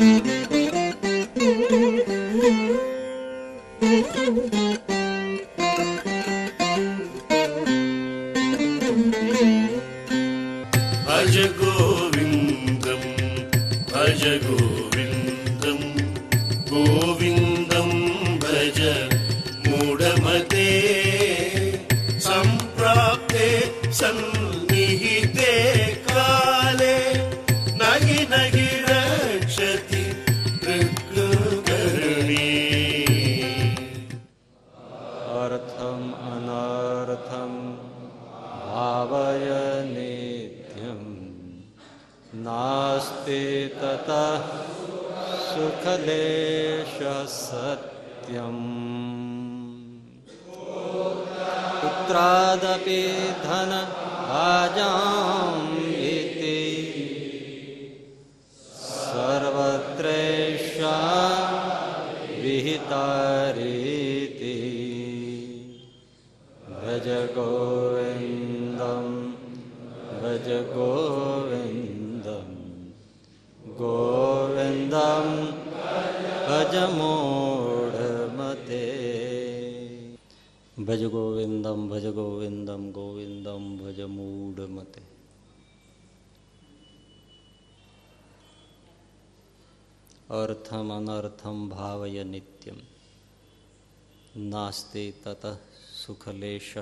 Mm-hmm. નાસ્તે તત સુખલેશ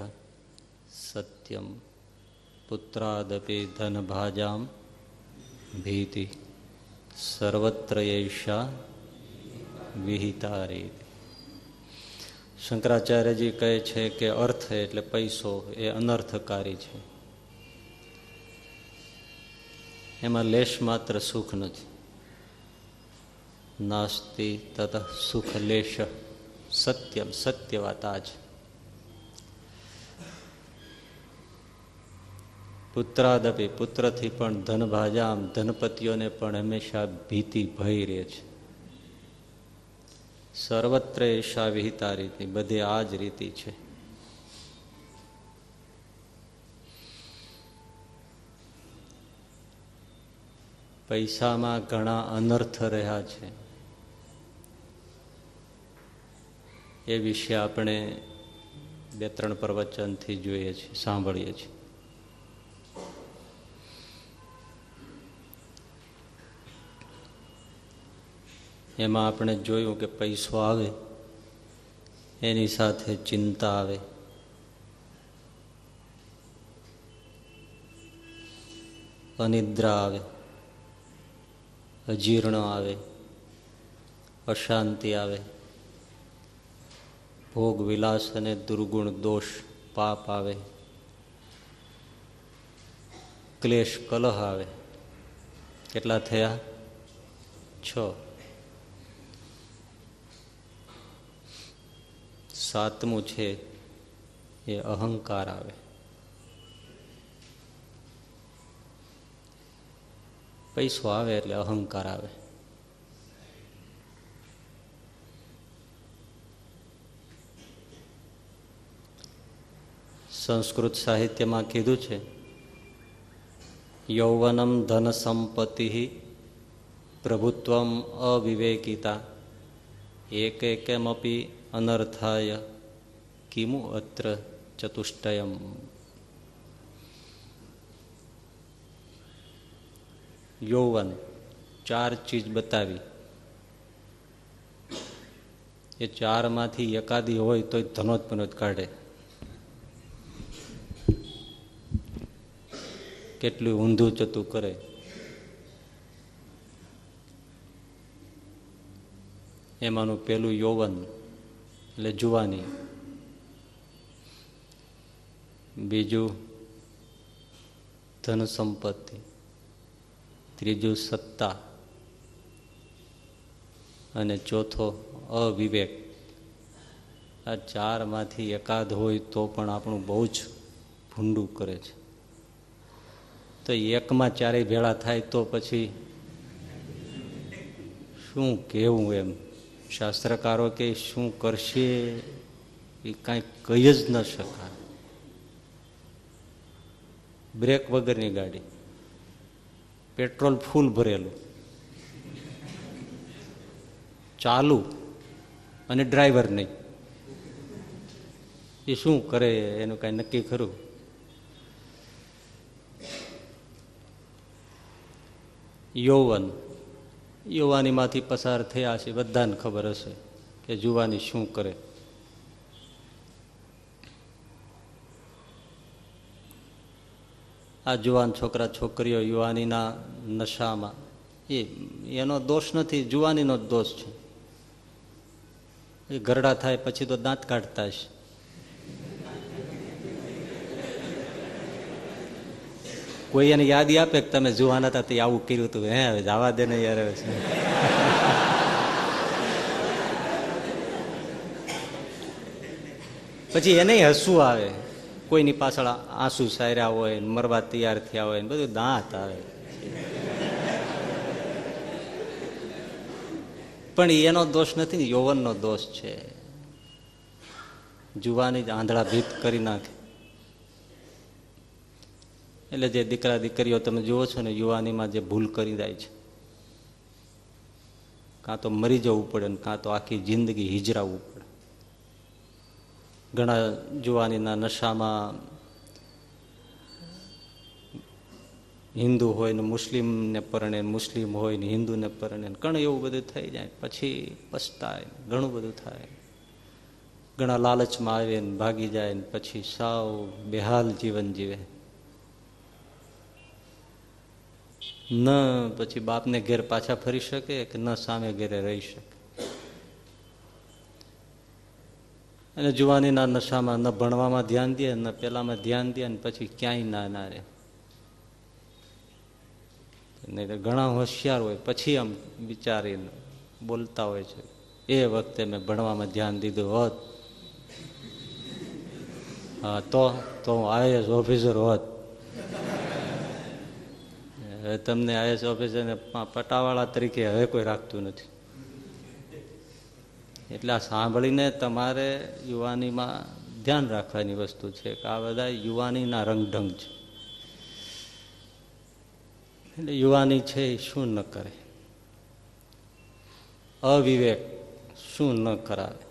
Satyam પુત્રાદપી ધનભાજામ ભીતિ સર્વત્ર યૈષા વિહિતા શંકરાચાર્યજી કહે છે કે અર્થ એટલે પૈસો એ અનર્થકારી છે એમાં લેશ માત્ર સુખ નથી નાસ્તિ તત સુખ લેશ સત્યમ સત્ય વાત આ છે પુત્રાદપી પુત્રથી પણ ધનભાજામ ધનપતિઓને પણ હંમેશા ભીતિ ભય રહે છે. સર્વત્ર એશા વિહિતા રીતિ બધી આ જ રીતિ છે. પૈસામાં ઘણા અનર્થ રહ્યા છે. એ વિશે આપણે બે, ત્રણ પ્રવચનથી જોઈએ છીએ, સાંભળીએ છીએ. એમાં આપણે જોયું કે પૈસો આવે, એની સાથે ચિંતા આવે. અનિદ્રા આવે, અજીર્ણ આવે, અશાંતિ આવે. ભોગ વિલાસ અને દુર્ગુણ દોષ પાપ આવે. ક્લેશ કલહ આવે. કેટલા થયા? છ. સાતમું છે, એ અહંકાર આવે. પૈસો આવે એટલે અહંકાર આવે. સંસ્કૃત સાહિત્યમાં કીધું છે, યૌવનમ ધન સંપત્તિ પ્રભુત્વમ અવિવેકિતા, એક એકમપી અનર્થાય કિમુ અત્ર ચતુષ્ટયમ. યૌવન, ચાર ચીજ બતાવી. એ ચારમાંથી એકાદી હોય તો ધનોત્પનોત કાઢે. કેટલું ઊંધું ચતું કરે. એમાંનું પેલું યૌવન, એટલે જુવાની. બીજું ધન સંપત્તિ, ત્રીજું સત્તા, અને ચોથો અવિવેક. આ ચારમાંથી એકાદ હોય તો પણ આપણું બહુ જ ભૂંડું કરે છે. તો એકમાં ચારેય ભેળા થાય તો પછી શું કહેવું એમ? શાસ્ત્રકારો કે શું કરશે? એ કાંઈ કહી જ ન શકાય. બ્રેક વગરની ગાડી. પેટ્રોલ ફૂલ ભરેલું. ચાલુ. અને ડ્રાઈવર નહીં. એ શું કરે? એનું કાંઈ નક્કી ખરું? યૌવન. યુવાનીમાંથી પસાર થયા છે, બધાને ખબર હશે કે જુવાની શું કરે. આ જુવાન છોકરા છોકરીઓ યુવાનીના નશામાં. એ, એનો દોષ નથી, જુવાનીનો જ દોષ છે. એ ગરડા થાય પછી તો દાંત કાઢતા છે કોઈ એને યાદ આપે કે તમે જુવાન હતા તે આવું કર્યું હતું? હે, હવે જવા દે ને યાર પછી એને હસવું આવે. કોઈની પાછળ આંસુ સાર્યા હોય મરવા તૈયાર થયા હોય બધું દાંત આવે. પણ એનો દોષ નથી યૌવનનો દોષ છે. જુવાની જ આંધળા ભીત કરી નાખે. એટલે જે દીકરા દીકરીઓ તમે જુઓ છો ને, યુવાનીમાં જે ભૂલ કરી જાય છે. કાં તો મરી જવું પડે ને, કાં તો આખી જિંદગી હિજરાવવું પડે. ઘણા જુવાનીના નશામાં હિન્દુ હોય ને, મુસ્લિમને પરણે, મુસ્લિમ હોય ને, હિન્દુને પરણે ઘણું એવું બધું થઈ જાય. પછી પછતાય ઘણું બધું થાય. ઘણા લાલચમાં આવે ને, ભાગી જાય ને, પછી સાવ બેહાલ જીવન જીવે. ન પછી બાપને ઘેર પાછા ફરી શકે કે ન સામે ઘેરે રહી શકે. અને જુવાનીના નશામાં, ન ભણવામાં ધ્યાન દે, ન પેલામાં ધ્યાન દે, અને પછી ક્યાંય ના ના રહે. નહીં ઘણા હોશિયાર હોય, પછી આમ વિચારીને બોલતા હોય છે, એ વખતે મેં ભણવામાં ધ્યાન દીધું હોત. હા, તો તો હું આઈએસ ઓફિસર હોત. હવે તમને આઈએસ ઓફિસરને પટાવાળા તરીકે હવે કોઈ રાખતું નથી. એટલે આ સાંભળીને તમારે યુવાનીમાં ધ્યાન રાખવાની વસ્તુ છે કે આ બધા યુવાનીના રંગઢંગ છે. એટલે યુવાની છે એ શું ન કરે? અવિવેક શું ન કરાવે?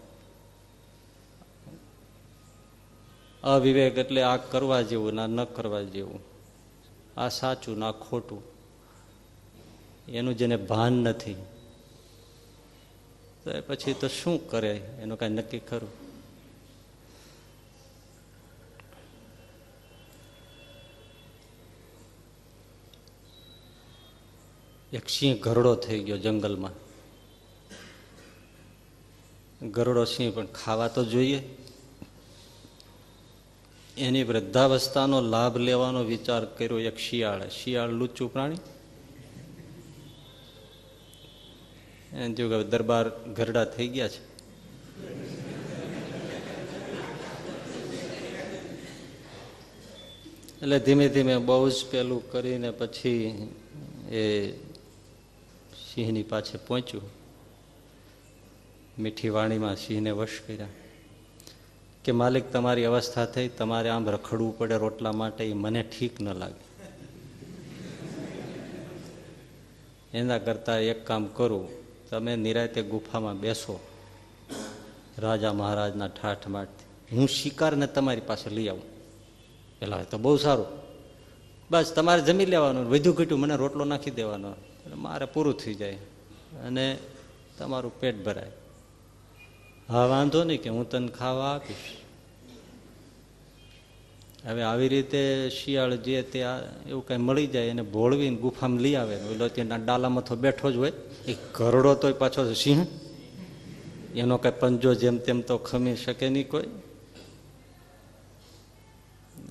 અવિવેક એટલે આ કરવા જેવું ના ન કરવા જેવું. આ સાચું ના ખોટું. એનું જેને ભાન નથી. તો પછી તો શું કરે? એનું કાંઈ નક્કી ખરું? એક સિંહ ગરડો થઈ ગયો જંગલમાં. ગરડો સિંહ પણ ખાવા તો જોઈએ. એની વૃદ્ધાવસ્થાનો લાભ લેવાનો વિચાર કર્યો એક શિયાળે. શિયાળ લુચ્ચું પ્રાણી? એને જો દરબાર ઘરડા થઈ ગયા છે. એટલે ધીમે ધીમે બહુ જ પેલું કરીને પછી એ સિંહની પાછે પહોંચ્યું. મીઠી વાણીમાં સિંહને વશ કર્યા. કે માલિક, તમારી અવસ્થા થઈ, તમારે આમ રખડવું પડે રોટલા માટે, એ મને ઠીક ન લાગે. એના કરતાં એક કામ કરું, તમે નિરાતે ગુફામાં બેસો, રાજા મહારાજના ઠાઠ માઠથી હું શિકારને તમારી પાસે લઈ આવું. પેલા તો બહુ સારું. બસ, તમારે જમી લેવાનું, વધુ ઘટ્યું મને રોટલો નાખી દેવાનો. એટલે મારે પૂરું થઈ જાય. અને તમારું પેટ ભરાય. હા, વાંધો નહીં કે હું તને ખાવા આપીશ. હવે આવી રીતે શિયાળ જે તે એવું કઈ મળી જાય એને ભોળવીને ગુફામાં લઈ આવે. ઓલો ત્યાં ડાલામાં તો બેઠો જ હોય. એ ઘરડો તો પાછો સિંહ? એનો કઈ પંજો જેમ તેમ તો ખમી શકે નહીં કોઈ.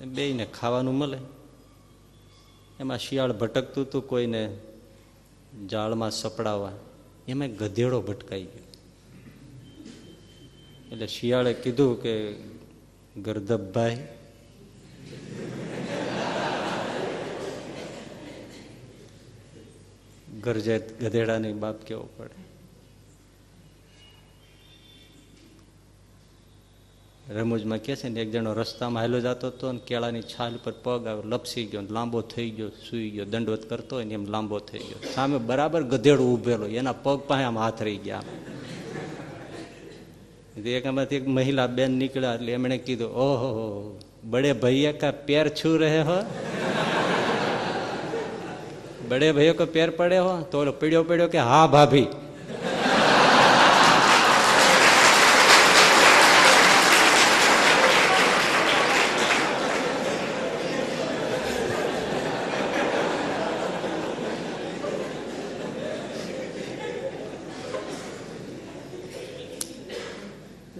બેયને ખાવાનું મળે. એમાં શિયાળ ભટકતું હતું કોઈને જાળમાં સપડાવવા. એમાં ગધેડો ભટકાઈ ગયો. એટલે શિયાળે કીધું કે, ગરદબભાઈ. ગરજે ગધેડાની બાપ કેવો પડે. રમૂજમાં કે છે ને, એક જણો રસ્તામાં હાલો જતો હતો ને કેળાની છાલ પર પગ લપસી ગયો લાંબો થઈ ગયો, સુઈ ગયો, દંડવત કરતો હોય ને એમ લાંબો થઈ ગયો. સામે બરાબર ગધેડો ઉભેલો એના પગ પાસે આમ હાથ રહી ગયા. એક એમાંથી એક મહિલા બેન નીકળ્યા એટલે એમણે કીધું, ઓહો, બડે ભૈયા કા પેર છૂ રહે હો? બડે ભૈયો કો પેર પડે હો? તો પીડ્યો પીડ્યો કે, હા, ભાભી.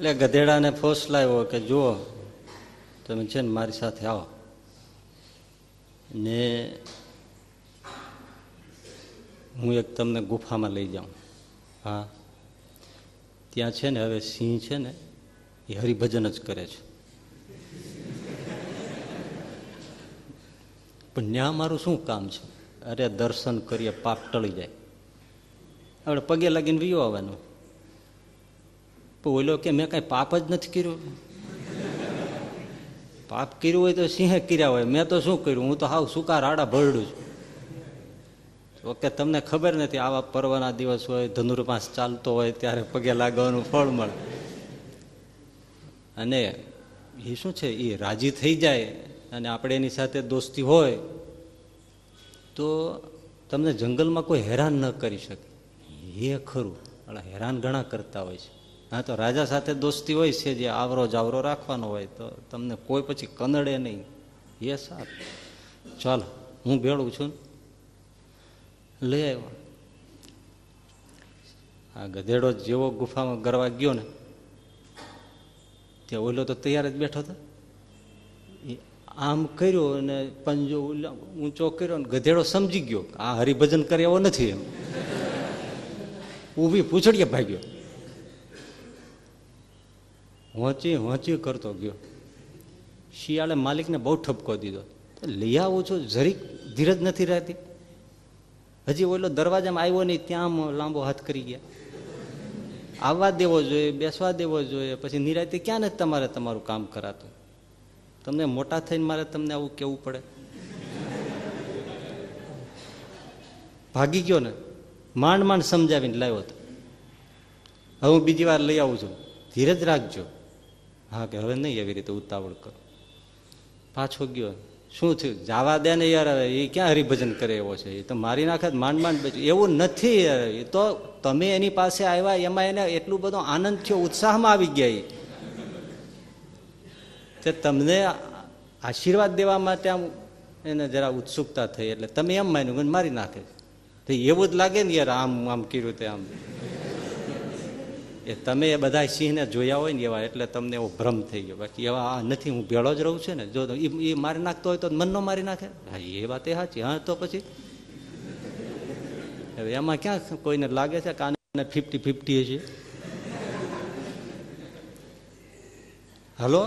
એટલે ગધેડાને ફોસ લાવ્યો કે, જુઓ, તમે છે ને મારી સાથે આવો. ને હું એક તમને ગુફામાં લઈ જાઉં. હા. ત્યાં છે ને હવે સિંહ છે ને, એ હરિભજન જ કરે છે. પણ ત્યાં મારું શું કામ છે? અરે દર્શન કરીએ, પાપ ટળી જાય. આપણે પગે લાગીને વિયો આવવાનું. ઓલો કે મેં કાંઈ પાપ જ નથી કર્યું? પાપ કર્યું હોય તો સિંહે કર્યા હોય. મેં તો શું કર્યું? હું તો હાવ સુકા રાડા ભરડું છું. ઓકે તમને ખબર નથી, આવા પર્વના દિવસ હોય, ધનુર્માસ ચાલતો હોય, ત્યારે પગે લાગવાનું ફળ મળે. અને એ શું છે? એ રાજી થઈ જાય અને આપણે એની સાથે દોસ્તી હોય, તો તમને જંગલમાં કોઈ હેરાન ન કરી શકે. એ ખરું. હેરાન ઘણા કરતા હોય છે. હા, તો રાજા સાથે દોસ્તી હોય છે જે આવરો જાવરો રાખવાનો હોય, તો તમને કોઈ પછી કનડે નહીં. એ સારું. ચાલો, હું ભેળું છું લઈ આવ્યો. આ ગધેડો જેવો ગુફામાં ગરવા ગયો ને, ત્યાં ઓલો તો તૈયાર જ બેઠો હતો. આમ કર્યો અને પંજો ઊંચો કર્યો ને ગધેડો સમજી ગયો આ હરિભજન કરે એવો નથી એમ. ઊભી પૂછડીએ ભાગ્યો. હોંચી હોંચી કરતો ગયો. શિયાળે માલિકને બહુ ઠપકો દીધો. લઈ આવું છું જરીક ધીરજ નથી રહેતી. હજી ઓલો દરવાજામાં આવ્યો નહીં, ત્યાં લાંબો હાથ કરી ગયા. આવવા દેવો જોઈએ, બેસવા દેવો જોઈએ, પછી નિરાયતી ક્યાં નથી તમારે તમારું કામ કરાતું? તમને મોટા થઈને મારે તમને આવું કેવું પડે? ભાગી ગયો ને, માંડ માંડ સમજાવીને લાવ્યો હતો. હવે હું બીજી વાર લઈ આવું છું. ધીરજ રાખજો. હા કે હવે નહીં એવી રીતે ઉતાવળ કરો. પાછો ગયો. શું થયું? જવા દે ને યાર એ ક્યાં હરિભજન કરે એવો છે? એ તો મારી નાખે માંડ માંડ બચ્યું એવું નથી, યાર. એ તો તમે એની પાસે આવ્યા, એમાં એને એટલું બધો આનંદ થયો, ઉત્સાહમાં આવી ગયા તે તમને આશીર્વાદ દેવા માટે આમ એને જરા ઉત્સુકતા થઈ, એટલે તમે એમ માન્યું મારી નાખે તો એવું જ લાગે ને યાર, આમ આમ કર્યું તે આમ. એ તમે એ બધા સિંહને જોયા હોય ને એવા, એટલે તમને એવો ભ્રમ થઈ ગયો. બાકી એવા આ નથી, હું ભેળો જ રહું છું ને. જો એ મારી નાખતો હોય તો મનનો મારી નાખે. હા, એ વાત એ સાચી. હા, તો પછી? હવે એમાં ક્યાં કોઈને લાગે છે કાને ફિફ્ટી ફિફ્ટી છે હલો?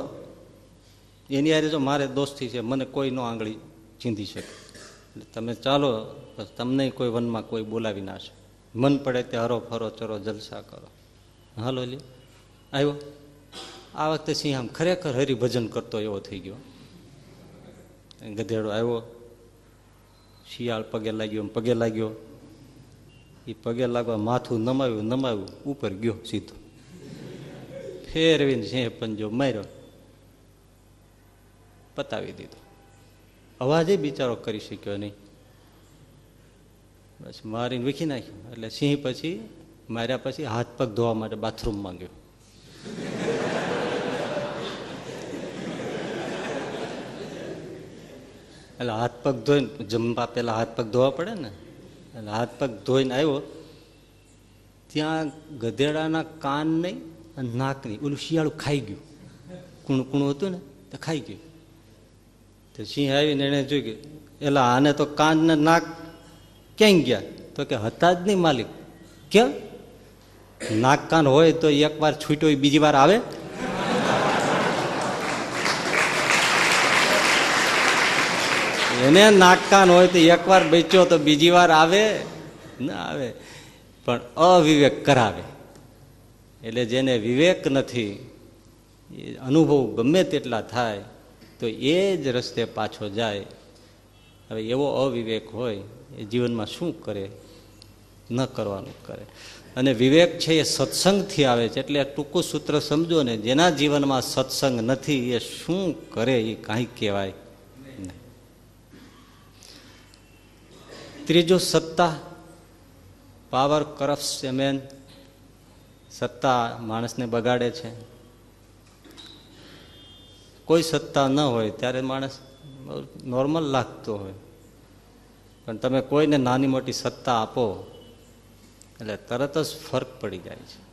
એની હારે જો મારે દોસ્તી છે, મને કોઈ નો આંગળી ચીંધી શકે. એટલે તમે ચાલો તમને કોઈ વનમાં કોઈ બોલાવી ના છે મન પડે તે હરો ફરો ચરો જલસા કરો. હાલો લ્યો. આવ્યો? આ વખતે સિંહ આમ ખરેખર હરિભજન કરતો એવો થઈ ગયો. ગધેડો આવ્યો. શિયાળ પગે લાગ્યો પગે લાગ્યો. એ પગે લાગવા માથું નમાવ્યું નમાવ્યું, ઉપર ગયો સીધો. ફેરવીને સિંહ પંજો માર્યો. પતાવી દીધો. અવાજે બિચારો કરી શક્યો નહીં. બસ મારીને વીખી નાખ્યો. એટલે સિંહ પછી માર્યા પછી હાથ પગ ધોવા માટે બાથરૂમમાં ગયો. એટલે હાથ પગ ધોઈને, જમવા પેલા હાથ પગ ધોવા પડે ને, એટલે હાથ પગ ધોઈને આવ્યો. ત્યાં ગધેડાના કાન નહીં અને નાક નહીં, ઓલું શિયાળું ખાઈ ગયું. કુણું કુણું હતું ને, તો ખાઈ ગયું. તો સિંહ આવીને એને જોઈ ગયું એટલે આને તો કાન ને નાક ક્યાંય ગયા? તો કે, હતા જ નહીં માલિક. કેમ? નાક કાન હોય તો એક વાર છૂટ્યો બીજી વાર આવે. એને નાકકાન હોય તો એક વાર બેચ્યો તો બીજી વાર આવે, ના આવે. પણ અવિવેક કરાવે. એટલે જેને વિવેક નથી, એ અનુભવ ગમે તેટલા થાય, તો એ જ રસ્તે પાછો જાય. હવે એવો અવિવેક હોય, એ જીવનમાં શું કરે? ન કરવાનું કરે. અને વિવેક છે એ સત્સંગથી આવે છે. એટલે ટૂંકું સૂત્ર સમજો ને, જેના જીવનમાં સત્સંગ નથી, એ શું કરે એ કાંઈ કહેવાય ત્રીજું સત્તા પાવર કરપ્સ એમેન સત્તા માણસને બગાડે છે. કોઈ સત્તા ન હોય ત્યારે માણસ નોર્મલ લાગતો હોય. પણ તમે કોઈને નાની મોટી સત્તા આપો એટલે તરત જ ફરક પડી જાય છે.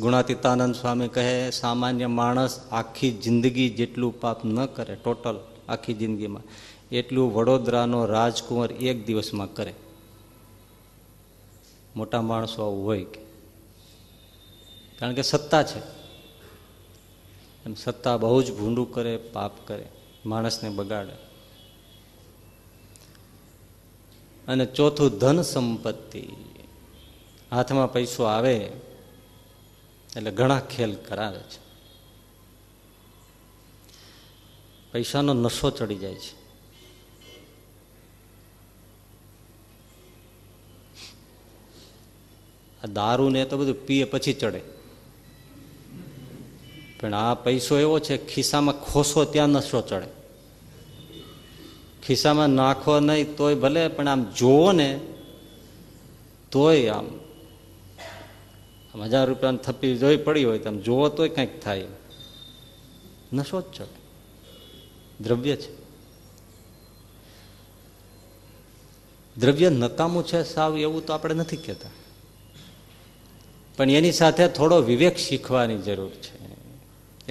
ગુણાતીતાનંદ સ્વામી કહે, સામાન્ય માણસ આખી જિંદગી જેટલું પાપ ન કરે, ટોટલ આખી જિંદગીમાં, એટલું વડોદરાનો રાજકુંવર એક દિવસમાં કરે. મોટા માણસો હોય કે. કારણ કે સત્તા છે. એમ સત્તા બહુ જ ભૂંડું કરે, પાપ કરે, માણસને બગાડે. અને ચોથું ધન સંપત્તિ. હાથમાં પૈસો આવે, એટલે ઘણા ખેલ કરાવે છે. પૈસાનો નશો ચડી જાય છે. આ દારૂ ને તો બધું પીએ પછી ચડે. પણ આ પૈસો એવો છે, ખિસ્સામાં ખોસો ત્યાં નશો ચડે. ખિસ્સામાં નાખો નહીં તોય ભલે, પણ આમ જોવો ને, તોય આમ હજાર રૂપિયાની થપ્પી જોઈ પડી હોય તમે જુઓ તોય કંઈક થાય. નશો જ ચડે દ્રવ્ય છે. દ્રવ્ય નકામું છે સાવ એવું તો આપણે નથી કહેતા. પણ એની સાથે થોડો વિવેક શીખવાની જરૂર છે.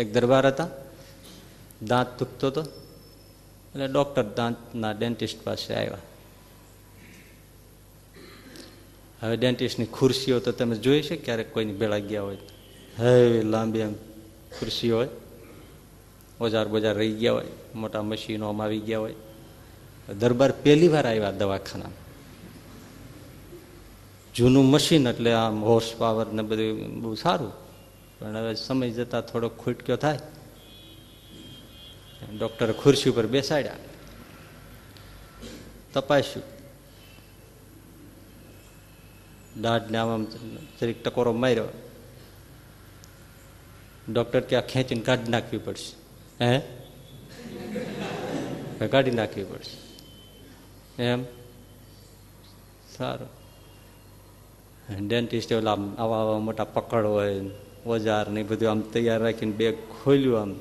એક દરબાર હતા. દાંત દુખતો હતો. એટલે ડૉક્ટર દાંતના ડેન્ટિસ્ટ પાસે આવ્યા. હવે ડેન્ટિસ્ટની ખુરશીઓ તો તમે જોઈ છે ક્યારેક કોઈની ભેળા ગયા હોય હવે લાંબી એમ ખુરશી હોય. ઓજાર બોજાર રહી ગયા હોય, મોટા મશીનો આવી ગયા હોય. દરબાર પહેલી વાર આવ્યા દવાખાના જૂનું મશીન એટલે આમ હોર્સ પાવર ને બધું બહુ સારું. પણ હવે સમય જતાં થોડો ખૂટક્યો થાય. ડૉક્ટરે ખુરશી ઉપર બેસાડ્યા. તપાસ્યું. દાઢને આમ જરીક ટકોરો માર્યો. ડૉક્ટર કે આ ખેંચીને કાઢી નાખવી પડશે. હે? કાઢી નાખવી પડશે. એમ? સારું. ડેન્ટિસ્ટ ઓલા આવા આવા મોટા પકડ હોય ઓજાર ને બધું આમ તૈયાર રાખીને બેગ ખોલ્યું આમ.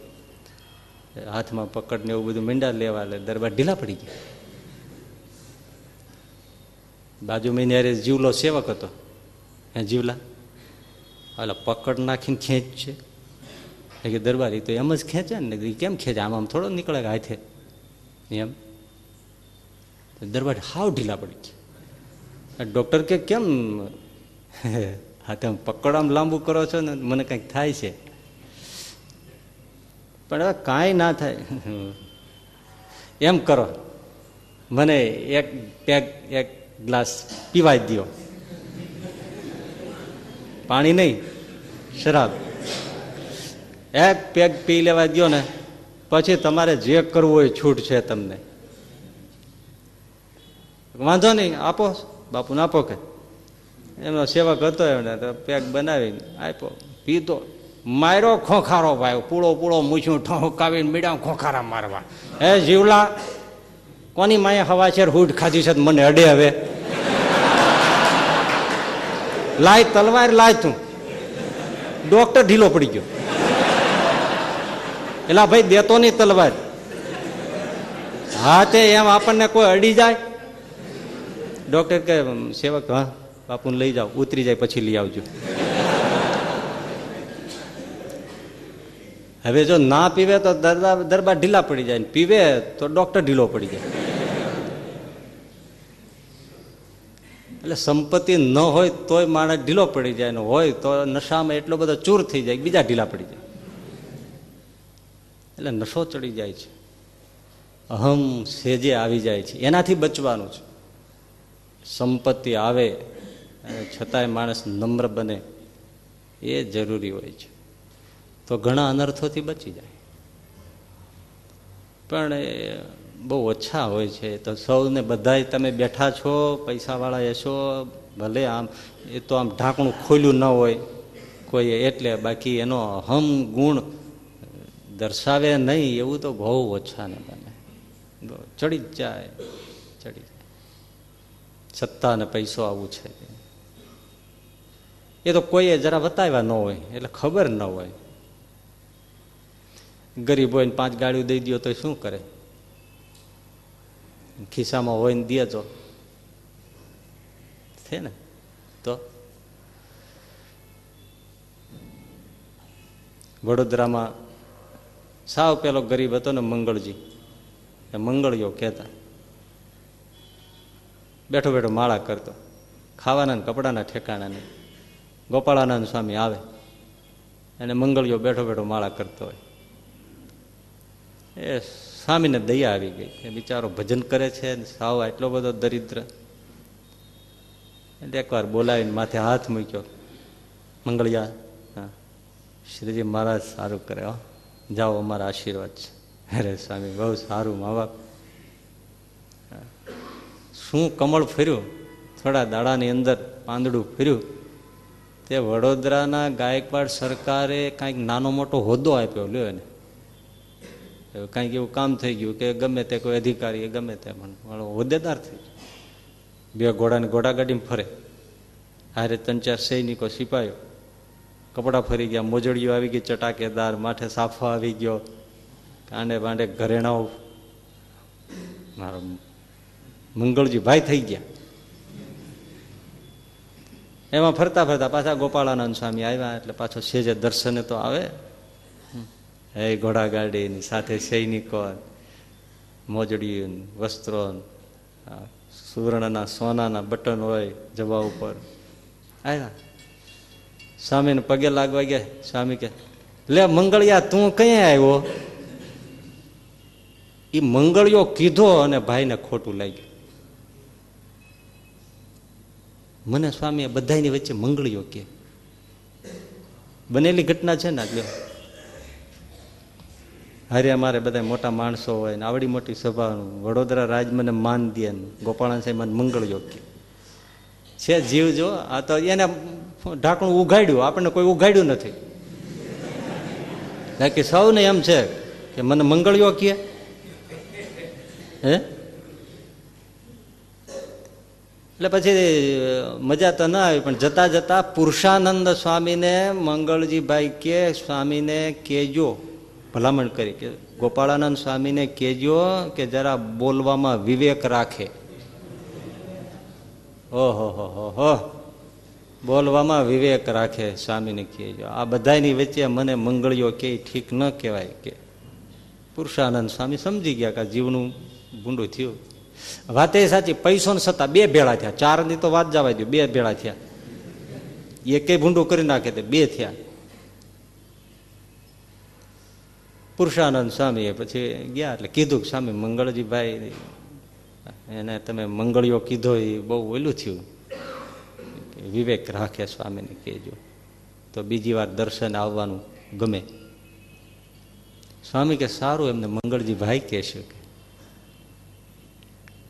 હાથમાં પકડ ને એવું બધું મીંડા લેવા લે, દરબાર ઢીલા પડી ગયા. બાજુ મહિને જીવલો સેવક હતો. હે જીવલા? ઓલા પકડ નાખીને ખેંચ છે. કે દરબારી તો એમ જ ખેંચે ને કેમ ખેંચે? આમ આમ થોડો નીકળે હાથે? એમ? દરબાર હાવ ઢીલા પડી ગયા ડૉક્ટર કે કેમ હા તમે પકડ આમ લાંબુ કરો છો ને મને કંઈક થાય છે. પણ હવે કાંઈ ના થાય. એમ કરો. મને એક પેગ, એક ગ્લાસ પીવાય દો પાણી નહીં, શરાબ. એક પેગ પી લેવા દો ને, પછી તમારે જે કરવું હોય છૂટ છે તમને. વાંધો નહીં, આપો, બાપુને આપો કે. એમનો સેવક હતો એમને તો પેક બનાવીને આપ્યો. પીતો માર્યો ખોખારો ભાઈ પૂળો પૂળો મૂછું ઠોકાવીને મીડા ખોખારા મારવા. હે જીવલા કોની માએ હવા છે? હુડ ખાધી છે મને અડે હવે. લાય તલવાર, લાય તું. ડોક્ટર ઢીલો પડી ગયો. એટલે ભાઈ, દેતો નહીં તલવાર. હા, તે એમ આપણને કોઈ અડી જાય. ડોક્ટર કે સેવક, હા, બાપુને લઈ જાઓ. ઉતરી જાય, પછી લઈ આવજો. હવે જો ના પીવે તો દરબાર ઢીલા પડી જાય પીવે તો ડોક્ટર ઢીલો પડી જાય. એટલે સંપત્તિ ન હોય તોય માણસ ઢીલો પડી જાય ને હોય તો નશામાં એટલો બધો ચૂર થઈ જાય બીજા ઢીલા પડી જાય. એટલે નશો ચડી જાય છે. અહમ સેજે આવી જાય છે. એનાથી બચવાનું છે. સંપત્તિ આવે છતાંય માણસ નમ્ર બને એ જરૂરી હોય છે. તો ઘણા અનર્થોથી બચી જાય. પણ બહુ ઓછા હોય છે. તો સૌને બધાય તમે બેઠા છો, પૈસાવાળા હશો, ભલે આમ, એ તો આમ ઢાંકણું ખોલ્યું ન હોય, કોઈ એટલે બાકી એનો હમ ગુણ દર્શાવે નહીં, એવું તો બહુ ઓછા ને બને ચડી જ જાય, ચડી જાય. સત્તા અને પૈસો આવું છે. એ તો કોઈએ જરા બતાવ્યા ન હોય, એટલે ખબર ન હોય. ગરીબ હોય ને પાંચ ગાડીઓ દઈ દો તો શું કરે? ખિસ્સામાં હોય ને દે તો છે ને? તો? વડોદરામાં સાવ પેલો ગરીબ હતો ને મંગળજી. એ મંગળીઓ કહેતા. બેઠો બેઠો માળા કરતો. ખાવાના કપડાના ઠેકાણા નહીં. ગોપાળાનંદ સ્વામી આવે. અને મંગળીઓ બેઠો બેઠો માળા કરતો હોય. એ સ્વામીને દયા આવી ગઈ કે બિચારો ભજન કરે છે સાવ એટલો બધો દરિદ્ર. એટલે એકવાર બોલાવીને માથે હાથ મૂક્યો. મંગળિયા, હા, શ્રીજી મહારાજ સારું કરે હો. જાઓ, અમારા આશીર્વાદ છે. અરે સ્વામી, બહુ સારું, મા બાપ. શું કમળ ફર્યું? થોડા દાડાની અંદર પાંદડું ફર્યું. તે વડોદરાના ગાયકવાડ સરકારે કાંઈક નાનો મોટો હોદ્દો આપ્યો, લ્યો એને. કાંઈક એવું કામ થઈ ગયું કે ગમે તે કોઈ અધિકારી ગમે તે પણ હોદ્દેદાર થઈ બે ઘોડાને ઘોડા ગાડીમાં ફરે. હારે ત્રણ ચાર સૈનિકો સિપાયો કપડાં ફરી ગયા, મોજડીઓ આવી ગઈ, ચટાકેદાર, માથે સાફો આવી ગયો. કાંડે બાંડે ઘરેણાઓ. મારો મંગળજી ભાઈ થઈ ગયા. એમાં ફરતા ફરતા પાછા ગોપાળાનંદ સ્વામી આવ્યા, એટલે પાછો સેજે દર્શને તો આવે. હે ઘોડાગાડીની, સાથે સૈનિકો મોજડી વસ્ત્રો સુવર્ણના સોનાના બટન હોય જવા ઉપર. આવ્યા સ્વામીને પગે લાગવા ગયા. સ્વામી કે, લે મંગળિયા, તું કઈ આવ્યો? એ મંગળિયો કીધો અને ભાઈને ખોટું લાગ્યું. મને સ્વામી બધાની વચ્ચે મંગળીઓ કે. બનેલી ઘટના છે ને એટલે હારે અમારે બધા મોટા માણસો હોય ને આવડી મોટી સભા વડોદરા રાજ મને માન દે ગોપાળા સાહેબ મને મંગળ કે છે જીવ જો, આ તો એને ઢાંકણું ઉઘાડ્યું, આપણને કોઈ ઉઘાડ્યું નથી. બાકી સૌને એમ છે કે મને મંગળ યોગ્ય. હે? એટલે પછી મજા તો ના આવી, પણ જતા જતા પુરુષાનંદ સ્વામીને મંગળજીભાઈ કે સ્વામીને કેજો. ભલામણ કરી કે ગોપાળાનંદ સ્વામીને કેજો કે જરા બોલવામાં વિવેક રાખે. ઓહો, હો હો હો. બોલવામાં વિવેક રાખે સ્વામીને કહેજો. આ બધાની વચ્ચે મને મંગળીઓ કે ઠીક ન કહેવાય કે. પુરુષાનંદ સ્વામી સમજી ગયા કે જીવનું ભૂંડું થયું. વાત સાચી, પૈસો ને સત્તા, બે ભેળા થયા. ચારની તો વાત જવા દો બે ભેળા થયા. એ કઈ ભૂંડું કરી નાખે તે બે થયા. પુરુષાનંદ સ્વામીએ પછી ગયા એટલે કીધું કે સ્વામી મંગળજીભાઈ, એને તમે મંગળીઓ કીધો એ બહુ ઓલું થયું. વિવેક રાખે સ્વામીને કહેજો. તો બીજી વાર દર્શન આવવાનું ગમે. સ્વામી કે, સારું એમને મંગળજીભાઈ કહેશે. કે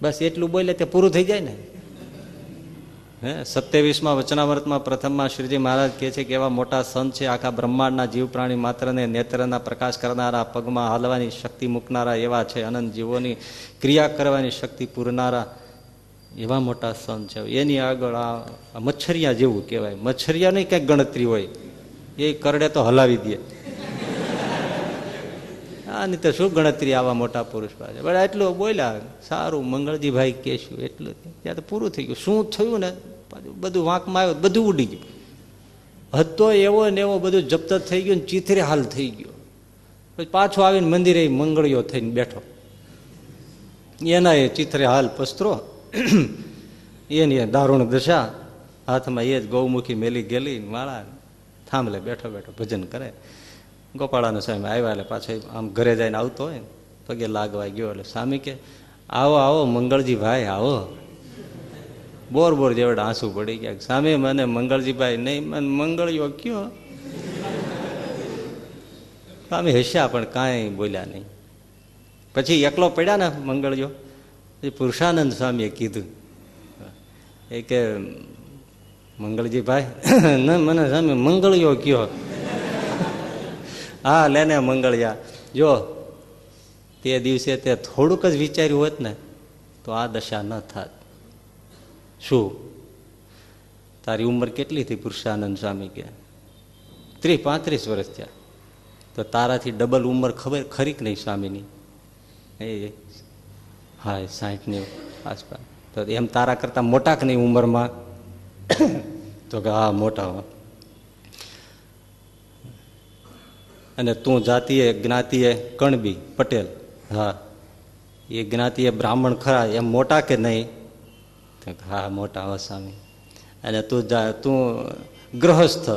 બસ એટલું બોલે તે પૂરું થઈ જાય ને? હે, સત્યાવીસમાં વચનામૃતમાં પ્રથમમાં શ્રીજી મહારાજ કહે છે કે એવા મોટા સંત છે, આખા બ્રહ્માંડના જીવ પ્રાણી માત્રને નેત્રના પ્રકાશ કરનારા, પગમાં હાલવાની શક્તિ મૂકનારા એવા છે, અનંત જીવોની ક્રિયા કરવાની શક્તિ પૂરનારા એવા મોટા સંત છે. એની આગળ આ મચ્છરિયા જેવું કહેવાય. મચ્છરિયાની કંઈક ગણતરી હોય. એ કરડે તો હલાવી દે. આની તો શું ગણતરી આવા મોટા પુરુષ પાસે? બરાબર એટલું બોલ્યા, સારું, મંગળજીભાઈ કહેશું, એટલું. ત્યાં તો પૂરું થઈ ગયું. શું થયું ને? બધું વાંકમાં આવ્યું, બધું ઉડી ગયું. હતો એવો ને એવો બધું જપ્ત થઈ ગયું ચીથરે હાલ થઈ ગયો. પછી પાછો આવીને મંદિરે મંગળીઓ થઈને બેઠો. એના એ ચિત્રે હાલ પસ્ત્રો. એની દારૂણ દશા. હાથમાં એ જ ગૌમુખી મેલી ગેલી માળા થાંભલે બેઠો બેઠો ભજન કરે. ગોપાળાના સ્વામી આવ્યા એટલે પાછો આમ ઘરે જઈને આવતો હોય પગે લાગવા ગયો એટલે સ્વામી કે, આવો આવો મંગળજી ભાઈ આવો. બોર બોર જેવડે આંસુ પડી ગયા. સામે મને મંગળજીભાઈ નહીં, મને મંગળીઓ કયો? સ્વામી હસ્યા પણ કાંઈ બોલ્યા નહીં. પછી એકલો પડ્યા ને મંગળજો પછી પુરુષાનંદ સ્વામીએ કીધું. એ કે, મંગળજીભાઈ, ના, મને સ્વામી મંગળિયો કયો. હા, લેને મંગળિયા. જો, તે દિવસે તે થોડુંક જ વિચાર્યું હોત ને, તો આ દશા ન થાત. શું? તારી ઉંમર કેટલી થઈ પુરુષાનંદ સ્વામી કે? ત્રીસ પાંત્રીસ વર્ષ થયા. તો તારાથી ડબલ ઉંમર ખબર ખરી કે નહીં સ્વામીની? એ હા સાઠની આસપાસ. તો એમ તારા કરતા મોટા કે નહીં ઉંમરમાં? તો કે હા, મોટા અને તું જાતીય જ્ઞાતિએ કણબી પટેલ. હા. એ જ્ઞાતિએ બ્રાહ્મણ ખરા, એમ મોટા કે નહીં? હા, મોટા હો સ્વામી. અને તું જા, તું ગ્રહસ્થ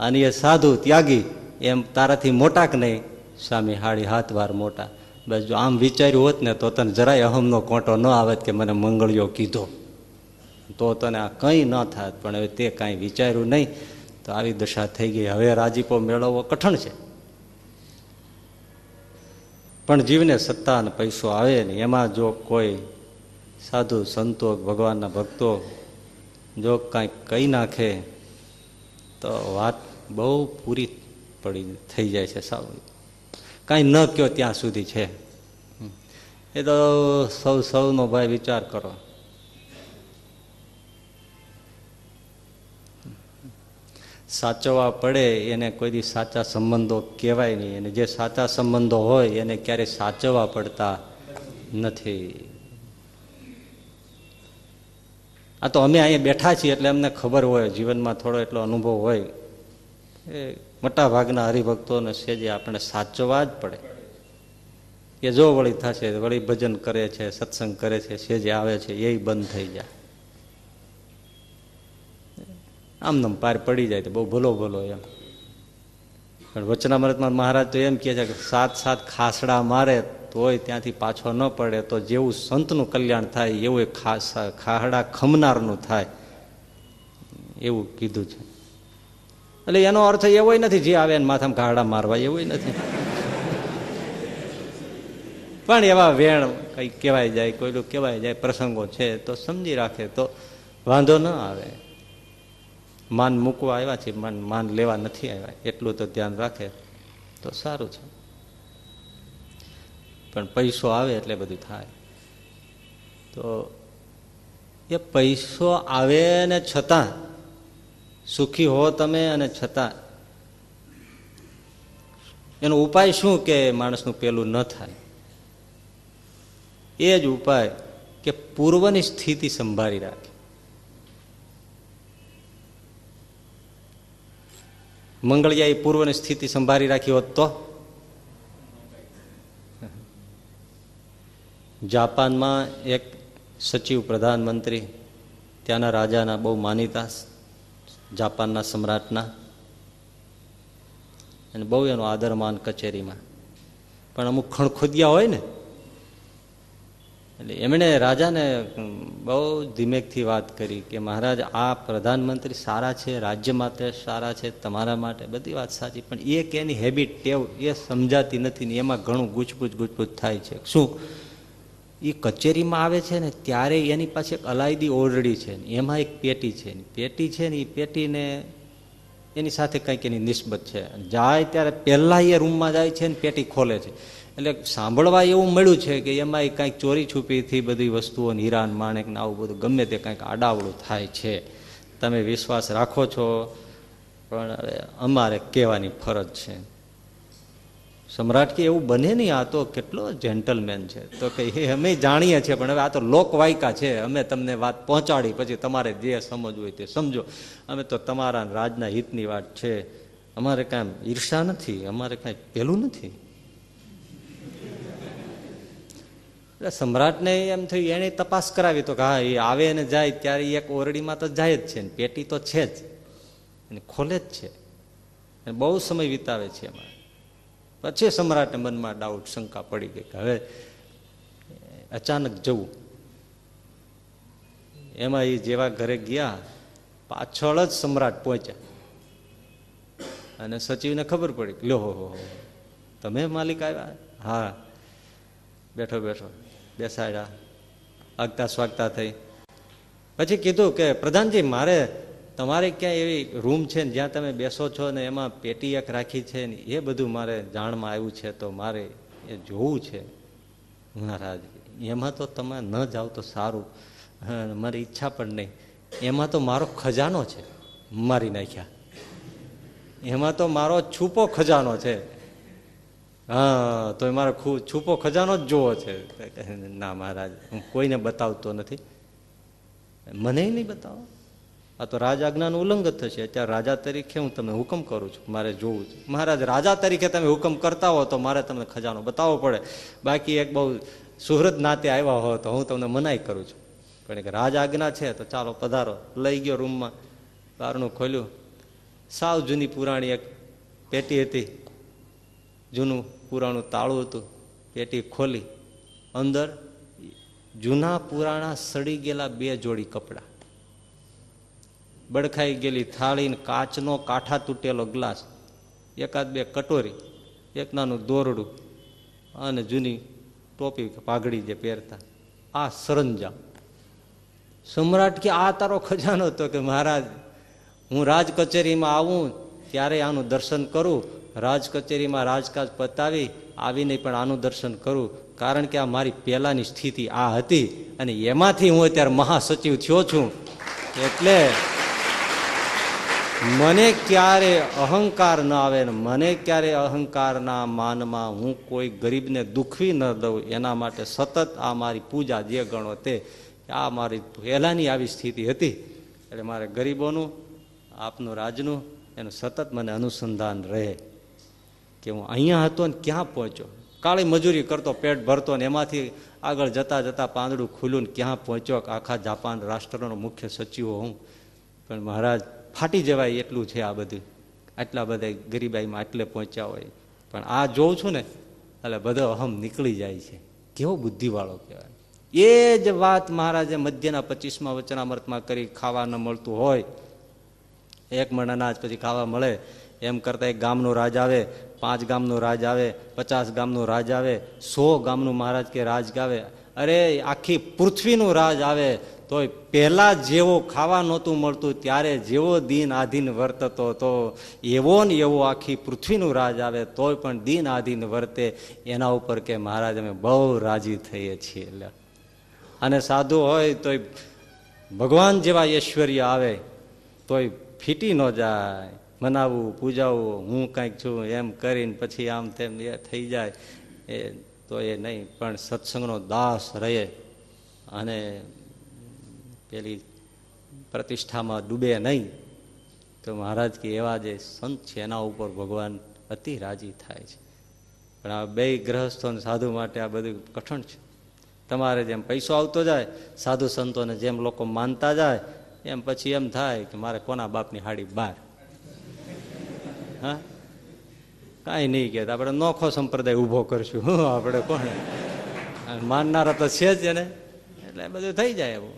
અને એ સાધુ ત્યાગી, એમ તારાથી મોટા કે નહીં? સ્વામી, હાડી હાથ વાર મોટા. બસ જો આમ વિચાર્યું હોત ને તો તને જરાય અહમનો કોંટો ન આવે કે મને મંગળિયો કીધો. તો તને આ કંઈ ન થાત, પણ હવે તે કાંઈ વિચાર્યું નહીં, તો આવી દશા થઈ ગઈ. હવે રાજીપો મેળવવો કઠણ છે. પણ જીવને સત્તા અને પૈસો આવે ને, એમાં જો કોઈ સાધુ, સંતો, ભગવાનના ભક્તો જો કાંઈક કહી નાખે, તો વાત બહુ પૂરી પડી થઈ જાય છે સાવ. કાંઈ ન કયો ત્યાં સુધી છે. એ તો સૌ, સૌનો ભાઈ વિચાર કરો. સાચવવા પડે એને કોઈ દી સાચા સંબંધો કહેવાય નહીં. અને જે સાચા સંબંધો હોય એને ક્યારેય સાચવવા પડતા નથી. આ તો અમે અહીંયા બેઠા છીએ એટલે અમને ખબર હોય, જીવનમાં થોડો એટલો અનુભવ હોય. એ મોટા ભાગના હરિભક્તોને જે આપણે સાચવવા જ પડે. એ જો વળી થશે, વળી ભજન કરે છે, સત્સંગ કરે છે સેજે આવે છે, એ બંધ થઈ જાય. આમ પાર પડી જાય તો બહુ ભલો ભલો એમ. પણ વચનામૃતમાં મહારાજ તો એમ કહે છે કે સાત સાત ખાસડા મારે તોય ત્યાંથી પાછો ન પડે તો જેવું સંતનું કલ્યાણ થાય, એવું ખાહડા ખમનારનું થાય. એવું કીધું છે. એટલે એનો અર્થ એવો નથી જે આવે એને માથામાં ખાહડા મારવા, એવું નથી. પણ એવા વેણ કઈ કહેવાય જાય કોઈલું કહેવાય જાય, પ્રસંગો છે, તો સમજી રાખે, તો વાંધો ન આવે. માન મૂકવા આવ્યા છે, માન માન લેવા નથી આવ્યા, એટલું તો ધ્યાન રાખે. તો સારું છે. પણ પૈસો આવે એટલે બધું થાય. તો એ પૈસો આવે ને છતાં, સુખી હો તમે અને છતાં, એનો ઉપાય શું કે માણસનું પેલું ન થાય? એ જ ઉપાય કે પૂર્વની સ્થિતિ સંભાળી રાખે. મંગળિયાએ પૂર્વની સ્થિતિ સંભાળી રાખી હોત તો જાપાનમાં એક સચિવ પ્રધાનમંત્રી, ત્યાંના રાજાના બહુ માનીતા જાપાનના સમ્રાટના. અને બહુ એનો આદરમાન કચેરીમાં. પણ અમુક ખણખોદિયા હોય ને, એટલે એમણે રાજાને બહુ ધીમેકથી વાત કરી કે મહારાજ, આ પ્રધાનમંત્રી સારા છે, રાજ્ય માટે સારા છે, તમારા માટે બધી વાત સાચી, પણ એક એની હેબિટ ટેવ એ સમજાતી નથી ને એમાં ઘણું ગુચપૂચ ગુચપૂચ થાય છે. શું? એ કચેરીમાં આવે છે ને, ત્યારે એની પાસે એક અલાયદી ઓરડી છે એમાં એક પેટી છે પેટી છે ને એ પેટીને એની સાથે કંઈક એની નિસ્બત છે. જાય ત્યારે પહેલાં એ રૂમમાં જાય છે ને, પેટી ખોલે છે. એટલે સાંભળવા એવું મળ્યું છે કે એમાં કંઈક ચોરી છુપીથી બધી વસ્તુઓ હીરાન, માણેક ને આવું બધું ગમે તે કંઈક આડાવડું થાય છે. તમે વિશ્વાસ રાખો છો, પણ અમારે કહેવાની ફરજ છે. સમ્રાટ કે એવું બને નહીં, આ તો કેટલો જેન્ટલમેન છે. તો કે એ અમે જાણીએ છીએ, પણ હવે આ તો લોકવાયકા છે, અમે તમને વાત પહોંચાડી, પછી તમારે જે સમજવું હોય તે સમજો. અમે તો તમારા રાજના હિતની વાત છે. અમારે કાંઈ ઈર્ષા નથી, અમારે કાંઈ પેલું નથી. સમ્રાટને એમ થયું એને તપાસ કરાવી તો કે હા, એ આવે ને જાય, ત્યારે એક ઓરડીમાં તો જાય જ છે ને, પેટી તો છે જ. અને ખોલે જ છે. બહુ સમય વિતાવે છે એમાં. પછી સમ્રાટને મનમાં ડાઉટ શંકા પડી ગઈ કે હવે અચાનક જવું. એમાં એ જેવા ઘરે ગયા, પાછળ જ સમ્રાટ પહોંચ્યા. અને સચિવને ખબર પડી લો હો, તમે માલિક આવ્યા? હા. બેઠો બેઠો, બેસાડ્યા. આગતા સ્વાગતા થઈ. પછી કીધું કે, પ્રધાનજી, મારે તમારે ક્યાંય એવી રૂમ છે ને જ્યાં તમે બેસો છો ને એમાં પેટી એક રાખી છે ને એ બધું મારે જાણમાં આવ્યું છે તો મારે એ જોવું છે? મહારાજ, એમાં તો તમે ન જાઓ તો સારું. મારી ઈચ્છા પણ નહીં. એમાં તો મારો ખજાનો છે, મારી નાખ્યા. એમાં તો મારો છૂપો ખજાનો છે. હા, તો એ મારે છૂપો ખજાનો જ જોવો છે. ના મહારાજ, હું કોઈને બતાવતો નથી. મને નહીં બતાવો. આ તો રાજ આજ્ઞાનું ઉલ્લંઘન થશે. અત્યારે રાજા તરીકે હું તમને હુકમ કરું છું, મારે જોવું છું. મહારાજ, રાજા તરીકે તમે હુકમ કરતા હો તો મારે તમને ખજાનો બતાવવો પડે. બાકી એક બહુ સુહૃદ નાતે આવ્યા હો તો હું તમને મનાઈ કરું છું. પણ એક રાજ આજ્ઞા છે તો ચાલો પધારો. લઈ ગયો રૂમમાં, બારણું ખોલ્યું. સાવ જૂની પુરાણી એક પેટી હતી. જૂનું પુરાણું તાળું હતું. પેટી ખોલી. અંદર જૂના પુરાણા સડી ગયેલા બે જોડી કપડા. બળખાઈ ગયેલી થાળી કાચનો કાંઠા તૂટેલો ગ્લાસ, એકાદ બે કટોરી, એક નાનું દોરડું અને જૂની ટોપી પાઘડી જે પહેરતા. આ સરંજામ. સમ્રાટ કે, આ તારો ખજાનો હતો કે મહારાજ, હું રાજ કચેરીમાં આવું, ત્યારે આનું દર્શન કરું, રાજ કચેરીમાં રાજકાજ પતાવી, આવીને પણ આનું દર્શન કરું, કારણ કે આ મારી પહેલાની સ્થિતિ આ હતી અને એમાંથી હું અત્યારે મહાસચિવ થયો છું. એટલે મને ક્યારે અહંકાર ન આવે ને મને ક્યારે અહંકારના માનમાં હું કોઈ ગરીબને દુખવી ન દઉં, એના માટે સતત આ મારી પૂજા જે ગણો તે, આ મારી પહેલાની આવી સ્થિતિ હતી. એટલે મારે ગરીબોનું, આપનું રાજનું, એનું સતત મને અનુસંધાન રહે કે હું અહીંયા હતો ને ક્યાં પહોંચ્યો. કાળી મજૂરી કરતો, પેટ ભરતો ને એમાંથી આગળ જતા જતા પાંદડું ખુલ્યું ને ક્યાં પહોંચ્યો આખા જાપાન રાષ્ટ્રનો મુખ્ય સચિવો હું. પણ મહારાજ ફાટી જવાય એટલું છે આ બધું. આટલા બધા ગરીબાઈમાં આટલે પહોંચ્યા હોય. પણ આ જોઉં છું ને, એટલે બધો અહમ નીકળી જાય છે. કેવો બુદ્ધિવાળો કહેવાય. એ જ વાત મહારાજે મધ્યના પચીસમાં વચનામૃતમાં કરી ખાવા ન મળતું હોય. એક મણ અનાજ પછી ખાવા મળે. એમ કરતા એક ગામનો રાજ આવે, પાંચ ગામનો રાજ આવે, પચાસ ગામનો રાજ આવે, સો ગામનું મહારાજ કે રાજ ગાવે. અરે, આખી પૃથ્વીનું રાજ આવે, તોય પહેલા જેવો ખાવા નહોતું મળતું, ત્યારે જેવો દિન આધીન વર્તતો તો એવો ને એવો આખી પૃથ્વીનું રાજ આવે, તોય પણ દિન આધીન વર્તે. એના ઉપર કે મહારાજ, અમે બહુ રાજી થઈએ છીએ. એટલે અને સાધુ હોય, તોય ભગવાન જેવા ઐશ્વર્ય આવે, તોય ફીટી ન જાય. મનાવવું પૂજાવવું હું કંઈક છું, એમ કરીને પછી આમ તેમ એ થઈ જાય. એ તો એ નહીં, પણ સત્સંગનો દાસ રહે અને પેલી પ્રતિષ્ઠામાં ડૂબે નહીં, તો મહારાજ કે એવા જે સંત છે, એના ઉપર ભગવાન અતિ રાજી થાય છે. પણ આ બે ગ્રહસ્થો સાધુ માટે આ બધું કઠણ છે. તમારે જેમ પૈસો આવતો જાય, સાધુ સંતોને જેમ લોકો માનતા જાય, એમ પછી એમ થાય કે મારે કોના બાપની હાડી બાર? હા? કાંઈ નહીં કે આપણે નોખો સંપ્રદાય ઊભો કરશું. હું, આપણે કોણ? માનનારા તો છે જ એને. એટલે બધું થઈ જાય એવું.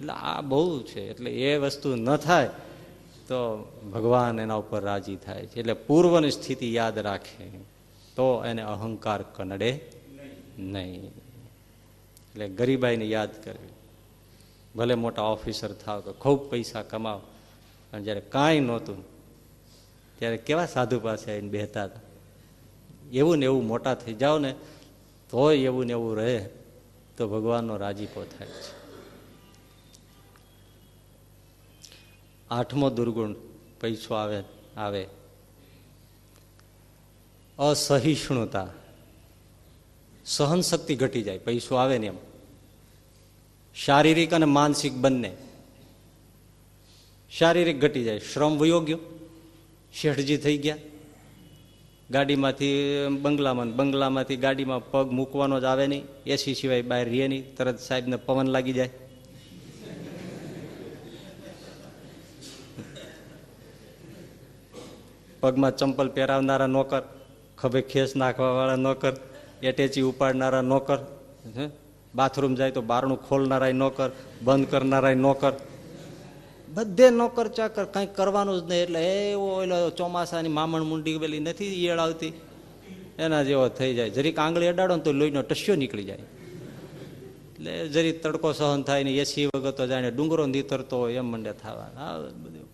એટલે આ બહુ છે. એટલે એ વસ્તુ ન થાય તો ભગવાન એના ઉપર રાજી થાય છે. એટલે પૂર્વની સ્થિતિ યાદ રાખે. તો એને અહંકાર કનડે નહીં. એટલે ગરીબાઈને યાદ કરવી. ભલે મોટા ઓફિસર થાવ કે ખૂબ પૈસા કમાવ, પણ જ્યારે કાંઈ નહોતું ત્યારે કેવા સાધુ પાસે આવીને બેહતા હતા? એવું ને એવું મોટા થઈ જાઓ ને, તોય એવું ને એવું રહે તો ભગવાનનો રાજીપો થાય છે. આઠમો દુર્ગુણ પૈસો આવે આવે. અસહિષ્ણુતા. સહન શક્તિ ઘટી જાય, પૈસો આવે ને એમ. શારીરિક અને માનસિક બંને. શારીરિક ઘટી જાય, શ્રમ વયોગ્ય. શેઠજી થઈ ગયા. ગાડીમાંથી બંગલામાં બંગલામાંથી ગાડીમાં પગ મૂકવાનો જ આવે નહીં. એસી સિવાય બહાર રહે નહીં. તરત સાહેબને પવન લાગી જાય. પગમાં ચંપલ પહેરાવનારા નોકર ખભે ખેસ નાખવાવાળા નોકર એટેચી ઉપાડનારા નોકર બાથરૂમ જાય તો બારણું ખોલનારાય નોકર બંધ કરનારાય નોકર બધે નોકર ચાકર કંઈક કરવાનું જ નહીં. એટલે એવો એટલે ચોમાસાની મામણ મુંડી પેલી નથી ઈયળ આવતી. એના જેવો થઈ જાય. જરીક આંગળી અડાડો ને તો લોહીનો ટસ્યો નીકળી જાય. એટલે જરી તડકો સહન થાય ને એસી વગર તો જાણે ડુંગરો નીતરતો હોય એમ મંડે થવા બધું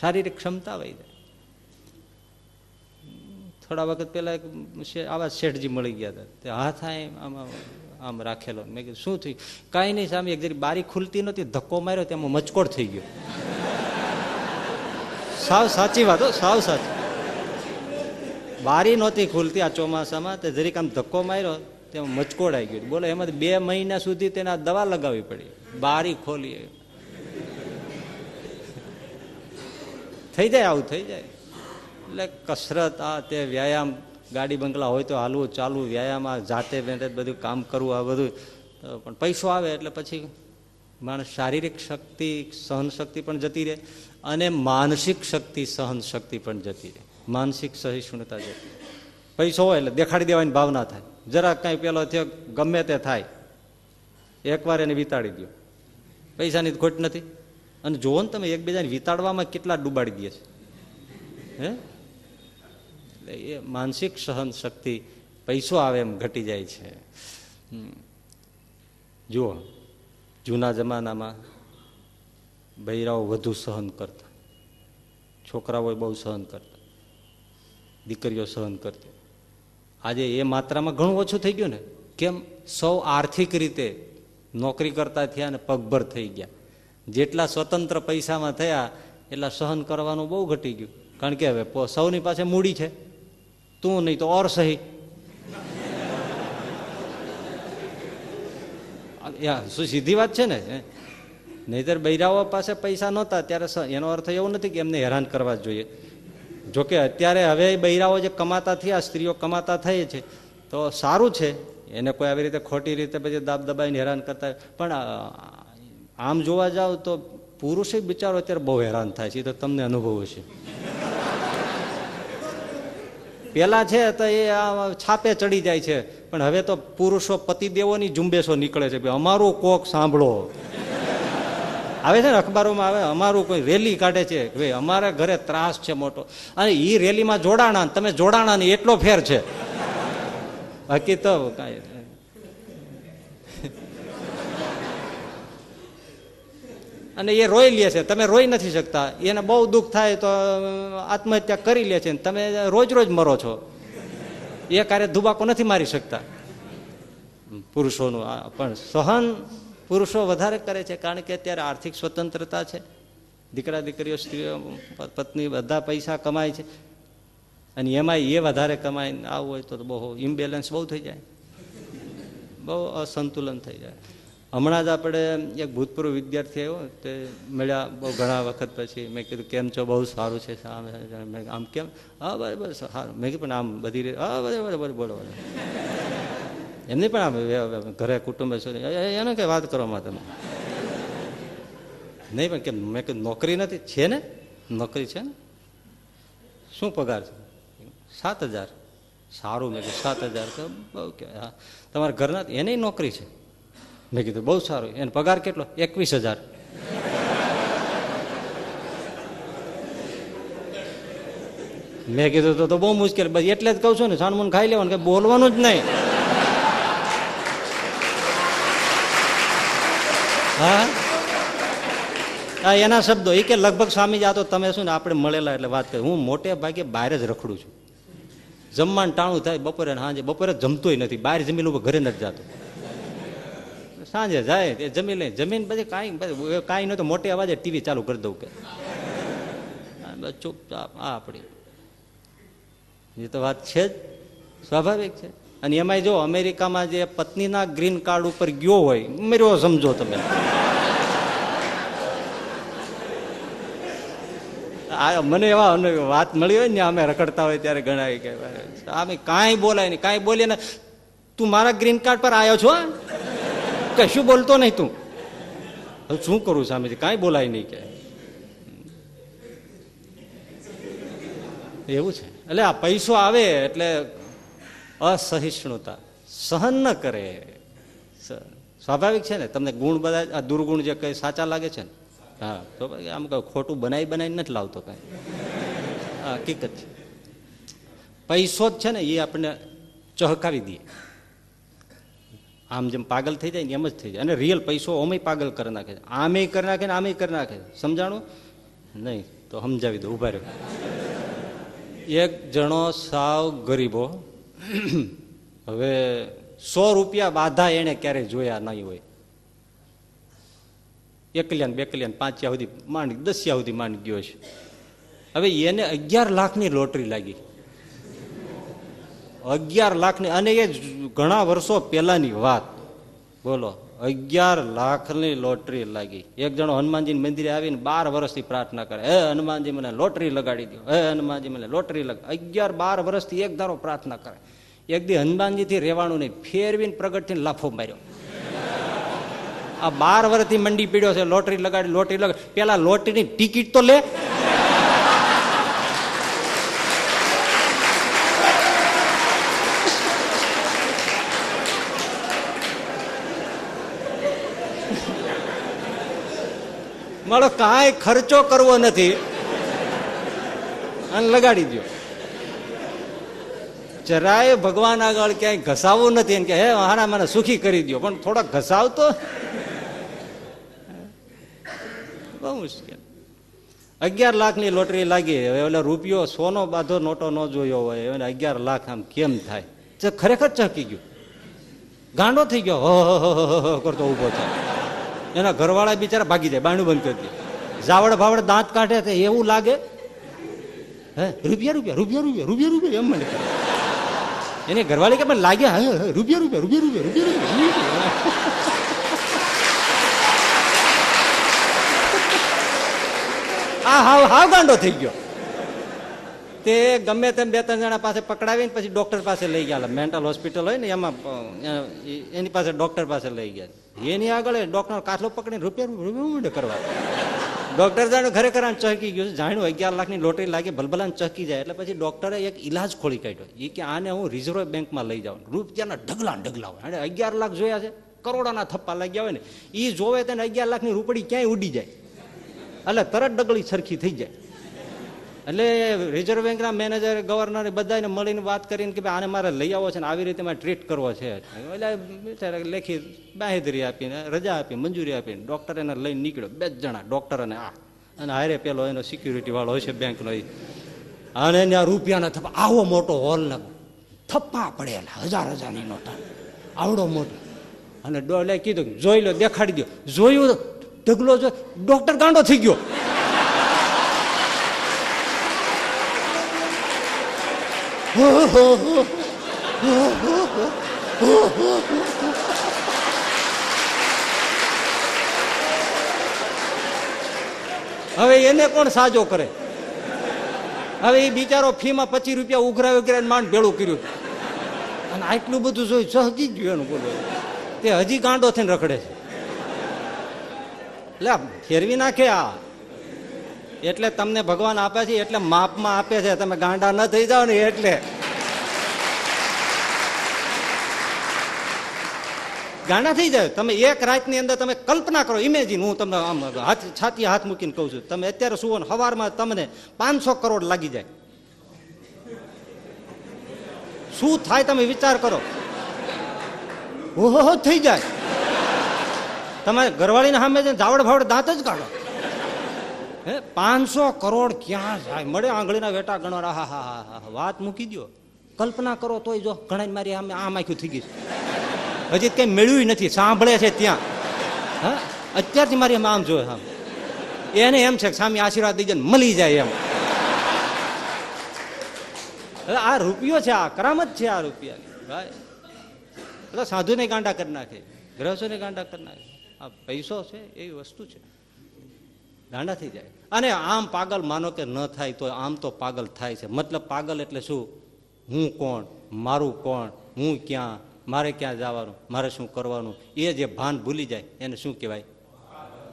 શારીરિક ક્ષમતા વહી જાય. થોડા વખત પહેલા એક આવા શેઠજી મળી ગયા હતા. તે હાથ આમાં આમ. રાખેલો. મેં કીધું, શું થયું? કાંઈ નહીં સામે, એક જરી બારી ખુલતી નહોતી, ધક્કો માર્યો તેમાં મચકોડ થઈ ગયો. સાવ સાચી વાત હો, સાવ સાચી. બારી નહોતી ખુલતી આ ચોમાસામાં, તે જરીક આમ ધક્કો માર્યો તેમાં મચકોડ આવી ગયો. બોલો એમાં બે મહિના સુધી તેને દવા લગાવવી પડી. બારી ખોલી થઈ જાય, આવું થઈ જાય. એટલે કસરત આ તે વ્યાયામ ગાડી બંગલા હોય તો હાલવું, ચાલવું, વ્યાયામ જાતે બેઠે બધું કામ કરવું, આ બધું. પણ પૈસો આવે એટલે પછી માણસ શારીરિક શક્તિ સહન શક્તિ પણ જતી રહે અને માનસિક શક્તિ સહન શક્તિ પણ જતી રહે. માનસિક સહિષ્ણુતા જતી પૈસો હોય એટલે દેખાડી દેવાની ભાવના થાય. જરા કાંઈ પેલો થયો, ગમે તે થાય. એકવાર એને વિતાડી દો પૈસાની ખોટ નથી. અને જુઓ ને તમે એકબીજાને વિતાડવામાં કેટલા ડૂબાડી દે છે. હે? એટલે એ માનસિક સહન શક્તિ પૈસો આવે એમ ઘટી જાય છે. જુઓ, જૂના જમાનામાં બૈરાઓ વધુ સહન કરતા. છોકરાઓ બહુ સહન કરતા. દીકરીઓ સહન કરતી. આજે એ માત્રામાં ઘણું ઓછું થઈ ગયું ને? કેમ? સૌ આર્થિક રીતે નોકરી કરતા થયા અને પગભર થઈ ગયા. જેટલા સ્વતંત્ર પૈસામાં થયા, એટલા સહન કરવાનું બહુ ઘટી ગયું. કારણ કે હવે સૌની પાસે મૂડી છે. તું નહીં તો ઓર સહી શું સીધી વાત છે ને નહીતર બૈરાઓ પાસે પૈસા નહોતા, ત્યારે એનો અર્થ એવો નથી કે એમને હેરાન કરવા જોઈએ. જોકે અત્યારે હવે બૈરાઓ જે કમાતા થયા, સ્ત્રીઓ કમાતા થઈ છે, તો સારું છે, એને કોઈ આવી રીતે ખોટી રીતે પછી દાબ દબાઈને હેરાન કરતા પણ આમ જોવા જાવ તો પુરુષે બિચારો અત્યારે બહુ હેરાન થાય છે તો તમને અનુભવ હશે. પેલા છે તો એ છાપે ચડી જાય છે. પણ હવે તો પુરુષો પતિદેવોની ઝુંબેશો નીકળે છે અમારું કોક સાંભળો. આવે છે ને અખબારોમાં આવે, અમારું કોઈ રેલી કાઢે છે. ભાઈ, અમારા ઘરે ત્રાસ છે મોટો. અને એ રેલીમાં જોડાણા તમે જોડાણા ને એટલો ફેર છે. બાકી તો કાંઈ અને એ રોઈ લે છે. તમે રોઈ નથી શકતા. એને બહુ દુઃખ થાય તો આત્મહત્યા કરી લે છે. તમે રોજ રોજ મરો છો. એ કાર્ય ધુબાકો નથી મારી શકતા. પુરુષોનું પણ સહન પુરુષો વધારે કરે છે કારણ કે અત્યારે આર્થિક સ્વતંત્રતા છે. દીકરા, દીકરીઓ, સ્ત્રીઓ પત્ની બધા પૈસા કમાય છે. અને એમાં એ વધારે કમાઈને આવું હોય તો બહુ ઇમ્બેલેન્સ બહુ થઈ જાય. બહુ અસંતુલન થઈ જાય. હમણાં જ આપણે એક ભૂતપૂર્વ વિદ્યાર્થી આવ્યો, તે મળ્યા બહુ ઘણા વખત પછી. મેં કીધું, કેમ છો? બહુ સારું છે. આમ કેમ? હા, બરાબર સારું. મેં કીધું, પણ આમ બધી રીતે હા, બરાબર બોલો બોલો. એમની પણ આમ ઘરે કુટુંબે કુટુંબ એને કઈ વાત કરવામાં તમે. નહીં, પણ કેમ? મેં કીધું, નોકરી નથી. છે ને? નોકરી છે ને? શું પગાર છે? સાત હજાર. સારું. મેં કીધું, સાત હજાર. તો બહુ કહેવાય. હા, તમારા ઘરના એને નોકરી છે? મેં કીધું, બહુ સારું. એને પગાર કેટલો? એકવીસ હજાર. મેં કીધું, તો બહુ મુશ્કેલ. બસ એટલે જ કહું છું ને સાણમુન ખાઈ લેવાનું, કે બોલવાનું જ નહીં. હા? હા એના શબ્દો. એ કે લગભગ સ્વામી જાતો તમે શું ને, આપણે મળેલા એટલે વાત કરી. હું મોટે ભાગે બહાર જ રખડું છું. જમવાનું ટાણું થાય, બપોરે સાંજે બપોરે જમતોય નથી. બહાર જમી ઉપર ઘરે નથી જતો. સાંજે જાય એ જમી લઈ જમીન પછી કાંઈ કાંઈ નહોતું મોટે અવાજે ટીવી ચાલુ કરી દઉં કે. ચૂપચાપ, આ આપણી. એ તો વાત છે જ. સ્વાભાવિક છે. અને એમાંય જો અમેરિકામાં જે પત્નીના ગ્રીન કાર્ડ ઉપર ગયો હોય મેરો સમજો તમે. આ મને એવા વાત મળી હોય ને, અમે રખડતા હોય ત્યારે ગણાય કે અમે કાંઈ બોલાય નહીં. કાંઈ બોલીએ ને, તું મારા ગ્રીન કાર્ડ પર આવ્યો છો? કશું બોલતો નહીં તું. હવે શું કરું સામેથી? કાંઈ બોલાય નહીં કે. એવું છે. એટલે આ પૈસો આવે એટલે અસહિષ્ણુતા. સહન ન કરે. સ્વાભાવિક છે ને? તમને ગુણ બધા, આ દુર્ગુણ જે કઈ સાચા લાગે છે ને? હા, તો આમ ખોટું બનાવી બનાવી નથી લાવતો કઈ. હકીકત છે. પૈસો જ છે ને, એ આપણને ચહકાવી દે. આમ જેમ પાગલ થઈ જાય ને એમ જ થઈ જાય. અને રિયલ પૈસો ઓમે પાગલ કરી નાખે છે. આમે કરી નાખે ને આમે કરી નાખે સમજાણું? નહીં, તો સમજાવી દો ઊભા રહ્યો. એક જણો સાવ ગરીબો હવે સો રૂપિયા બાધા એને ક્યારે જોયા નહીં હોય. એકલ્યાન, બેકલ્યાન, પાંચ્યા સુધી માંડ, દસિયા સુધી માંડ ગયો છે. હવે એને અગિયાર લાખની લોટરી લાગી. અગિયાર લાખની અને એ ઘણા વર્ષો પહેલાની વાત. બોલો, અગિયાર લાખની લોટરી લાગી. એક જણો હનુમાનજી મંદિરે આવીને બાર વર્ષથી પ્રાર્થના કરે. હે હનુમાનજી, મને લોટરી લગાડી દો હે હનુમાનજી, મને લોટરી લગા અગિયાર બાર વર્ષથી એક ધારો પ્રાર્થના કરે. એક દી હનુમાનજીથી રહેવાનું નહીં, ફેરવીને પ્રગટથી લાફો માર્યો. આ બાર વર્ષથી મંડી પીડ્યો છે, લોટરી લગાડી લોટરી લગાડી. પેલા લોટરીની ટિકિટ તો લે મારો કાંઈ ખર્ચો કરવો નથી અને લગાડી દો જરાય ભગવાન આગળ ક્યાંય ઘસાવવું નથી કે હે હારા મને સુખી કરી દો પણ થોડા ઘસાવતો બહુ મુશ્કેલ અગિયાર લાખની લોટરી લાગી હવે એટલે રૂપિયો સોનો બાધો નોટો ન જોયો હોય એને અગિયાર લાખ આમ કેમ થાય ખરેખર ચકી ગયું ગાંડો થઈ ગયો હો કરતો ઊભો થાય એના ઘરવાળા બિચારા ભાગી જાય બાણું બંધ કરી દે જાવડ ભાવડ દાંત કાઢે તો એવું લાગે હે રૂપિયા રૂપિયા રૂપિયા રૂપિયા રૂપિયા રૂપિયા એમ મને એને ઘરવાળી કે મને લાગ્યા હે રૂપિયા રૂપિયા રૂપિયા રૂપિયા રૂપિયા રૂપિયા આ હાવ હાવ ગાંડો થઈ ગયો તે ગમે તેમ બે, ત્રણ જણા પાસે પકડાવીને પછી ડોક્ટર પાસે લઈ ગયા. મેન્ટલ હોસ્પિટલ હોય ને, એમાં એની પાસે ડોક્ટર પાસે લઈ ગયા. એની આગળ ડોક્ટર કાથલો પકડીને રૂપિયા રૂપિયા કરવા. ડોક્ટર જાણ્યું ખરેખર ચહકી ગયું. જાણ્યું અગિયાર લાખની લોટરી લાગી, ભલભલાને ચહકી જાય. એટલે પછી ડોક્ટરે એક ઇલાજ ખોલી કાઢ્યો. એ કે આને હું રિઝર્વ બેંકમાં લઈ જાઉં. રૂપિયાના ઢગલા ઢગલા હોય. અને અગિયાર લાખ જોયા છે. કરોડોના થપ્પા લાગ્યા હોય ને. એ જોવે તેને અગિયાર લાખની રૂપડી ક્યાંય ઉડી જાય. એટલે તરત ડગલી સરખી થઈ જાય. એટલે રિઝર્વ બેંકના મેનેજર, ગવર્નર બધાને મળીને વાત કરીને કે આને મારે લઈ આવો છે ને આવી રીતે મારે ટ્રીટ કરવો છે. એટલે લેખી બાહેધરી આપીને, રજા આપી, મંજૂરી આપીને ડૉક્ટર એને લઈને નીકળ્યો. બે જણા, ડૉક્ટર અને આ. અને હારે પેલો એનો સિક્યુરિટી વાળો હોય છે બેંકનો એ અને એને રૂપિયાના થપ્પા. આવો મોટો હોલ ને થપ્પા પડેલા હજાર હજારની નોટા આવડો મોટો. અને ડોલે કીધું જોઈ લો, દેખાડી દો જોયું ઢગલો જો ડોક્ટર ગાંડો થઈ ગયો. હવે એને કોણ સાજો કરે? હવે એ બિચારો ફીમાં પચીસ રૂપિયા ઉઘરાવી ઉઘરાવીને માંડ ભેળું કર્યું. અને આટલું બધું જોયું સહજી ગયું એનું બોલો. તે હજી ગાંડો થઈને રખડે છે. એટલે ફેરવી નાખે આ. એટલે તમને ભગવાન આપે છે, એટલે માપમાં આપે છે. તમે ગાંડા ન થઈ જાઓ ને એટલે. ગાંડા થઈ જાય તમે એક રાતની અંદર તમે કલ્પના કરો. ઇમેજિન હું તમને આમ હાથ, છાતી હાથ મૂકીને કહું છું. તમે અત્યારે સુવો ને સવારમાં તમને પાંચસો કરોડ લાગી જાય. શું થાય તમે વિચાર કરો. ઓહો, થઈ જાય. તમે ઘરવાળીને સામે જાવડ ભાવડ દાંત જ કાઢો. હે, પાંચસો કરોડ ક્યાં જાય? મળે આંગળીના વેટા ગણો હા હા હા વાત મૂકી દો કલ્પના કરો તોય જો ઘણા મારી આમ આમ આખ્યું થઈ ગયું હજી કઈ મેળવ્યું નથી, સાંભળે છે ત્યાં. હા, અત્યારથી મારી આમ જોયે આમ એને એમ છે સામે આશીર્વાદ દઈ મળી જાય એમ. હવે આ રૂપિયો છે, આ કરામત છે આ રૂપિયા. ભાઈ એટલે સાધુને ગાંડા કરી નાખે, ગ્રહસ્થોને ગાંડા કરી નાખે. આ પૈસો છે, એવી વસ્તુ છે. ગાંડા થઈ જાય. અને આમ પાગલ માનો કે ન થાય તો આમ તો પાગલ થાય છે. મતલબ પાગલ એટલે શું? હું કોણ? મારું કોણ? હું ક્યાં? મારે ક્યાં જવાનું? મારે શું કરવાનું? એ જે ભાન ભૂલી જાય, એને શું કહેવાય?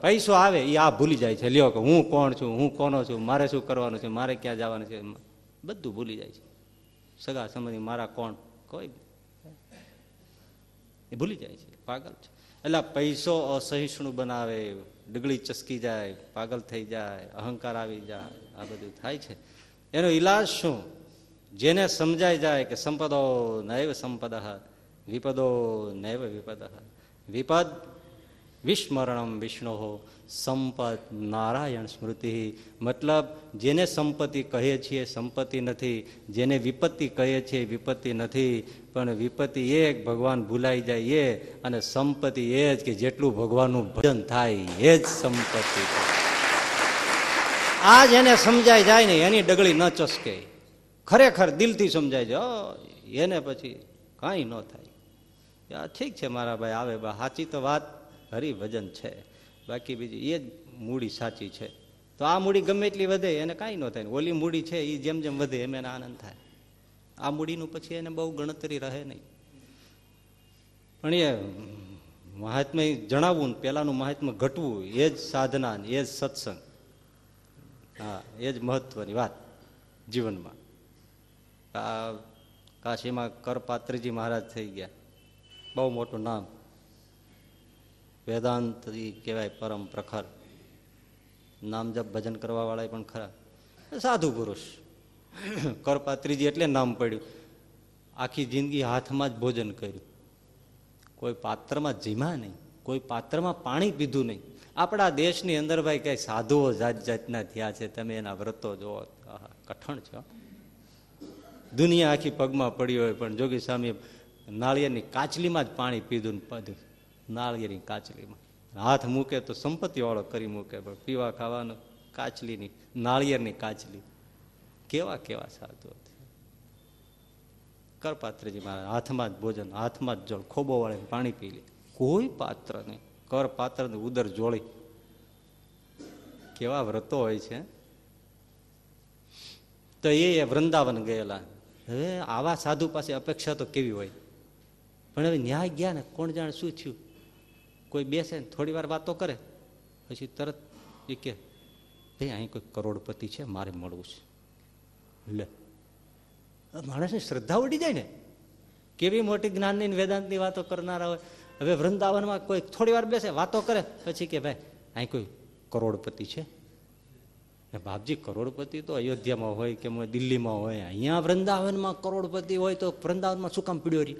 પૈસો આવે, એ આ ભૂલી જાય છે. લ્યો કે હું કોણ છું? હું કોનો છું? મારે શું કરવાનું છે? મારે ક્યાં જવાનું છે? બધું ભૂલી જાય છે. સગા સંબંધી, મારા કોણ? કોઈ એ ભૂલી જાય છે. પાગલ છે. એટલે પૈસો અસહિષ્ણુ બનાવે ડગલી ચસકી જાય, પાગલ થઈ જાય, અહંકાર આવી જાય, આ બધું થાય છે. એનો ઈલાજ શું? જેને સમજાઈ જાય કે સંપદો નૈવ સંપદ, વિપદો નૈવ વિપદ. વિપદ વિસ્મરણમ વિષ્ણુ સંપત નારાયણ સ્મૃતિ. મતલબ જેને સંપત્તિ કહીએ છીએ, સંપત્તિ નથી. જેને વિપત્તિ કહીએ છીએ વિપત્તિ નથી. પણ વિપત્તિ એ ભગવાન ભૂલાઈ જાય એ અને સંપત્તિ એ જ કે જેટલું ભગવાનનું ભજન થાય એ જ સંપત્તિ. આ જેને સમજાઈ જાય ને એની ડગળી ન ચસકે. ખરેખર દિલથી સમજાય જાય એને પછી કાંઈ ન થાય. ઠીક છે મારા ભાઈ, આવે બા, સાચી તો વાત, હરિભજન છે. બાકી બીજી એ જ મૂડી સાચી છે. તો આ મૂડી ગમે એટલી વધે, એને કાંઈ ન થાય. ઓલી મૂડી છે એ જેમ જેમ વધે એમ એને આનંદ થાય. આ મૂડીનું પછી એને બહુ ગણતરી રહે નહીં. પણ એ મહાત્મા જણાવવું ને પહેલાંનું મહાત્મા ઘટવું, એ જ સાધના એ જ સત્સંગ. હા, એ જ મહત્વની વાત જીવનમાં. કાશીમાં કરપાત્રીજી મહારાજ થઈ ગયા. બહુ મોટું નામ. વેદાંત કહેવાય પરમ પ્રખર. નામ જપ ભજન કરવા વાળા પણ ખરા. સાધુ પુરુષ. કરપાત્રીજી એટલે નામ પડ્યું. આખી જિંદગી હાથમાં જ ભોજન કર્યું. કોઈ પાત્રમાં જીમા નહીં. કોઈ પાત્રમાં પાણી પીધું નહીં. આપણા દેશની અંદર ભાઈ કઈ સાધુઓ જાત જાતના થયા છે. તમે એના વ્રતો જુઓ. કઠણ છો દુનિયા આખી પગમાં પડી હોય પણ જોગી સ્વામી, નાળિયેરની કાચલીમાં જ પાણી પીધું ને પધું નાળિયેરની કાચલીમાં. હાથ મૂકે તો સંપત્તિ વાળો કરી મૂકે, પણ પીવા ખાવાનું કાચલીની, નાળિયેરની કાચલી. કેવા કેવા સાધુ કરપાત્રજી મારા હાથમાં જ ભોજન, હાથમાં જ જળ ખોબો વાળે પાણી પી લે. કોઈ પાત્ર નહીં. કર પાત્ર ઉદર જોડી કેવા વ્રતો હોય છે. તો એ વૃંદાવન ગયેલા. હવે આવા સાધુ પાસે અપેક્ષા તો કેવી હોય? પણ હવે ન્યાય ગયા ને, કોણ જાણે શું થયું? કોઈ બેસે ને થોડી વાર વાતો કરે, પછી તરત એ કે, ભાઈ, અહીં કોઈ કરોડપતિ છે, મારે મળવું છે. લે. માણસની શ્રદ્ધા ઉડી જાય ને. કેવી મોટી જ્ઞાનની વેદાંતની વાતો કરનારા હોય. હવે વૃંદાવનમાં કોઈ થોડી વાર બેસે, વાતો કરે, પછી કે, ભાઈ, અહીં કોઈ કરોડપતિ છે. બાપજી, કરોડપતિ તો અયોધ્યામાં હોય કે દિલ્હીમાં હોય, અહીંયા વૃંદાવનમાં કરોડપતિ હોય તો વૃંદાવનમાં શું કામ પીડ્યો રહી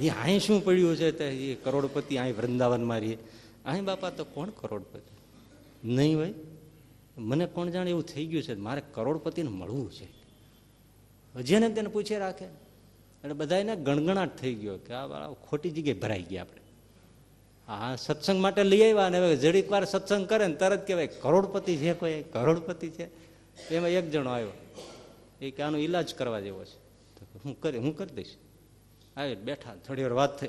એ અહીં શું પડ્યું છે તે? એ કરોડપતિ અહીં વૃંદાવનમાં રહીએ અહીં બાપા તો કોણ કરોડપતિ? નહીં ભાઈ. મને કોણ જાણે એવું થઈ ગયું છે, મારે કરોડપતિને મળવું છે. જેને તેને પૂછે રાખે. એટલે બધાને ગણગણાટ થઈ ગયો કે આ બાળા ખોટી જગ્યાએ ભરાઈ ગયા આપણે. હા સત્સંગ માટે લઈ આવ્યા ને હવે જડીક વાર સત્સંગ કરે ને તરત કહેવાય, કરોડપતિ છે કોઈ? કરોડપતિ છે? એમાં એક જણો આવ્યો. એ કે, આનો ઈલાજ કરવા જેવો છે. હું કરી હું કરી દઈશ. આવી બેઠા, થોડી વાર વાત થઈ.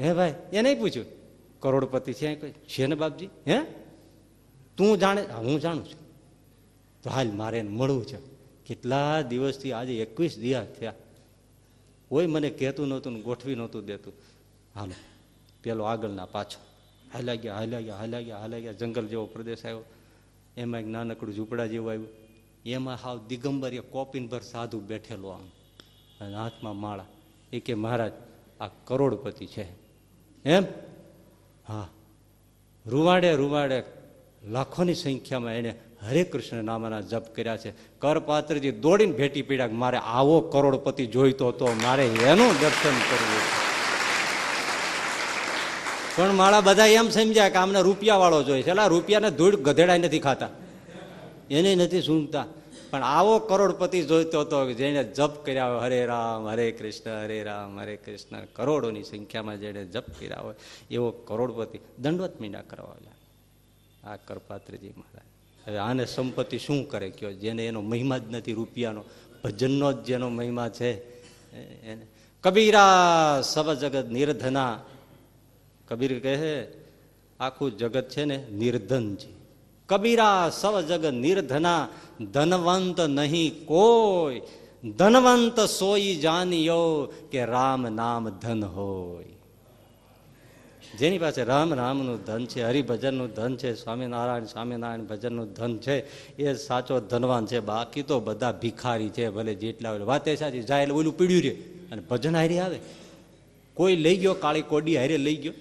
હે ભાઈ એ નહીં પૂછ્યું, કરોડપતિ છે કોઈ? છે ને બાપજી? હે? તું જાણે? હું જાણું છું. તો હાલ મારે મળવું છે. કેટલા દિવસથી આજે એકવીસ દિયા થયા. કોઈ મને કહેતું નહોતું ને ગોઠવી નહોતું દેતું. હાલો, પેલો આગળના પાછો. હાલ્યા ગયા હાલ્યા ગયા હાલ્યા ગયા હાલ્યા ગયા જંગલ જેવો પ્રદેશ આવ્યો. એમાં એક નાનકડું ઝૂંપડા જેવું આવ્યું. એમાં હાવ દિગંબર એ કોપીન ભર સાધુ બેઠેલો આમ. અને હાથમાં માળા. એ કે મહારાજ, આ કરોડપતિ છે. એમ? હા. રૂવાડે રૂવાડે લાખોની સંખ્યામાં એને હરે કૃષ્ણ નામના જપ કર્યા છે. કરપાત્રજી દોડીને ભેટી પીડ્યા મારે આવો કરોડપતિ જોઈતો હતો, મારે એનું દર્શન કરવું પણ મારા બધા એમ સમજ્યા કે આમને રૂપિયા વાળો જોઈએ છે રૂપિયાને ધૂળ ગધેડા નથી ખાતા. એને નથી સૂંઘતા. પણ આવો કરોડપતિ જોઈતો હતો જેને જપ કર્યા હોય, હરે રામ, હરે કૃષ્ણ, હરે રામ, હરે કૃષ્ણ. કરોડોની સંખ્યામાં જેને જપ કર્યા હોય, એવો કરોડપતિ દંડવત મીંડા કરવા આ કરપાત્રજી મહારાજ. હવે આને સંપત્તિ શું કરે કયો? જેને એનો મહિમા જ નથી, રૂપિયાનો. ભજનનો જ જેનો મહિમા છે. એને. કબીરા સબ જગત નિર્ધના. કબીર કહે આખું જગત છે ને નિર્ધન છે. કબીરા સવ જગ નિર્ધના, ધનવંત નહીં કોઈ. ધનવંત સોઈ જાનિયો કે રામ નામ ધન હોય. જેની પાસે રામ રામનું ધન છે, હરિભજનનું ધન છે, સ્વામિનારાયણ સ્વામિનારાયણ ભજનનું ધન છે, એ સાચો ધનવાન છે, બાકી તો બધા ભિખારી છે, ભલે જેટલા હોય. વાત સાચી જાય એટલે ઓલું પીડ્યું રે અને ભજન હારી આવે. કોઈ લઈ ગયો, કાળી કોડી હારે લઈ ગયો,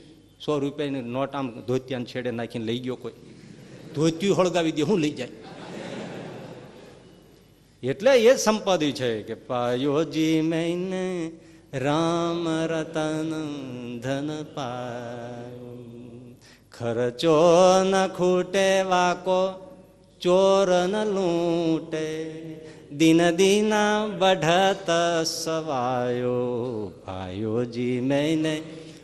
સો રૂપિયાની નોટ આમ ધોતિયાને છેડે નાખીને લઈ ગયો કોઈ. ધોતિયું હળગાવી દે, હું લઈ જાય. એટલે એ સંપાદ્યું છે કે પાયોજી મૈને રામ રતન ધન પાયો. ખર્ચો ન ખૂટે, વાકો ચોર ન લૂંટે. દિન દિના બઢત સવાયો. પાયોજી મૈને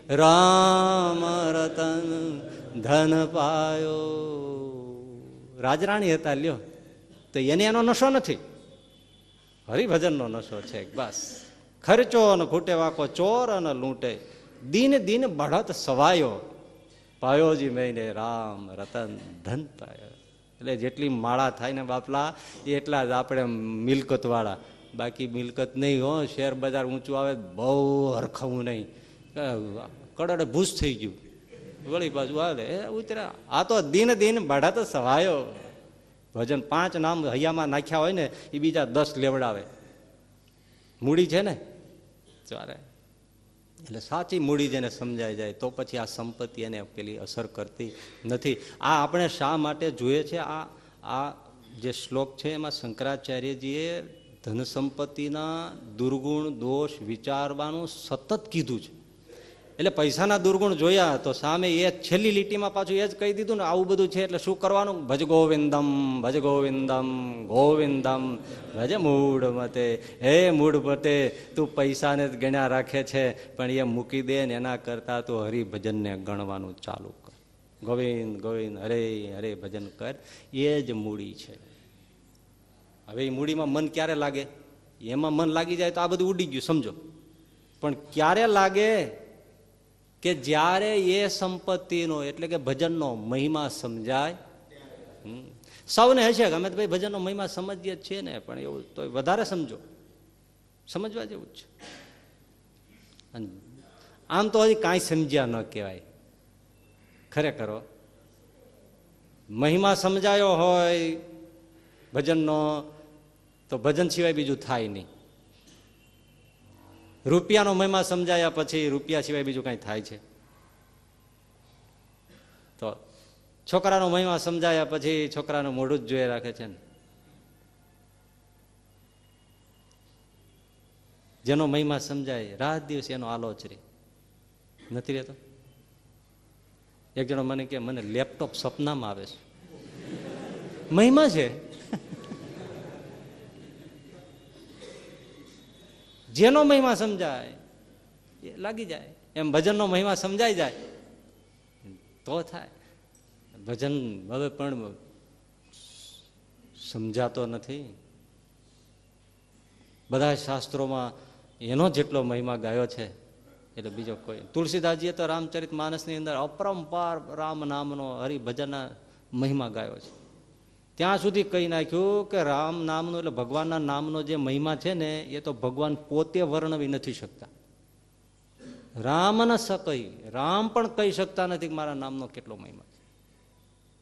રામ રતન ધન પાયો. રાજરાણી હતા, લ્યો. તો એને એનો નશો નથી. હરિભજનનો નશો છે, બસ. ખર્ચો અને ખૂટે વાકો, ચોર અને લૂંટે. દિન દિન બઢત સવાયો. પાયોજી મહિને રામ રતન ધન પાયો. એટલે જેટલી માળા થાય ને બાપલા એટલા જ આપણે મિલકતવાળા. બાકી મિલકત નહીં હો, શેર બજાર ઊંચું આવે, બહુ હરખવું નહીં. કડડ ભૂસ થઈ ગયું. વળી બાજુ આવે. એ ઉતર્યા આ તો દિન દિન ભાડા તો સવાયો ભજન પાંચ નામ હૈયામાં નાખ્યા હોય ને એ બીજા દસ લેવડાવે. મૂડી છે ને? ચારે. એટલે સાચી મૂડી જેને સમજાઈ જાય તો પછી આ સંપત્તિ એને પેલી અસર કરતી નથી. આ આપણે શા માટે જોઈએ છે? આ આ જે શ્લોક છે એમાં શંકરાચાર્યજીએ ધન સંપત્તિના દુર્ગુણ દોષ વિચારવાનું સતત કીધું છે. એટલે પૈસાના દુર્ગુણ જોયા તો સામે એ છેલ્લી લીટીમાં પાછું એ જ કહી દીધું ને, આવું બધું છે એટલે શું કરવાનું? ભજ ગોવિંદમ ભજ ગોવિંદમ ગોવિંદમ. ભજ મૂળ મતે, હે મૂળ મતે, તું પૈસાને જ ગણ્યા રાખે છે, પણ એ મૂકી દે ને એના કરતા તું હરિભજનને ગણવાનું ચાલુ કર. ગોવિંદ ગોવિંદ, હરે હરે ભજન કર. એ જ મૂડી છે. હવે એ મૂડીમાં મન ક્યારે લાગે? એમાં મન લાગી જાય તો આ બધું ઉડી ગયું, સમજો. પણ ક્યારે લાગે? કે જ્યારે એ સંપત્તિનો, એટલે કે ભજનનો મહિમા સમજાય સૌને હશે કે અમે તો ભાઈ ભજનનો મહિમા સમજીએ છીએ ને, પણ એવું તો વધારે સમજો. સમજવા જેવું જ છે. આમ તો હજી કાંઈ સમજ્યા ન કહેવાય. ખરેખર મહિમા સમજાયો હોય ભજનનો, તો ભજન સિવાય બીજું થાય નહીં. રૂપિયાનો મહિમા સમજાયા પછી રૂપિયા સિવાય બીજું કઈ થાય છે? તો છોકરાનો મહિમા સમજાયા પછી છોકરાનું મોઢું જ જોઈ રાખે છે ને. જેનો મહિમા સમજાય, રાત દિવસ એનો આલોચરી નથી રહેતો? એક જણો મને કે, મને લેપટોપ સપનામાં આવે છે. મહિમા છે. જેનો મહિમા સમજાય, એ લાગી જાય. એમ ભજનનો મહિમા સમજાઈ જાય. તો થાય. ભજન હવે પણ સમજાતો નથી. બધા શાસ્ત્રોમાં એનો જેટલો મહિમા ગાયો છે, એટલે બીજો કોઈ. તુલસીદાસજીએ તો રામચરિત માનસની અંદર અપરંપાર રામ નામનો હરિભજનના મહિમા ગાયો છે. ત્યાં સુધી કહી નાખ્યું કે રામ નામનો એટલે ભગવાનના નામનો જે મહિમા છે ને, એ તો ભગવાન પોતે વર્ણવી નથી શકતા. રામ ન સકઈ રામ પણ કહી શકતા નથી કે મારા નામનો કેટલો મહિમા છે.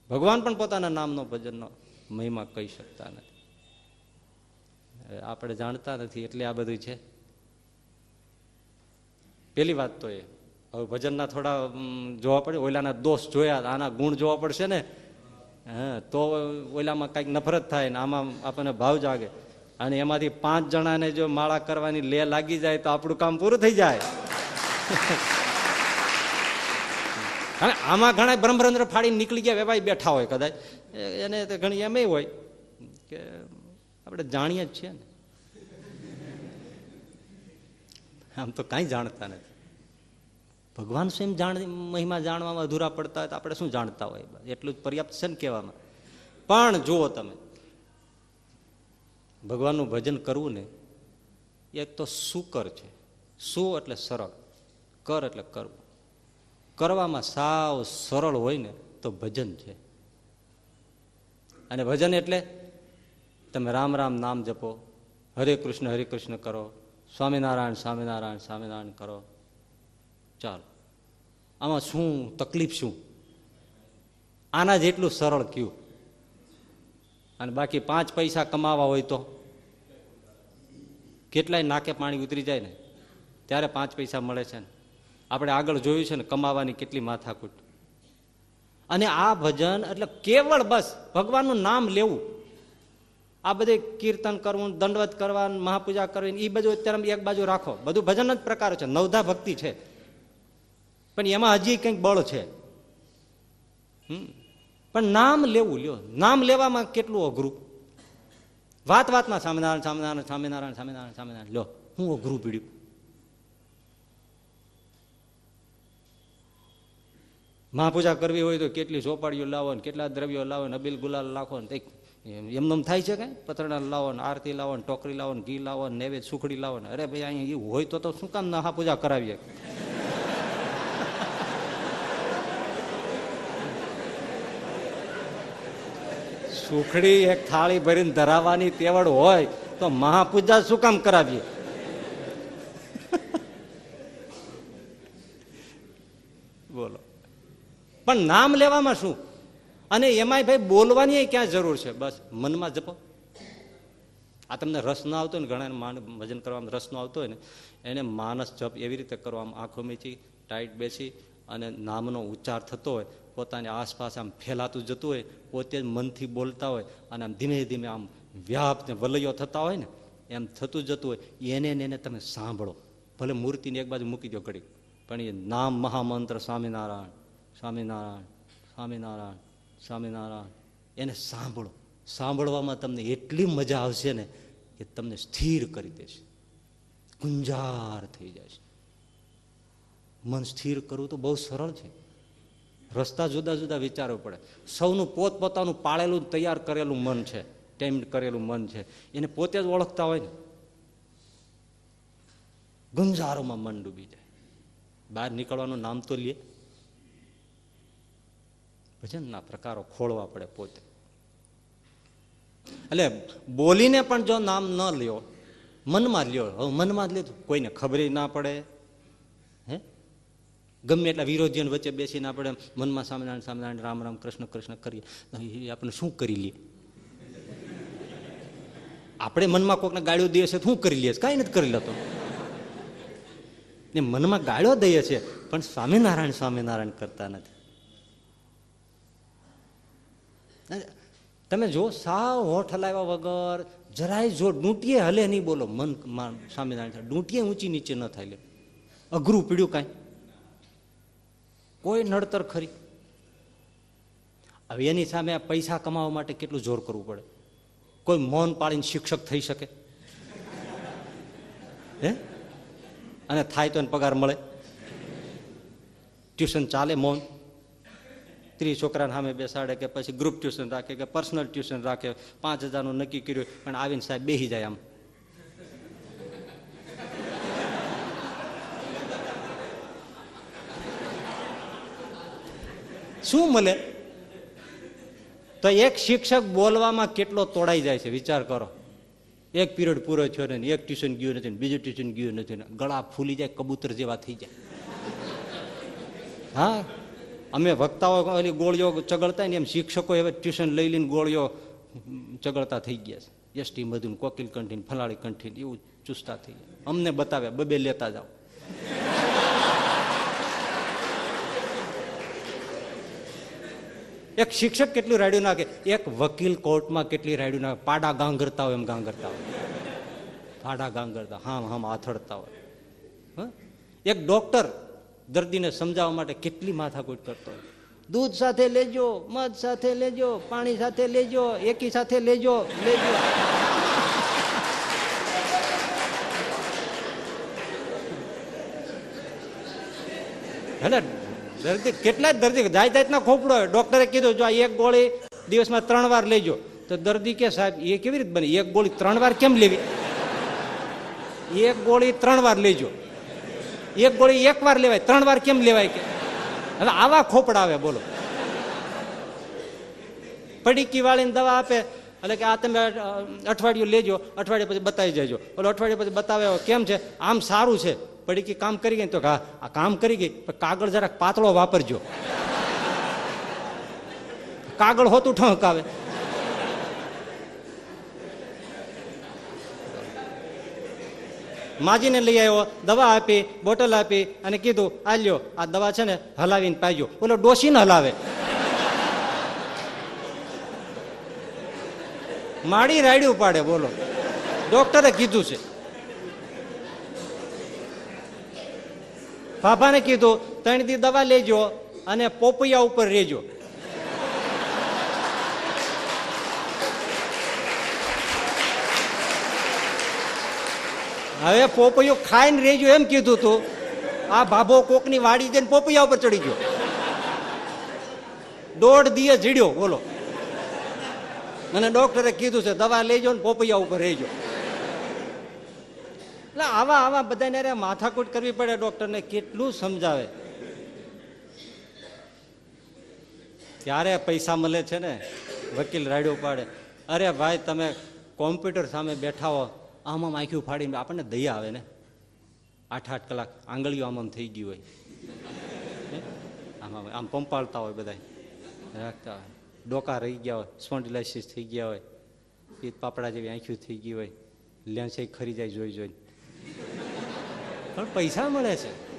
ભગવાન પણ પોતાના નામનો ભજનનો મહિમા કહી શકતા નથી. આપણે જાણતા નથી એટલે આ બધું છે. પેલી વાત તો એ. હવે ભજનના થોડા જોવા પડે ઓલાના દોષ જોયા, આના ગુણ જોવા પડશે ને હા, તો ઓલામાં કંઈક નફરત થાય ને આમાં આપણને ભાવ જાગે. અને એમાંથી પાંચ જણાને જો માળા કરવાની લે લાગી જાય તો આપણું કામ પૂરું થઈ જાય. અને આમાં ઘણા બ્રહ્મરંદ્ર ફાડી નીકળી ગયા, વેપારી બેઠા હોય કદાચ. એને તો ઘણી એમ હોય કે આપણે જાણીએ જ છીએ ને. આમ તો કાંઈ જાણતા નથી. ભગવાન સ્વયં જાણ મહિમા જાણવામાં અધૂરા પડતા હોય તો આપણે શું જાણતા હોય? એટલું જ પર્યાપ્ત છે ને કહેવામાં. પણ જુઓ તમે, ભગવાનનું ભજન કરવું ને એક તો સુકર છે. સુ એટલે સરળ, કર એટલે કરવું. કરવામાં સાવ સરળ હોય ને તો ભજન છે. અને ભજન એટલે તમે રામ રામ નામ જપો, હરે કૃષ્ણ હરે કૃષ્ણ કરો, સ્વામિનારાયણ સ્વામિનારાયણ સ્વામિનારાયણ કરો. ચાલો. આમાં શું તકલીફ શું? આના જેટલું સરળ કયું? અને બાકી પાંચ પૈસા કમાવા હોય તો? કેટલાય નાકે પાણી ઉતરી જાય ને? ત્યારે પાંચ પૈસા મળે છે ને? આપણે આગળ જોયું છે ને કમાવાની કેટલી માથાકૂટ. અને આ ભજન એટલે કેવળ બસ, ભગવાનનું નામ લેવું. આ બધે કીર્તન કરવું, દંડવત કરવા મહાપૂજા કરવી એ બધું અત્યારે એક બાજુ રાખો. બધું ભજન જ પ્રકાર છે. નવધા ભક્તિ છે. પણ એમાં હજી કંઈક બળ છે. પણ નામ લેવું, લ્યો. નામ લેવામાં કેટલું અઘરું? વાત વાતમાં સ્વામિનારાયણ સ્વામિનારાયણ સ્વામિનારાયણ સ્વામિનારાયણ સ્વામિનારાયણ. લ્યો, હું અઘરું પીડ્યું. મહાપૂજા કરવી હોય તો કેટલી ચોપાડીઓ લાવો ને કેટલા દ્રવ્યો લાવો ને અબીલ ગુલાલ લાખો ને એમનેમ થાય છે કે પતરણા લાવો ને આરતી લાવો ને ટોકરી લાવો ને ઘી લાવો ને નૈવેદ સુખડી લાવો ને. અરે ભાઈ, અહીંયા એવું હોય તો શું કામ મહાપૂજા કરાવીએ? સુખડી એક થાળી ભરીને ધરાવવાની તેવડ હોય તો મહાપૂજા શું કામ કરાવીએ? બોલો. પણ નામ લેવામાં શું? અને એમાંય ભાઈ બોલવાની ક્યાં જરૂર છે? બસ, મનમાં જપો. આ તમને રસ ન આવતો ને ઘણા માન ભજન કરવામાં રસ ન આવતો હોય ને, એને માનસ જપ એવી રીતે કરવામાં, આંખો મીચી, ટાઈટ બેસી અને નામનો ઉચ્ચાર થતો હોય પોતાની આસપાસ આમ ફેલાતું જતું હોય, પોતે જ મનથી બોલતા હોય અને આમ ધીમે ધીમે આમ વ્યાપ વલયો થતા હોય ને, એમ થતું જતું હોય, એને એને તમે સાંભળો. ભલે મૂર્તિને એક બાજુ મૂકી દો ઘડી પણ એ નામ મહામંત્ર સ્વામિનારાયણ સ્વામિનારાયણ સ્વામિનારાયણ સ્વામિનારાયણ, એને સાંભળો. સાંભળવામાં તમને એટલી મજા આવશે ને કે તમને સ્થિર કરી દેશે. ગુંજાર થઈ જશે. મન સ્થિર કરવું તો બહુ સરળ છે. રસ્તા જુદા જુદા વિચારવું પડે. સૌનું પોતપોતાનું પાળેલું તૈયાર કરેલું મન છે. ટેમ કરેલું મન છે. એને પોતે જ ઓળખતા હોય ને. ગુંજારોમાં મન ડૂબી જાય. બહાર નીકળવાનું નામ તો લે. ભજનના પ્રકારો ખોળવા પડે પોતે. એટલે બોલીને પણ જો નામ ન લ્યો, મનમાં લ્યો. હવે મનમાં જ લીધું કોઈને ખબર ના પડે. ગમે એટલા વિરોધીઓને વચ્ચે બેસીને આપણે મનમાં સ્વામિનારાયણ સ્વામિનારાયણ રામ રામ, કૃષ્ણ કૃષ્ણ કરીએ. આપણે શું કરી લઈએ? આપણે મનમાં કોકને ગાળ્યો દઈએ છે શું કરી લઈએ કાંઈ નથી કરી લેતો. ને મનમાં ગાળ્યો દઈએ છે, પણ સ્વામિનારાયણ સ્વામિનારાયણ કરતા નથી. તમે જો સાવ હોઠ હલાવ્યા વગર જરાય જો ડૂંટીએ હલે નહીં બોલો, મન સ્વામિનારાયણ ડૂંટીએ ઊંચી નીચે ન થાય અઘરું પીડ્યું કાંઈ? કોઈ નડતર ખરી. હવે એની સામે પૈસા કમાવા માટે કેટલું જોર કરવું પડે? કોઈ મૌન પાળીને શિક્ષક થઈ શકે? હે? અને થાય તો એને પગાર મળે. ટ્યુશન ચાલે મૌન. ત્રીસ છોકરાને સામે બેસાડે કે પછી ગ્રુપ ટ્યુશન રાખે કે પર્સનલ ટ્યુશન રાખે. પાંચ હજારનું નક્કી કર્યું પણ આવીને સાહેબ બેસી જાય આમ. શું મળે? તો એક શિક્ષક બોલવામાં કેટલો તોડાઈ જાય છે, વિચાર કરો. એક પીરિયડ પૂરો થયો ને, એક ટ્યુશન ગયું નથી બીજું ટ્યુશન ગયું નથી ગળા ફૂલી જાય, કબૂતર જેવા થઈ જાય. હા? અમે વક્તાઓ ઓલી ગોળીઓ ચગડતા ને, એમ શિક્ષકો હવે ટ્યુશન લઈ લઈને ગોળીઓ ચગડતા થઈ ગયા છે. એસટી મધુન કોકિલ કંઠીન ફલાળી કંઠીન, એવું ચુસ્તા થઈ ગયા. અમને બતાવ્યા, બબે લેતા જાઓ. એક શિક્ષક કેટલું રાડ્યું નાખે? એક વકીલ કોર્ટમાં કેટલી રાડ્યું નાખે? પાડા ગાંગરતા હોય એમ ગાંગરતા હોય. પાડા ગાંગરતા, હામ હામ આથડતા હોય. એક ડોક્ટર દર્દીને સમજાવવા માટે કેટલી માથાકૂટ કરતો હોય. દૂધ સાથે લેજો, મધ સાથે લેજો, પાણી સાથે લેજો, એકી સાથે લેજો લેજો. એટલે દર્દી, કેટલા જ દર્દી જાત જાતના ખોપડો હોય. ડોક્ટરે કીધું, જો આ એક ગોળી દિવસમાં ત્રણ વાર લેજો. તો દર્દી કે, સાહેબ, એ કેવી રીતે બને? એક ગોળી ત્રણ વાર કેમ લેવી? એક ગોળી ત્રણ વાર લેજો. એક ગોળી એક વાર લેવાય, ત્રણ વાર કેમ લેવાય કે? હવે આવા ખોપડા આવે, બોલો. પડીકી વાળીને દવા આપે, એટલે કે આ તમે અઠવાડિયું લેજો, અઠવાડિયે પછી બતાવી જજો ઓલો અઠવાડિયે પછી બતાવે, કેમ છે? આમ સારું છે. પડીકી કામ કરી ગઈ તો આ કામ કરી ગઈ કાગળ જરાક પાતળો વાપરજો. કાગળ હોતું ઠંક આવે માજીને લઈ આવ્યો, દવા આપી, બોટલ આપી અને કીધું, આ લ્યો, આ દવા છે ને હલાવીને પાજો. ઓલો ડોસીને હલાવે. માડી રાડ્યું પાડે, બોલો. ડોક્ટરે કીધું છે. બાબાને કીધું, ત્રણ દી દવા લેજો અને પોપૈયા ઉપર રેજો. હવે પોપૈયો ખાઈને રેજો એમ કીધું તું. આ ભાભો કોકની વાડી જઈને પોપૈયા ઉપર ચડી ગયો. દોઢ દીએ જીડ્યો બોલો. અને ડોક્ટરે કીધું છે, દવા લેજો ને પોપૈયા ઉપર રહેજો એટલે આવા આવા બધાને અરે માથાકૂટ કરવી પડે ડૉક્ટરને, કેટલું સમજાવે. ત્યારે પૈસા મળે છે ને, વકીલ રાડ્યો પાડે અરે ભાઈ, તમે કોમ્પ્યુટર સામે બેઠા હો, આમ આમ આંખ્યું ફાડીને આપણને દયા આવે ને. આઠ આઠ કલાક આંગળીઓ આમ આમ થઈ ગયું હોય? આમ આમ પંપાળતા હોય બધા રાખતા હોય. ડોકા રહી ગયા હોય સ્પોન્ડિલાઇસિસ થઈ ગયા હોય. પીત પાપડા જેવી આંખ્યું થઈ ગઈ હોય. લેન્સ ખરી જાય જોઈ જોઈને પણ પૈસા મળે છે.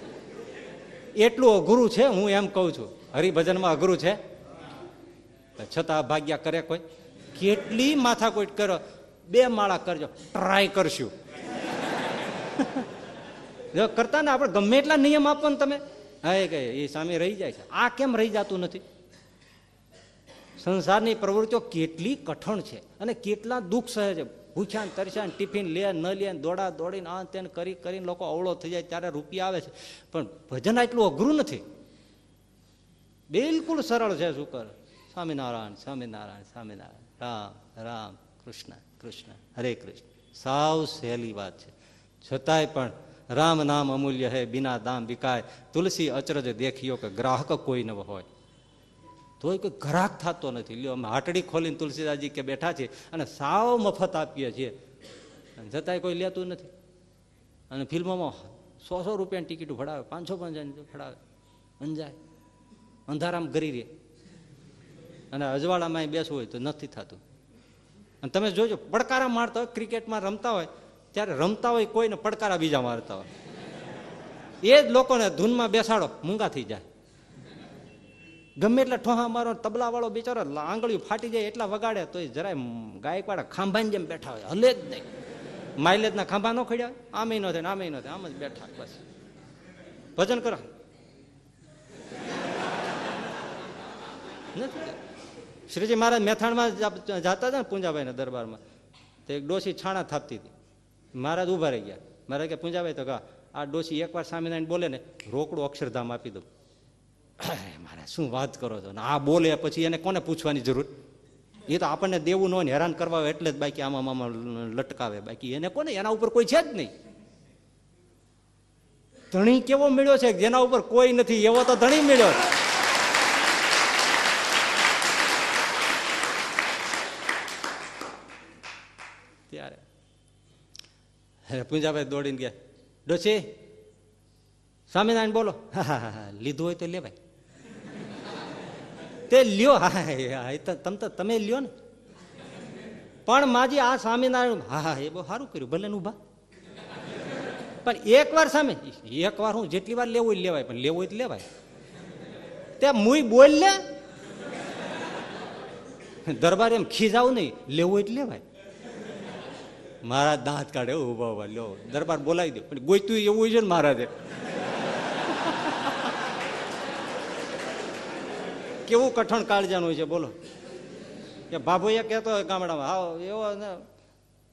એટલું અઘરું છે, હું એમ કહું છું. હરિભજનમાં અઘરું છે. છતાં ભાગ્યા કરે કોઈ. કેટલી માથાકૂટ કરો. બે માળા કરજો. ટ્રાય કરશું. જો કરતા ને આપણે ગમે એટલા નિયમ આપો ને તમે. હા કહે એ સામે રહી જાય છે. આ કેમ રહી જતું નથી? સંસારની પ્રવૃત્તિઓ કેટલી કઠણ છે અને કેટલા દુઃખ સહે છે ભૂખ્યા ને તરસ્યા ટિફિન લે, ન લે દોડા દોડીને આ તેને કરી, કરીને લોકો અવળો થઈ જાય, ત્યારે રૂપિયા આવે છે. પણ ભજન આટલું અઘરું નથી. બિલકુલ સરળ છે શુકર સ્વામિનારાયણ સ્વામિનારાયણ સ્વામિનારાયણ. રામ રામ, કૃષ્ણ કૃષ્ણ, હરે કૃષ્ણ. સાવ સહેલી વાત છે. છતાંય પણ રામ નામ અમૂલ્ય હે, બિના દામ વિકાય. તુલસી અચરજ દેખ્યો કે ગ્રાહક કોઈ ન હોય. તોય કોઈ ઘરાક થતો નથી. લ્યો, અમે હાટડી ખોલીને તુલસીદાસજી કે બેઠા છે અને સાવ મફત આપીએ છીએ. છતાંય કોઈ લેતું નથી. અને ફિલ્મોમાં સો સો રૂપિયાની ટિકિટ ભરાવે પાંચસો પાંચસો ભરાવે અંજાય. અંધારામાં ગરી રહે. અને અજવાળામાં બેસવું હોય તો નથી થતું. અને તમે જોજો, પડકારા મારતા હોય, ક્રિકેટમાં રમતા હોય, ત્યારે રમતા હોય કોઈને પડકારા બીજા મારતા હોય. એ જ લોકોને ધૂનમાં બેસાડો, મૂંગા થઈ જાય. ગમે એટલે ઠોહા મારો તબલાવાળો બિચારો આંગળીઓ ફાટી જાય એટલા વગાડે તો જરાય ગાયકવાડા ખાંભાની જેમ બેઠા હોય. હલે જ નહીં. માઇલેજના ખાંભા ન ખડ્યા આમે ન થાય આમે ન થાય. આમ જ બેઠા બસ. ભજન કરો. શ્રીજી મહારાજ મેથાણમાં જતા હતા ને પૂંજાભાઈના દરબારમાં, તો એક ડોસી છાણા થાપતી હતી. મહારાજ ઊભા રહી ગયા. મહારાજ કે, પૂંજાભાઈ, તો કહા આ ડોસી એકવાર સામે બોલે ને, રોકડું અક્ષરધામ આપી દઉં. મારે શું વાત કરો છો? ને આ બોલે પછી એને કોને પૂછવાની જરૂર? એ તો આપણને દેવું ન હેરાન કરવા હોય એટલે જ બાકી આમાં આમાં લટકાવે. બાકી એને કોને? એના ઉપર કોઈ છે જ નહીં. ધણી કેવો મળ્યો છે? જેના ઉપર કોઈ નથી. એવો તો ધણી મળ્યો ત્યારે પૂંજાભાઈ દોડીને ગયા. ડોસી સ્વામિનારાયણ બોલો. હા હા હા. લીધું હોય તો લેવાય. તે લ્યો. હા તમ તો તમે લ્યો ને. પણ માજી આ સ્વામિનારાયણ, હા હા, એ બહુ સારું કર્યું, ભલે ઊભા પણ એક વાર સામે, એક વાર હું જેટલી વાર લેવું લેવાય, પણ લેવું જ લેવાય. તે મુઈ બોલ લે. દરબાર એમ ખીજાવું નહીં, લેવું તો લેવાય. મારા દાંત કાઢે ઊભા ઊભા લ્યો. દરબાર બોલાવી દો, પણ ગોઈતું એવું છે ને મહારાજે કેવું કઠણ કાળજાનું છે, બોલો. કે બાબુએ કહેતો હોય ગામડામાં હા એવો ને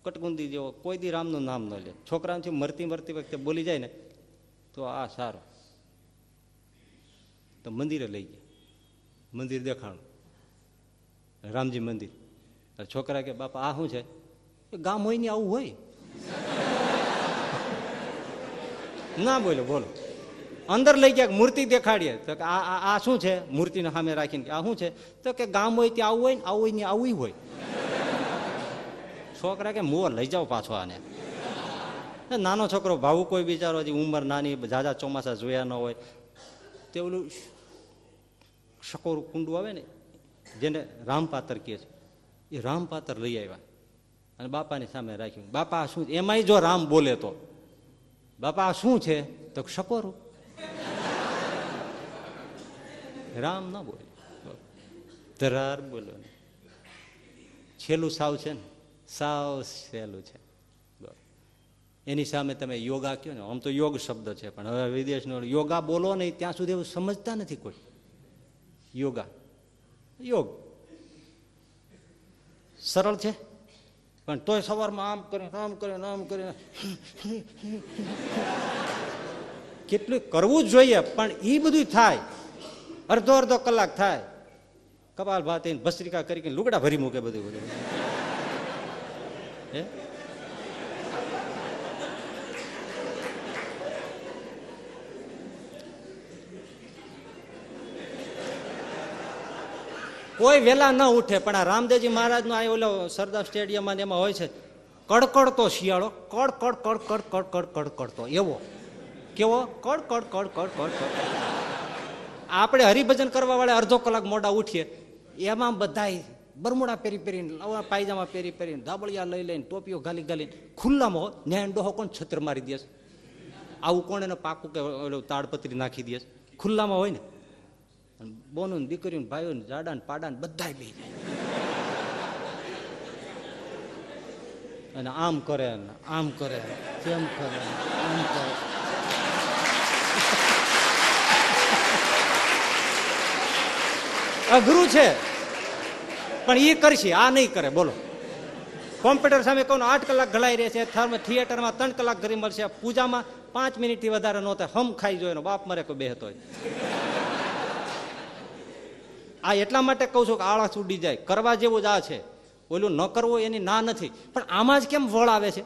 કટકુંદી જેવો, કોઈ દી રામનું નામ ન લે. છોકરાઓથી મરતી મરતી વખતે બોલી જાય ને, તો આ સારું. તો મંદિરે લઈ ગયા. મંદિર દેખાણું. રામજી મંદિર. છોકરા કે, બાપા, આ શું છે? ગામ હોય ને આવું હોય. ના બોલો બોલો. અંદર લઈ ગયા મૂર્તિ દેખાડીએ. તો કે આ આ શું છે? મૂર્તિને સામે રાખીને આ શું છે? તો કે ગામ હોય ત્યાં આવું હોય ને આવું હોય ને આવું હોય. છોકરા કે મોર, લઈ જાઓ પાછો આને. નાનો છોકરો ભાવુ કોઈ બિચારો હજી ઉંમર નાની ઝાઝા ચોમાસા જોયા ન હોય. તે ઓલું શકોરું કુંડું આવે ને, જેને રામપાતર કહે છે. એ રામપાતર લઈ આવ્યા. અને બાપાની સામે રાખ્યું. બાપા શું એમાંય જો રામ બોલે તો. બાપા શું છે? તો શકોરું. રામ ના બોલે. ધરાર બોલો છેલ્લું સાવ છે ને? સાવ સહેલું છે. એની સામે તમે યોગા કહો ને? આમ તો યોગ શબ્દ છે, પણ હવે વિદેશનો યોગા બોલો નહીં, ત્યાં સુધી એવું સમજતા નથી કોઈ. યોગા. યોગ. સરળ છે? પણ તોય સવારમાં આમ કરીને, આમ કરે આમ કરીને. કેટલું કરવું જ જોઈએ, પણ એ બધું થાય. અડધો અડધો કલાક થાય કપાલ ભાતી ભસ્ત્રિકા કરી લુગડા ભરી મૂકે બધું બધું કોઈ વેલા ન ઉઠે પણ આ રામદેવજી મહારાજનો આ ઓલો સરદાર સ્ટેડિયમમાં એમાં હોય છે કડકડતો શિયાળો કડ કડ કડ કડ કડ કડ કડ કડતો એવો કેવો કડ કડ કડ કડ કડ કડ આપણે હરિભજન કરવા વાળા અડધો કલાક મોડા ઉઠીએ, એમાં બધાય બરમુડા પહેરી પહેરીને લવા પાયજામા પહેરી પહેરીને, ધાબળિયા લઈ લઈને, ટોપીઓ ગાલી ગાલીને, ખુલ્લામાં ન્યાય ડોહો કોણ છત્ર મારી દે છે? આવું કોણ એને પાકું કે તાડપત્રી નાખી દે છે? ખુલ્લામાં હોય ને બોનું દીકરીઓ ભાઈઓ જાડા ને પાડા ને બધા લઈ જાય અને આમ કરે આમ કરે તેમ કરે આમ કરે અઘરું છે. પણ એ કરશે, આ નહીં કરે, બોલો. કોમ્પ્યુટર સામે કહું આઠ કલાક ઘડાઈ રહે છે, થર્મ થિયેટરમાં ત્રણ કલાક ઘરી મળશે, પૂજામાં પાંચ મિનિટથી વધારે ન હમ ખાઈ જોઈએ બાપ મરે કોઈ બેહતો હોય. આ એટલા માટે કહું છું કે આળસ ઉડી જાય, કરવા જેવું જ આ છે. ઓલું ન કરવું એની ના નથી. પણ આમાં જ કેમ વળ આવે છે?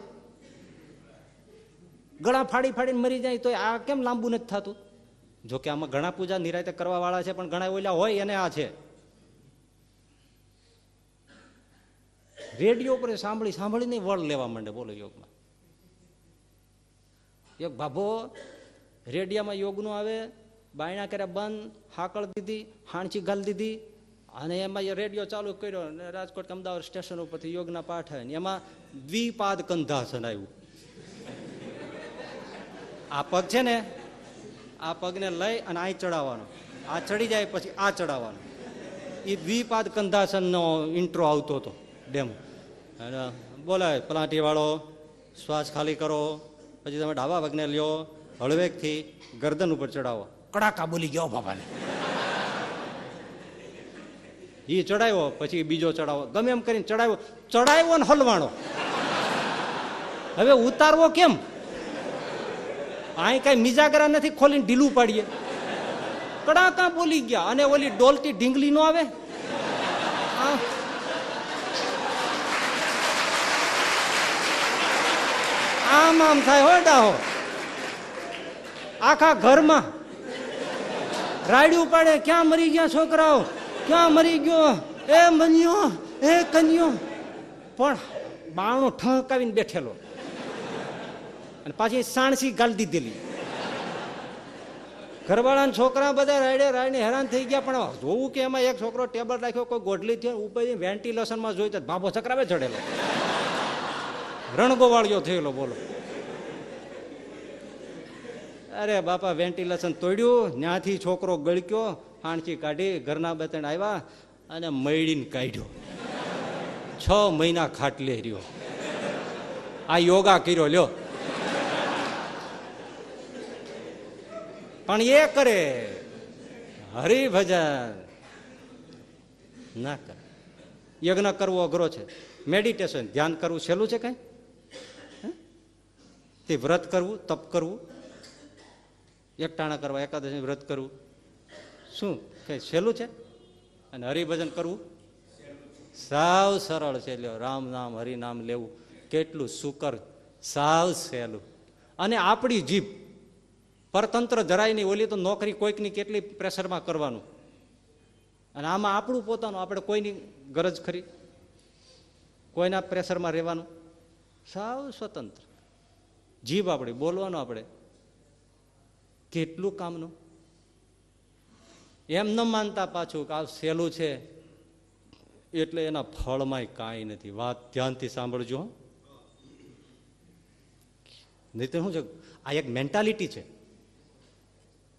ગળા ફાડી ફાડીને મરી જાય તો આ કેમ લાંબુ નથી થતું? જો કે આમાં ઘણા પૂજા નિરાયતે કરવા વાળા છે, પણ ઘણા ઓલા હોય એને આ છે. રેડિયો પર સાંભળી સાંભળીને વળ લેવા માંડે, બોલો યોગમાં. એક ભાભો રેડિયામાં યોગનું આવે, બાયણા કર્યા બંધ, હાકળ દીધી હાણચી ગાલ દીધી, અને એમાં એ રેડિયો ચાલુ કર્યો અને રાજકોટ અમદાવાદ સ્ટેશન ઉપરથી યોગના પાઠ આવે એમાં દ્વિપાદ કંધાસન આવ્યું. આ પગ છે ને આ પગને લઈ અને આ ચડાવવાનો. આ ચડી જાય પછી આ ચડાવવાનો. એ દ્વિપાદ કંધાસનનો ઇન્ટ્રો આવતો હતો ડેમો અને બોલાય પલાટી વાળો શ્વાસ ખાલી કરો. પછી તમે ડાબા પગને લ્યો હળવેકથી ગરદન ઉપર ચડાવો. કડાકા બોલી ગયો બાબાને એ ચડાવ્યો પછી બીજો ચડાવો. ગમે એમ કરીને ચડાવ્યો. ચડાવ્યો ને હલવાણો હવે ઉતારવો કેમ? અહીં કઈ મિજાગરા નથી, ખોલીને ઢીલું પાડીએ. કડાકા બોલી ગયા, અને ઓલી ડોલતી ઢીંગલી નો આવે? આમ આમ થાય હો ડાહો. આખા ઘરમાં રાડ્યું પાડે ક્યાં મરી ગયા છોકરાઓ? ક્યાં મરી ગયો? એ મન્યો, એ કન્યો. પણ બાણું ઠંકાવીને બેઠેલો. અને પાછી સાણસી ગાલ દીધેલી. ઘરવાળાના છોકરા બધા રાડે રાડીને હેરાન થઈ ગયા, પણ જોવું કે એમાં એક છોકરો ટેબલ રાખ્યો, કોઈ ગોઢલી થયો ઉપર વેન્ટિલેશનમાં જોઈ તો ભાભો ચક્રાવે ચડેલો. રણગોવાળિયો થયેલો, બોલો. અરે બાપા, વેન્ટિલેશન તોડ્યું ત્યાંથી છોકરો ગળક્યો ફાણસી કાઢી, ઘરના બતણ આવ્યા અને મૈડીને કાઢ્યો. છ મહિના ખાટલે રહ્યો. આ યોગા કર્યો, લ્યો. પણ એ કરે. હરિભજન. ના કરે. યજ્ઞ કરવો અઘરો છે. મેડિટેશન ધ્યાન કરવું સહેલું છે કઈ? તે વ્રત કરવું, તપ કરવું. એકટાણા કરવા એકાદશી વ્રત કરવું. શું? કઈ સહેલું છે? અને હરિભજન કરવું? સાવ સરળ છે. લ્યો, રામ નામ હરિનામ લેવું. કેટલું સુકર, સાવ સહેલું. અને આપણી જીભ પરતંત્ર જરાય નહીં ઓલી તો નોકરી કોઈકની કેટલી પ્રેશરમાં કરવાનું. અને આમાં આપણું પોતાનું, આપણે કોઈની ગરજ ખરી? કોઈના પ્રેશરમાં રહેવાનું? સાવ સ્વતંત્ર. જીભ આપણી, બોલવાનું આપણે. કેટલું કામનું? એમ ન માનતા પાછું કે આ સહેલું છે. એટલે એના ફળમાંય કાંઈ નથી. વાત ધ્યાનથી સાંભળજો. નહીં તો શું છે? આ એક મેન્ટાલિટી છે.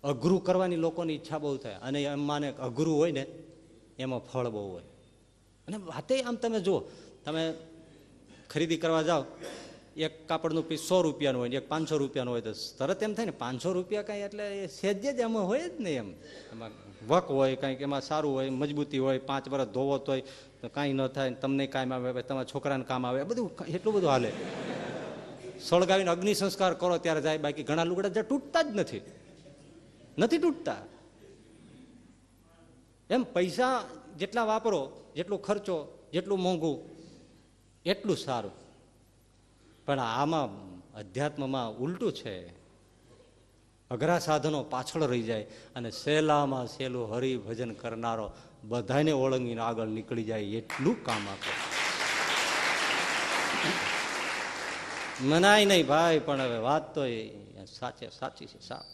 અઘરું કરવાની લોકોની ઈચ્છા બહુ થાય. અને એમાં અઘરું હોય ને, એમાં ફળ બહુ હોય. અને વાતે આમ તમે જુઓ, તમે ખરીદી કરવા જાઓ, એક કાપડનું પીસ સો રૂપિયાનું હોય ને, એક પાંચસો રૂપિયાનું હોય તો તરત એમ થાય ને, પાંચસો રૂપિયા કાંઈ એટલે એ સહેજે જ એમાં હોય જ નહીં એમ. એમાં વક હોય, કંઈક એમાં સારું હોય, મજબૂતી હોય, પાંચ વર્ષ ધોવો હોય, તો કાંઈ ન થાય તમને કામ આવે, તમારા છોકરાને કામ આવે, બધું એટલું બધું હાલે. સળગાવીને અગ્નિ સંસ્કાર કરો, ત્યારે જાય, બાકી ઘણા લુગડા જ્યાં તૂટતા જ નથી. નથી તૂટતા. એમ પૈસા જેટલા વાપરો, જેટલો ખર્ચો, જેટલું મોંઘું, એટલું સારું. પણ આમાં અધ્યાત્મમાં ઉલટું છે. અઘરા સાધનો પાછળ રહી જાય અને સહેલામાં સહેલું હરિભજન કરનારો બધાને ઓળંગીને આગળ નીકળી જાય એટલું કામ આપે. મનાય નહીં ભાઈ, પણ હવે વાત તો સાચે, સાચી છે સા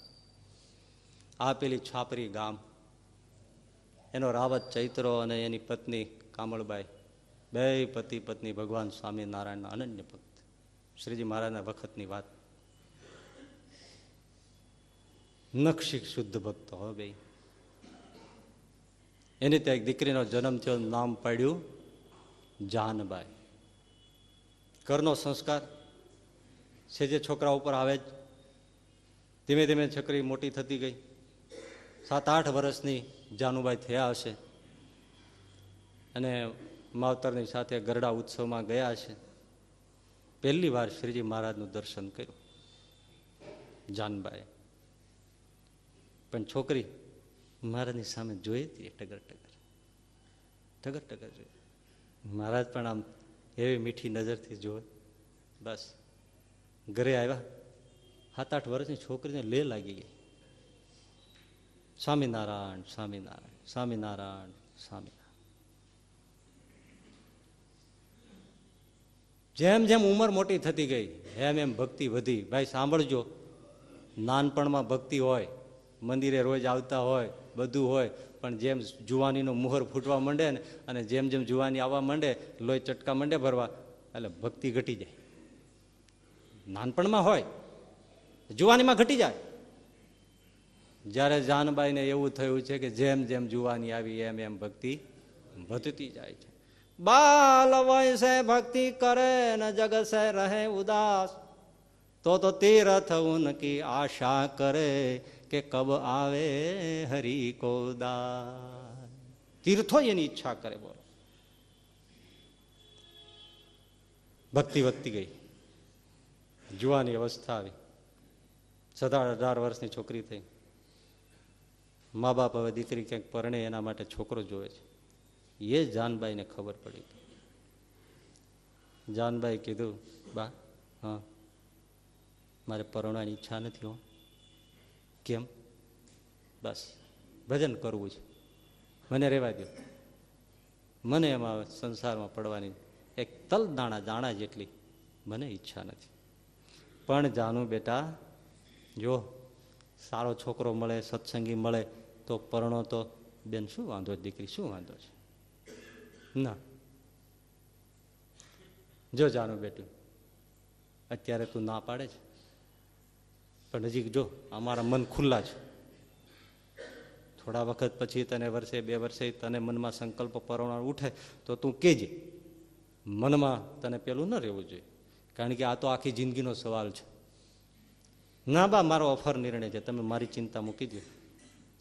આ પેલી છાપરી ગામ. એનો રાવત ચૈત્રો અને એની પત્ની કામળબાઈ, બે પતિ પત્ની ભગવાન સ્વામિનારાયણના અનન્ય ભક્ત શ્રીજી મહારાજના વખતની વાત. નક્ષિક શુદ્ધ ભક્ત હો બે એની ત્યાં એક દીકરીનો જન્મ થયો નામ પાડ્યું જાનબાઈ. ઘરનો સંસ્કાર. છે જે છોકરા ઉપર આવે જ, ધીમે ધીમે છોકરી મોટી થતી ગઈ. સાત આઠ વર્ષની જાનુબાઈ થયા હશે. અને માવતરની સાથે ગરડા ઉત્સવમાં ગયા છે પહેલી વાર શ્રીજી મહારાજનું દર્શન કર્યું. જાનબાએ. પણ છોકરી મહારાજની સામે જોઈ હતી ટગર ટગર. ટગર ટગર જોઈ. મહારાજ પણ આમ એવી મીઠી નજરથી જોવે. બસ. ઘરે આવ્યા. સાત આઠ વર્ષની છોકરીને લે લાગી ગઈ. સ્વામિનારાયણ સ્વામિનારાયણ સ્વામિનારાયણ સ્વામિનારાયણ. જેમ જેમ ઉંમર મોટી થતી ગઈ, એમ એમ ભક્તિ વધી. ભાઈ, સાંભળજો. નાનપણમાં ભક્તિ હોય, મંદિરે રોજ આવતા હોય, બધું હોય, પણ જેમ જુવાનીનો મુહર ફૂટવા માંડે ને, અને જેમ જેમ જુવાની આવવા માંડે, લોહી ચટકા માંડે ભરવા, એટલે ભક્તિ ઘટી જાય. નાનપણમાં હોય, જુવાનીમાં ઘટી જાય. જ્યારે જાનબાઈને એવું થયું છે કે જેમ જેમ જુવાની આવી, એમ એમ ભક્તિ વધતી જાય છે. બાલ વયસે ભક્તિ કરે ને જગત સે રહે ઉદાસ. તો તો તીરથ ઉનકી આશા કરે કે કબ આવે હરી કો તીર્થો એની ઈચ્છા કરે, બોલો. ભક્તિ વધતી ગઈ. જુવાની અવસ્થા આવી. સદા અઢાર વર્ષની છોકરી થઈ. મા બાપ હવે દીકરી ક્યાંક પરણે એના માટે છોકરો જોવે છે. એ જાનબાઈને ખબર પડી જાનબાઈ કીધું, બા, હા, મારે પરણવાની ઈચ્છા નથી હો. કેમ? બસ, ભજન કરવું છે. મને રહેવા દો મને એમાં સંસારમાં પડવાની એક તલ દાણા દાણા જેટલી મને ઈચ્છા નથી. પણ જાનું બેટા, જો સારો છોકરો મળે, સત્સંગી મળે તો પરણો તો, બેન, શું વાંધો દીકરી, શું વાંધો છે? ના. જો જાનું બેટું, અત્યારે તું ના પાડે છે. પણ હજી જો, અમારા મન ખુલ્લા છે. થોડા વખત પછી તને વર્ષે, બે વર્ષે તને મનમાં સંકલ્પ પરવણા ઉઠે, તો તું કેજે. મનમાં તને પેલું ન રહેવું જોઈએ. કારણ કે આ તો આખી જિંદગીનો સવાલ છે. ના બા, મારો અફર નિર્ણય છે. તમે મારી ચિંતા મૂકી દો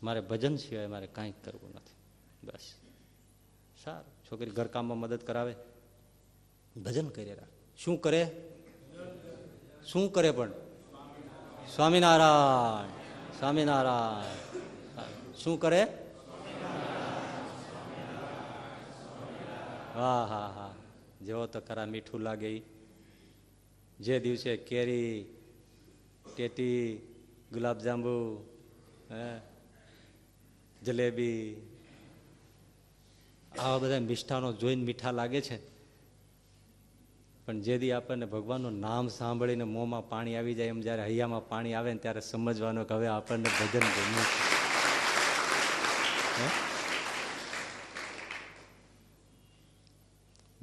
મારે ભજન સિવાય મારે કાંઈ કરવું નથી. બસ. સારું. છોકરી ઘરકામમાં મદદ કરાવે. ભજન કરે રાખ શું કરે? શું કરે પણ? સ્વામિનારાયણ. સ્વામિનારાયણ. શું કરે? હા હા હા. જેવો તો ખરા મીઠું લાગે જે દિવસે કેરી, ટેટી, ગુલાબજાંબુ, હે જલેબી, આવા બધા મિષ્ઠાનો જોઈને મીઠા લાગે છે. પણ જે દી આપણને ભગવાનનું નામ સાંભળીને મોંમાં પાણી આવી જાય, એમ જ્યારે હૈયામાં પાણી આવે ને ત્યારે સમજવાનું કે હવે આપણને ભજન ગમ્યું છે?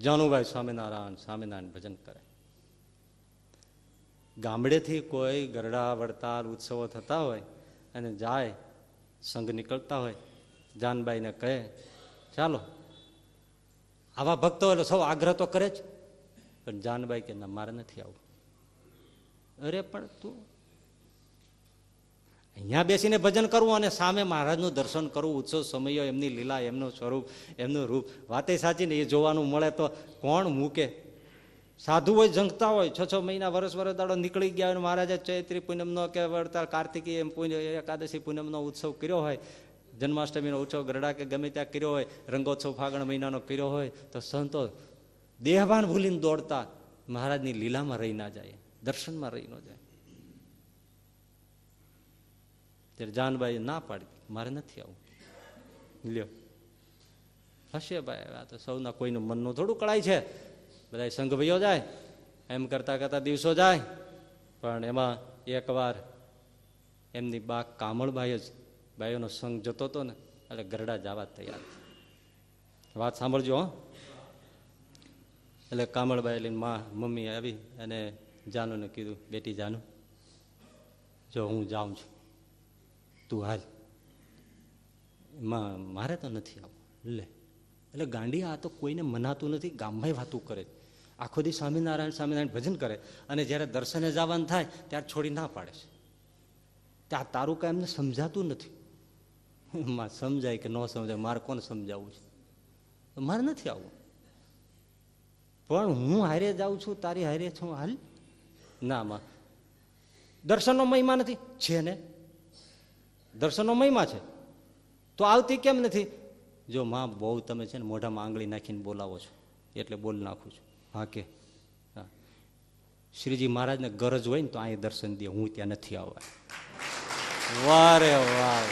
જાનુભાઈ સ્વામિનારાયણ સ્વામિનારાયણ ભજન કરે. ગામડેથી કોઈ ગરડા વડતાલ ઉત્સવો થતા હોય અને જાય સંઘ નીકળતા હોય, જાનબાઈને કહે, ચાલો, આવા ભક્તો એટલે સૌ આગ્રહ તો કરે જ. પણ જાનબાઈ કે, ના, મારે નથી આવું. અરે, પણ તું અહીંયા બેસીને ભજન કરવું અને સામે મહારાજનું દર્શન કરવું, ઉત્સવ સમયો, એમની લીલા, એમનું સ્વરૂપ, એમનું રૂપ, વાતે સાચી ને એ જોવાનું મળે તો કોણ મૂકે? સાધુ હોય, જંગતા હોય છ છ મહિના વર્ષ વર્ષ દાડો નીકળી ગયા હોય મહારાજે ચૈત્રી પૂનમનો કે વળતા કાર્તિકી એમ પૂન, એકાદશી પૂનમનો ઉત્સવ કર્યો હોય, જન્માષ્ટમીનો ઉત્સવ ગરડા કે ગમે ત્યાં કર્યો હોય, રંગોત્સવ ફાગણ મહિનાનો કર્યો હોય, તો સંતો દેહભાન ભૂલીને દોડતા મહારાજની લીલામાં રહી ના જાય, દર્શનમાં રહી ન જાય. ત્યારે જાનબાઈ ના પાડી, મારે નથી આવું. લ્યો. હશે ભાઈ, આ તો સૌના કોઈનું મનનું થોડું કળાય છે. બધા સંઘ ભાઈઓ જાય, એમ કરતા કરતા દિવસો જાય, પણ એમાં એકવાર એમની બા કામળબાઈ જ બાઈઓનો સંઘ જતો હતો ને, એટલે ગરડા જવા તૈયાર વાત સાંભળજો એટલે કામળબાઈ લઈને મા, મમ્મી આવી અને જાનુને કીધું, બેટી જાનુ, જો હું જાઉં છું, તું હાલ. માં, મારે તો નથી આવું લે. એટલે ગાંડી આ તો કોઈને મનાતું નથી, ગામમાં વાતું કરે આખો દી સ્વામિનારાયણ સ્વામિનારાયણ ભજન કરે અને જ્યારે દર્શને જવાનું થાય, ત્યારે છોડી ના પાડે છે. ત્યાં તારું કાંઈ એમને સમજાતું નથી. માં સમજાય કે ન સમજાય, મારે કોને સમજાવવું છે? મારે નથી આવવું. પણ હું હારે જાઉં છું, તારી હારે છું, હાલ? ના, માં. દર્શનનો મહિમા નથી. છે ને? દર્શનનો મહિમા છે. તો આવતી કેમ નથી? જો, માં, બહુ તમે છે ને મોઢામાં આંગળી નાખીને બોલાવો છો. એટલે બોલ નાખું છું. હા. કે શ્રીજી મહારાજને ગરજ હોય ને તો અહીં દર્શન દે, હું ત્યાં નથી આવવા. વારે વાહ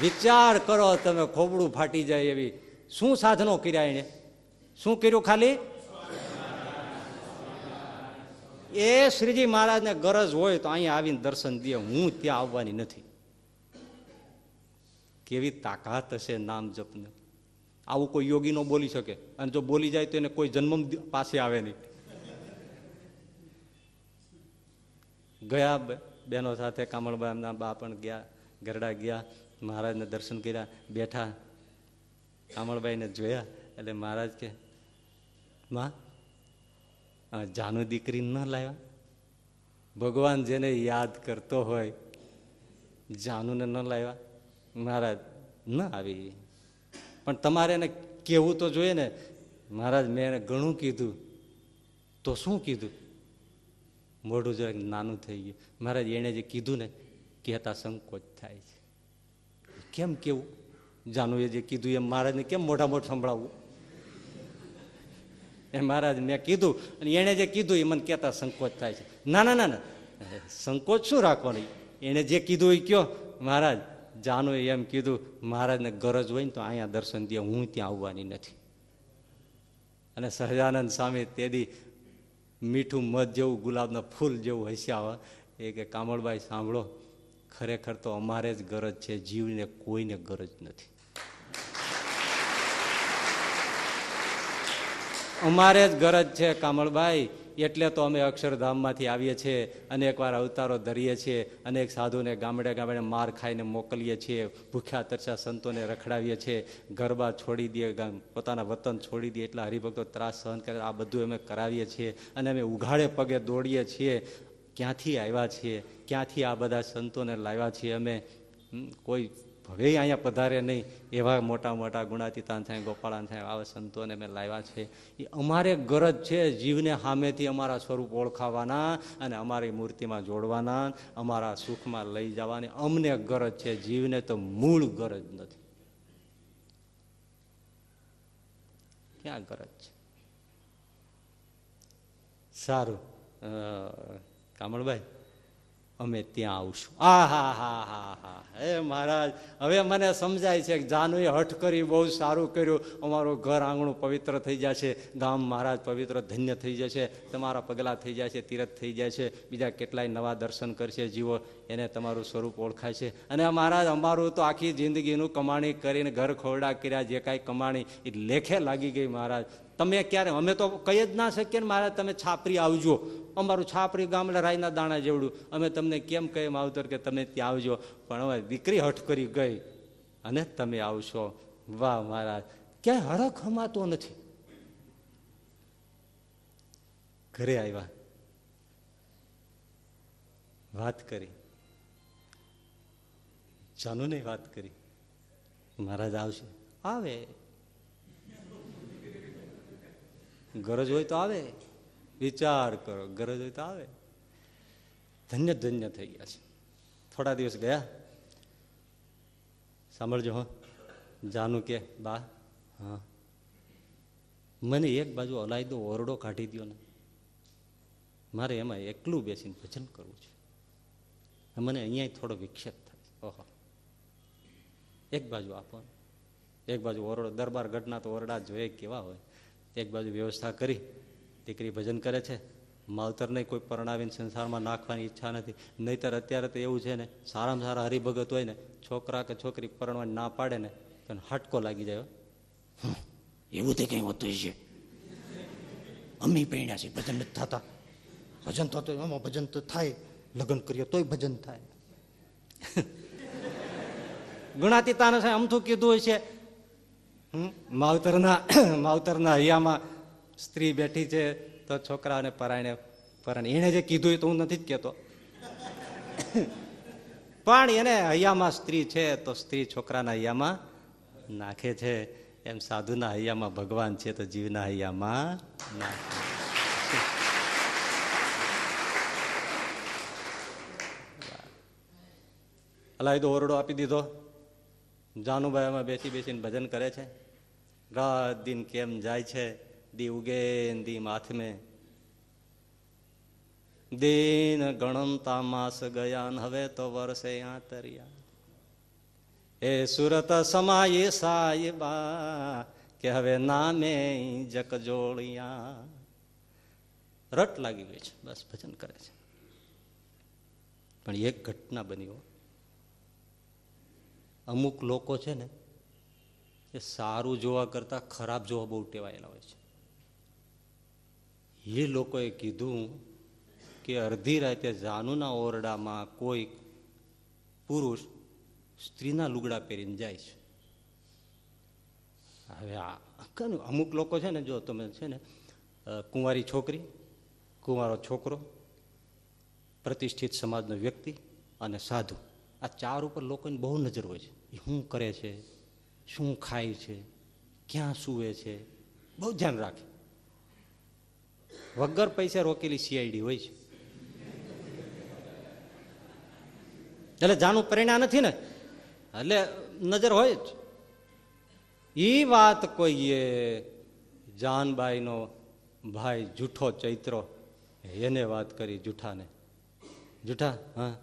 વિચાર કરો તમે, ખોબડું ફાટી જાય એવી. શું સાધનો કર્યા એને? શું કર્યું ખાલી? એ શ્રીજી મહારાજને ગરજ હોય તો અહીંયા આવીને દર્શન દે, હું ત્યાં આવવાની નથી. કેવી તાકાત હશે નામ જપને. આવું કોઈ યોગી નો બોલી શકે. અને જો બોલી જાય તો એને કોઈ જન્મ પાસે આવે નહીં. ગયા બહેનો સાથે કામળબા એમના ગયા, ગરડા ગયા, મહારાજને દર્શન કર્યા, બેઠા. કામળબાઈને જોયા, એટલે મહારાજ કે, માં જાનુ દીકરી ન લાવ્યા? ભગવાન જેને યાદ કરતો હોય, જાનુને ન લાવ્યા? મહારાજ, ન આવી. પણ તમારે એને કહેવું તો જોઈએ ને, મહારાજ, મેં એને ઘણું કીધું. તો શું કીધું? મોઢું જરાક નાનું થઈ ગયું. મહારાજ એણે જે કીધું ને, કહેતા સંકોચ થાય છે. કેમ કેવું? જાનુએ જે કીધું એમ મહારાજને કેમ મોટા મોટ સંભળાવવું? એ મહારાજ, મેં કીધું અને એણે જે કીધું એ મને કહેતા સંકોચ થાય છે. ના ના ના ના. સંકોચ શું રાખવાની? એણે જે કીધું એ કયો, મહારાજ જાનું એમ કીધું, મહારાજને ગરજ હોય ને તો અહીંયા દર્શન દે, હું ત્યાં આવવાની નથી. અને સહજાનંદ સ્વામી તેદી મીઠું મધ જેવું, ગુલાબના ફૂલ જેવું હસ્યા એ કે, કામળભાઈ, સાંભળો, ખરેખર તો અમારે જ ગરજ છે, જીવને કોઈને ગરજ નથી. અમારે જ ગરજ છે કામળબાઈ એટલે તો અમે અક્ષરધામમાંથી આવીએ છીએ અનેકવાર અવતારો ધરીએ છીએ અનેક સાધુને ગામડે ગામડે માર ખાઈને મોકલીએ છીએ, ભૂખ્યા તરસા સંતોને રખડાવીએ છીએ, ગરબા છોડી દઈએ પોતાના વતન છોડી દઈએ, એટલા હરિભક્તો ત્રાસ સહન કરે, આ બધું અમે કરાવીએ છીએ અને અમે ઉઘાડે પગે દોડીએ છીએ. ક્યાંથી આવ્યા છીએ? ક્યાંથી આ બધા સંતોને લાવ્યા છીએ? અમે કોઈ હવે અહીંયા પધારે નહીં. એવા મોટા મોટા ગુણાતીતાન થાય, ગોપાળાન થાય, આવા સંતોને મેં લાવ્યા છે. એ અમારે ગરજ છે જીવને સામેથી અમારા સ્વરૂપ ઓળખાવાના અને અમારી મૂર્તિમાં જોડવાના, અમારા સુખમાં લઈ જવાની. અમને ગરજ છે, જીવને તો મૂળ ગરજ નથી. ક્યાં ગરજ છે? સારું. કામળભાઈ? અમે ત્યાં આવશું. આ, હા હા હા હા. હે મહારાજ, હવે મને સમજાય છે કે જાનુએ હઠ કરી બહુ સારું કર્યું. અમારું ઘર આંગણું પવિત્ર થઈ જશે. ગામ મહારાજ પવિત્ર ધન્ય થઈ જશે. તમારા પગલાં થઈ છે તીરથ થઈ છે બીજા કેટલાય નવા દર્શન કરશે જીવો. એને તમારું સ્વરૂપ ઓળખાય છે અને મહારાજ, અમારું તો આખી જિંદગીનું કમાણી કરીને ઘર ખોરડા કર્યા જે કાંઈ કમાણી એ લેખે લાગી ગઈ મહારાજ. તમે ક્યારે? અમે તો કહી જ ના શકીએ ને મહારાજ, તમે છાપરી આવજો. અમારું છાપરી ગામડે રાયના દાણા જેવડું. અમે તમને કેમ કેમ આવતર કે તમે ત્યાં આવજો. પણ હવે દીકરી હઠ કરી ગઈ. અને તમે આવશો. વાહ મહારાજ. ક્યાંય હરખ હમાતો નથી. ઘરે આવ્યા. વાત કરી. જાનુને વાત કરી. મહારાજ આવશે. આવે. ગરજ હોય તો આવે. વિચાર કરો, ગરજ હોય તો આવે. ધન્ય ધન્ય થઈ ગયા છે. થોડા દિવસ ગયા. સાંભળજો હો. જાનું કે, બા, હા. મને એક બાજુ અલાયદો ઓરડો કાઢી દો ને. મારે એમાં એકલું બેસીને ભજન કરવું છે. મને અહીંયા થોડો વિક્ષેપ થાય ઓહો. એક બાજુ આપો એક બાજુ ઓરડો, દરબાર ગઢના તો ઓરડા જોઈએ કેવા હોય. એક બાજુ વ્યવસ્થા કરી દીકરી ભજન કરે છે. માવતરને કોઈ પરણાવીને સંસારમાં નાખવાની ઈચ્છા નથી. નહીતર અત્યારે તો એવું છે ને સારામાં સારા હરિભગત હોય ને છોકરા કે છોકરી પરણવાની ના પાડે ને તો હટકો લાગી જાય એવું તે કઈ હોતું છે અમી પૈણ્યા છે ભજન નથી થતા. ભજન થતું એમાં ભજન તો થાય. લગ્ન કરીએ તોય ભજન થાય. ગુણાતીતાને છે અમથું કીધું હોય છે માવતરના માવતરના હૈયામાં સ્ત્રી બેઠી છે તો છોકરાને પરાયણે પરાયણ એણે જે કીધું તો હું નથી જ કહેતો. પણ એને હૈયામાં સ્ત્રી છે તો સ્ત્રી છોકરાના હૈયામાં નાખે છે. એમ સાધુના હૈયામાં ભગવાન છે તો જીવના હૈયામાં નાખે અલાયદો ઓરડો આપી દીધો. જાનુભાઈ એમાં બેસી બેસીને ભજન કરે છે. રાત દિન કેમ જાય છે? દી ઉગે, દી માથમે. દિન ગણમતા માસ ગયા હવે તો વર્ષે આતરિયા. એ સુરત સમાયે સાહેબા કે હવે નામે જકજોળિયા રટ લાગી ગઈ છે, બસ ભજન કરે છે. પણ એક ઘટના બની હો. અમુક લોકો છે ને એ સારું જોવા કરતા ખરાબ જોવા બહુ ટેવાયેલા હોય છે. એ લોકોએ કીધું કે અડધી રાતે જાનુના ઓરડામાં કોઈ પુરુષ સ્ત્રીના લુગડા પહેરીને જાય છે. હવે આ અમુક લોકો છે ને, જો તમે છે ને કુંવારી છોકરી, કુંવારો છોકરો, પ્રતિષ્ઠિત સમાજનો વ્યક્તિ અને સાધુ, આ ચાર ઉપર લોકોની બહુ નજર હોય છે. એ શું કરે છે? શું ખાય છે, ક્યાં સૂવે છે, બહુ ધ્યાન રાખે. વગર પૈસે રોકેલી સીઆઈડી હોય છે. એટલે જાનું પરિણામ નથી ને? એટલે નજર હોય જ. એ વાત કોઈએ જાનબાઈનો ભાઈ જૂઠો ચૈત્રો, એને વાત કરી જૂઠાને. જૂઠા, હા?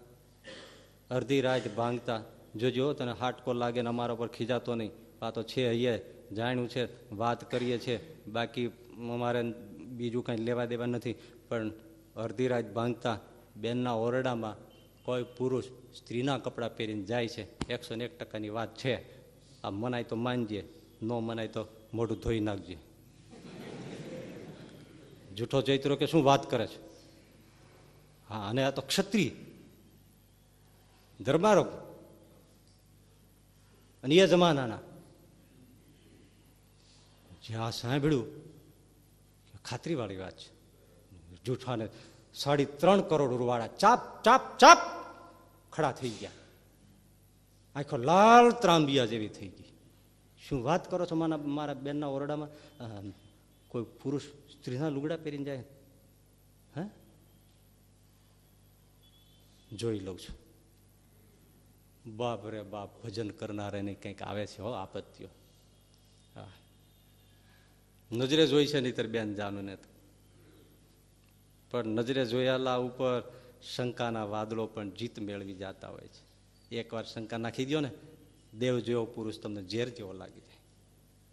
અડધી રાત ભાંગતા. જોજો, તને હાટકો લાગે ને અમારા પર ખીજાતો નહીં. આ તો છે અહીંયા જાણ્યું છે, વાત કરીએ છીએ બાકી અમારે બીજું કંઈ લેવા દેવા નથી. પણ અડધી રાત ભાંગતા બેનના ઓરડામાં કોઈ પુરુષ સ્ત્રીના કપડાં પહેરીને જાય છે. એકસો ને એક ટકાની વાત છે. આ મનાય તો માનજે, ન મનાય તો મોઢું ધોઈ નાખજે. જૂઠો ચૈત્રો કે શું વાત કરે છે? હા, અને આ તો ક્ષત્રિય. ધર્મારો અને એ જમાનાના. જ્યાં સાંભળ્યું ખાતરીવાળી વાત છે. જૂઠાને સાડી ત્રણ કરોડ રૂવાળા ચાપ ચાપ ચાપ ખડા થઈ ગયા. આખો લાલ ત્રાંબિયા જેવી થઈ ગઈ. શું વાત કરો છો મારા મારા બેનના ઓરડામાં? કોઈ પુરુષ સ્ત્રીના લુગડા પહેરીને જાય? હે? જોઈ લઉં છું. બાપ રે બાપ, ભજન કરનારાને કંઈક આવે છે હો આપત્તિઓ. હા. નજરે જોઈ છે નહીતર બેન જાનું ને પણ નજરે જોયાલા ઉપર શંકાના વાદળો પણ જીત મેળવી જતા હોય છે. એકવાર શંકા નાખી દો ને, દેવ જેવો પુરુષ તમને ઝેર જેવો લાગી જાય.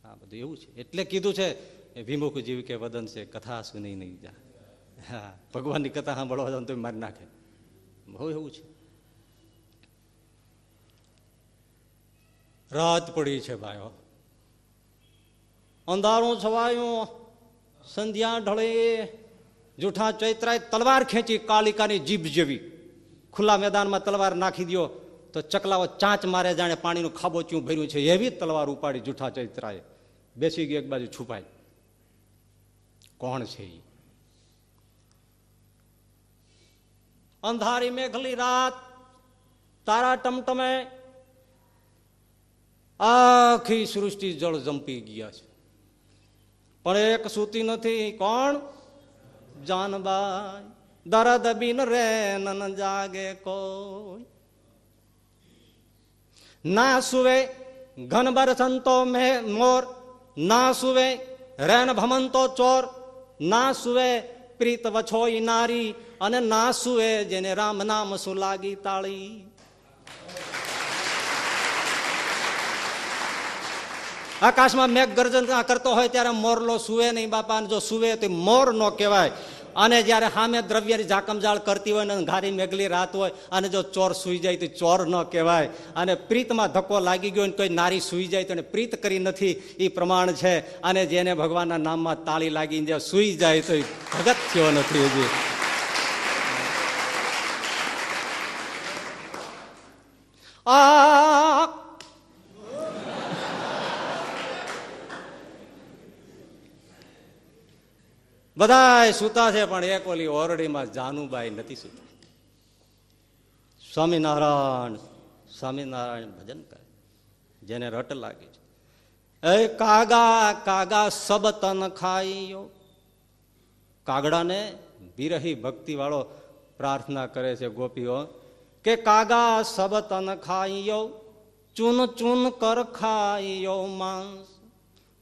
હા બધું એવું છે. એટલે કીધું છે, એ વિમુખ જીવ કે વદન છે, કથા સુની નહીં જા. હા, ભગવાનની કથા સાંભળવા જાવ તો મારી નાખે. બહુ એવું છે. રાત પડી છે ભાઈઓ. અંધારું છવાયું, સંધ્યા ઢળે, જૂઠા ચૈત્રાએ તલવાર ખેંચી કાલિકાની જીભ જેવી. ખુલ્લા મેદાનમાં તલવાર નાખી દો તો ચકલાઓ ચાંચ મારે જાણે પાણીનું ખાબોચિયું ભર્યું છે. એવી તલવાર ઉપાડી જૂઠા ચૈત્રાએ. બેસી ગઈ એક બાજુ છુપાઈ. કોણ છે એ અંધારી મેઘલી રાત, તારા ટમટમે આખી સૃષ્ટિ જળ જંપી ગયા છે. પણ એક સૂતી નથી, કોણ? જાનબાઈ. દરદ બિન રે, નન જાગે કોઈ. ના સુવે ઘનબર સંતો મે મોર, ના સુવે રેન ભમંતો ચોર, ના સુવે પ્રીત વછોઈ નારી, અને ના સુવે જેને રામ નામ સુલાગી તાળી. આકાશમાં મેઘ ગર્જન કરતો હોય ત્યારે મોરલો સુવે નહીં બાપા જો સુવે તો મોર નો કહેવાય. અને જ્યારે સામે દ્રવ્યની જાકમજાળ કરતી હોય ને ઘારી મેઘલી રાત હોય, અને જો ચોર સુઈ જાય તો ચોર ન કહેવાય. અને પ્રીતમાં ધક્કો લાગી ગયો ને કોઈ નારી સુઈ જાય તો એને પ્રીત કરી નથી એ પ્રમાણ છે. અને જેને ભગવાનના નામમાં તાળી લાગીને જે સુઈ જાય તો એ ભગત થયો નથી હજી. આ બધા સૂતા છે, પણ એક ઓલી ઓરડીમાં જાનુબાઈ નથી સૂતા. સ્વામિનારાયણ સ્વામિનારાયણ ભજન કરે. જેને રટ લાગી છે. એ કાગા કાગા સબ તન ખાઈયો. કાગડાને વિરહી ભક્તિ વાળો પ્રાર્થના કરે છે ગોપીઓ કે કાગા સબ તન ખાઈયો, ચૂન ચૂન કર ખાઈયો માંસ.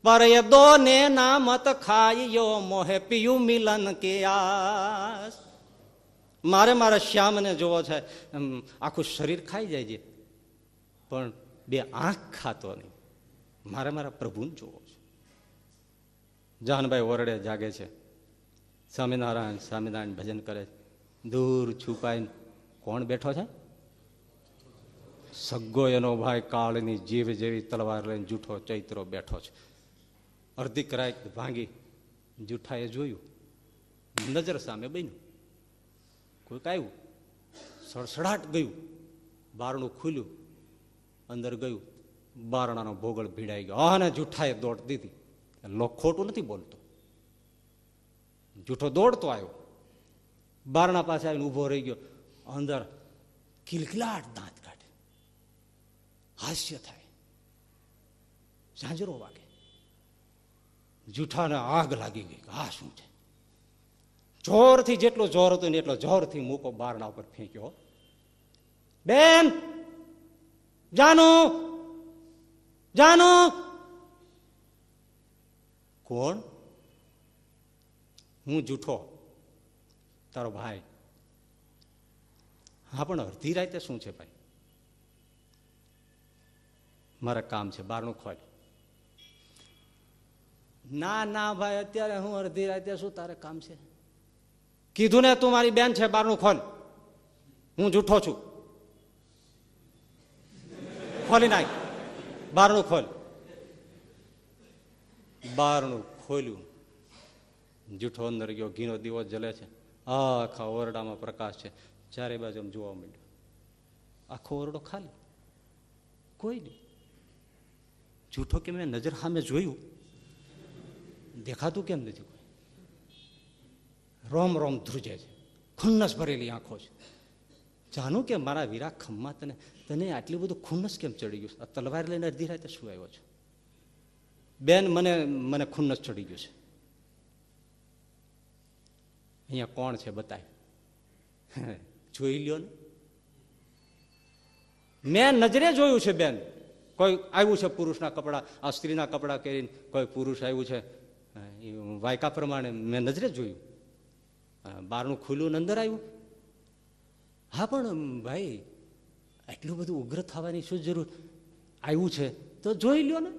પર એ દો ને નામત ખાઈયો, મોહે પિયું મિલન કે આસ મારે મારા શ્યામને જોવો છે આખું શરીર ખાઈ જાય છે. પણ બે આંખ ખાતો નહીં. મારે મારા પ્રભુને જોવો છે. જાનભાઈ ઓરડે જાગે છે. સ્વામિનારાયણ સ્વામિનારાયણ ભજન કરે દૂર છુપાઈને કોણ બેઠો છે? સગ્ગો એનો ભાઈ કાળની જીભ જેવી તલવાર લઈને જૂઠો ચૈત્રો બેઠો છે. અડધી કરાય ભાંગી. જૂઠાએ જોયું. નજર સામે બન્યું. કોઈક આવ્યું. સડસડાટ ગયું. બારણું ખુલ્યું. અંદર ગયું. બારણાનો ભોગળ ભીડાઈ ગયો. અને જૂઠાએ દોડ દીધી. લો ખોટું નથી બોલતો. જૂઠો દોડતો આવ્યો. બારણા પાસે આવીને ઊભો રહી ગયો. અંદર કિલકિલાટ દાંત કાઢે. હાસ્ય થાય. ઝાંઝરો વાગે. જૂઠાને આગ લાગી ગઈ આ શું છે? જોરથી જેટલો જોર હતો ને એટલો જોરથી મૂકો બારણા ઉપર ફેંક્યો. બેન, જાનુ જાનુ. કોણ? હું જૂઠો. તારો ભાઈ. હા, પણ અડધી રાતે શું છે ભાઈ? મારા કામ છે, બારણું ખોલ. ના ના ભાઈ, અત્યારે હું અડધી રાતે શું તારે કામ છે. કીધું ને, તું મારી બેન છે, બારનું ખોલ. હું જૂઠો છું. ખોલી નાખ. બારનું ખોલ. બારનું ખોલ્યું. જૂઠો અંદર ગયો, ઘીનો દીવો જલે છે. આખા ઓરડામાં પ્રકાશ છે. ચારે બાજુ જોવા મળ્યો આખો ઓરડો ખાલી. કોઈ નહીં. જૂઠો કે મેં નજર સામે જોયું? દેખાતું કેમ નથી કોઈ? રોમ રોમ ધ્રુજે છે. ખુન્નસ ભરેલી આંખો છે. જાણું કે મારા વીરા ખમ્મા તને તને આટલું બધું ખુન્નસ કેમ ચડી ગયું આ તલવાર લઈને અડધી રાતે શું આવ્યો છો? બેન, મને મને ખુન્નસ ચડી ગયું છે. અહીંયા કોણ છે બતાય? જોઈ લ્યો ને. મેં નજરે જોયું છે બેન. કોઈ આવ્યું છે પુરુષના કપડાં, આ સ્ત્રીના કપડાં કરીને કોઈ પુરુષ આવ્યું છે? એ વાયકા પ્રમાણે મેં નજરે જોયું. બારનું ખુલ્લું અંદર આવ્યું. હા, પણ ભાઈ એટલું બધું ઉગ્ર થવાની શું જરૂર? આવ્યું છે. તો જોઈ લ્યો ને.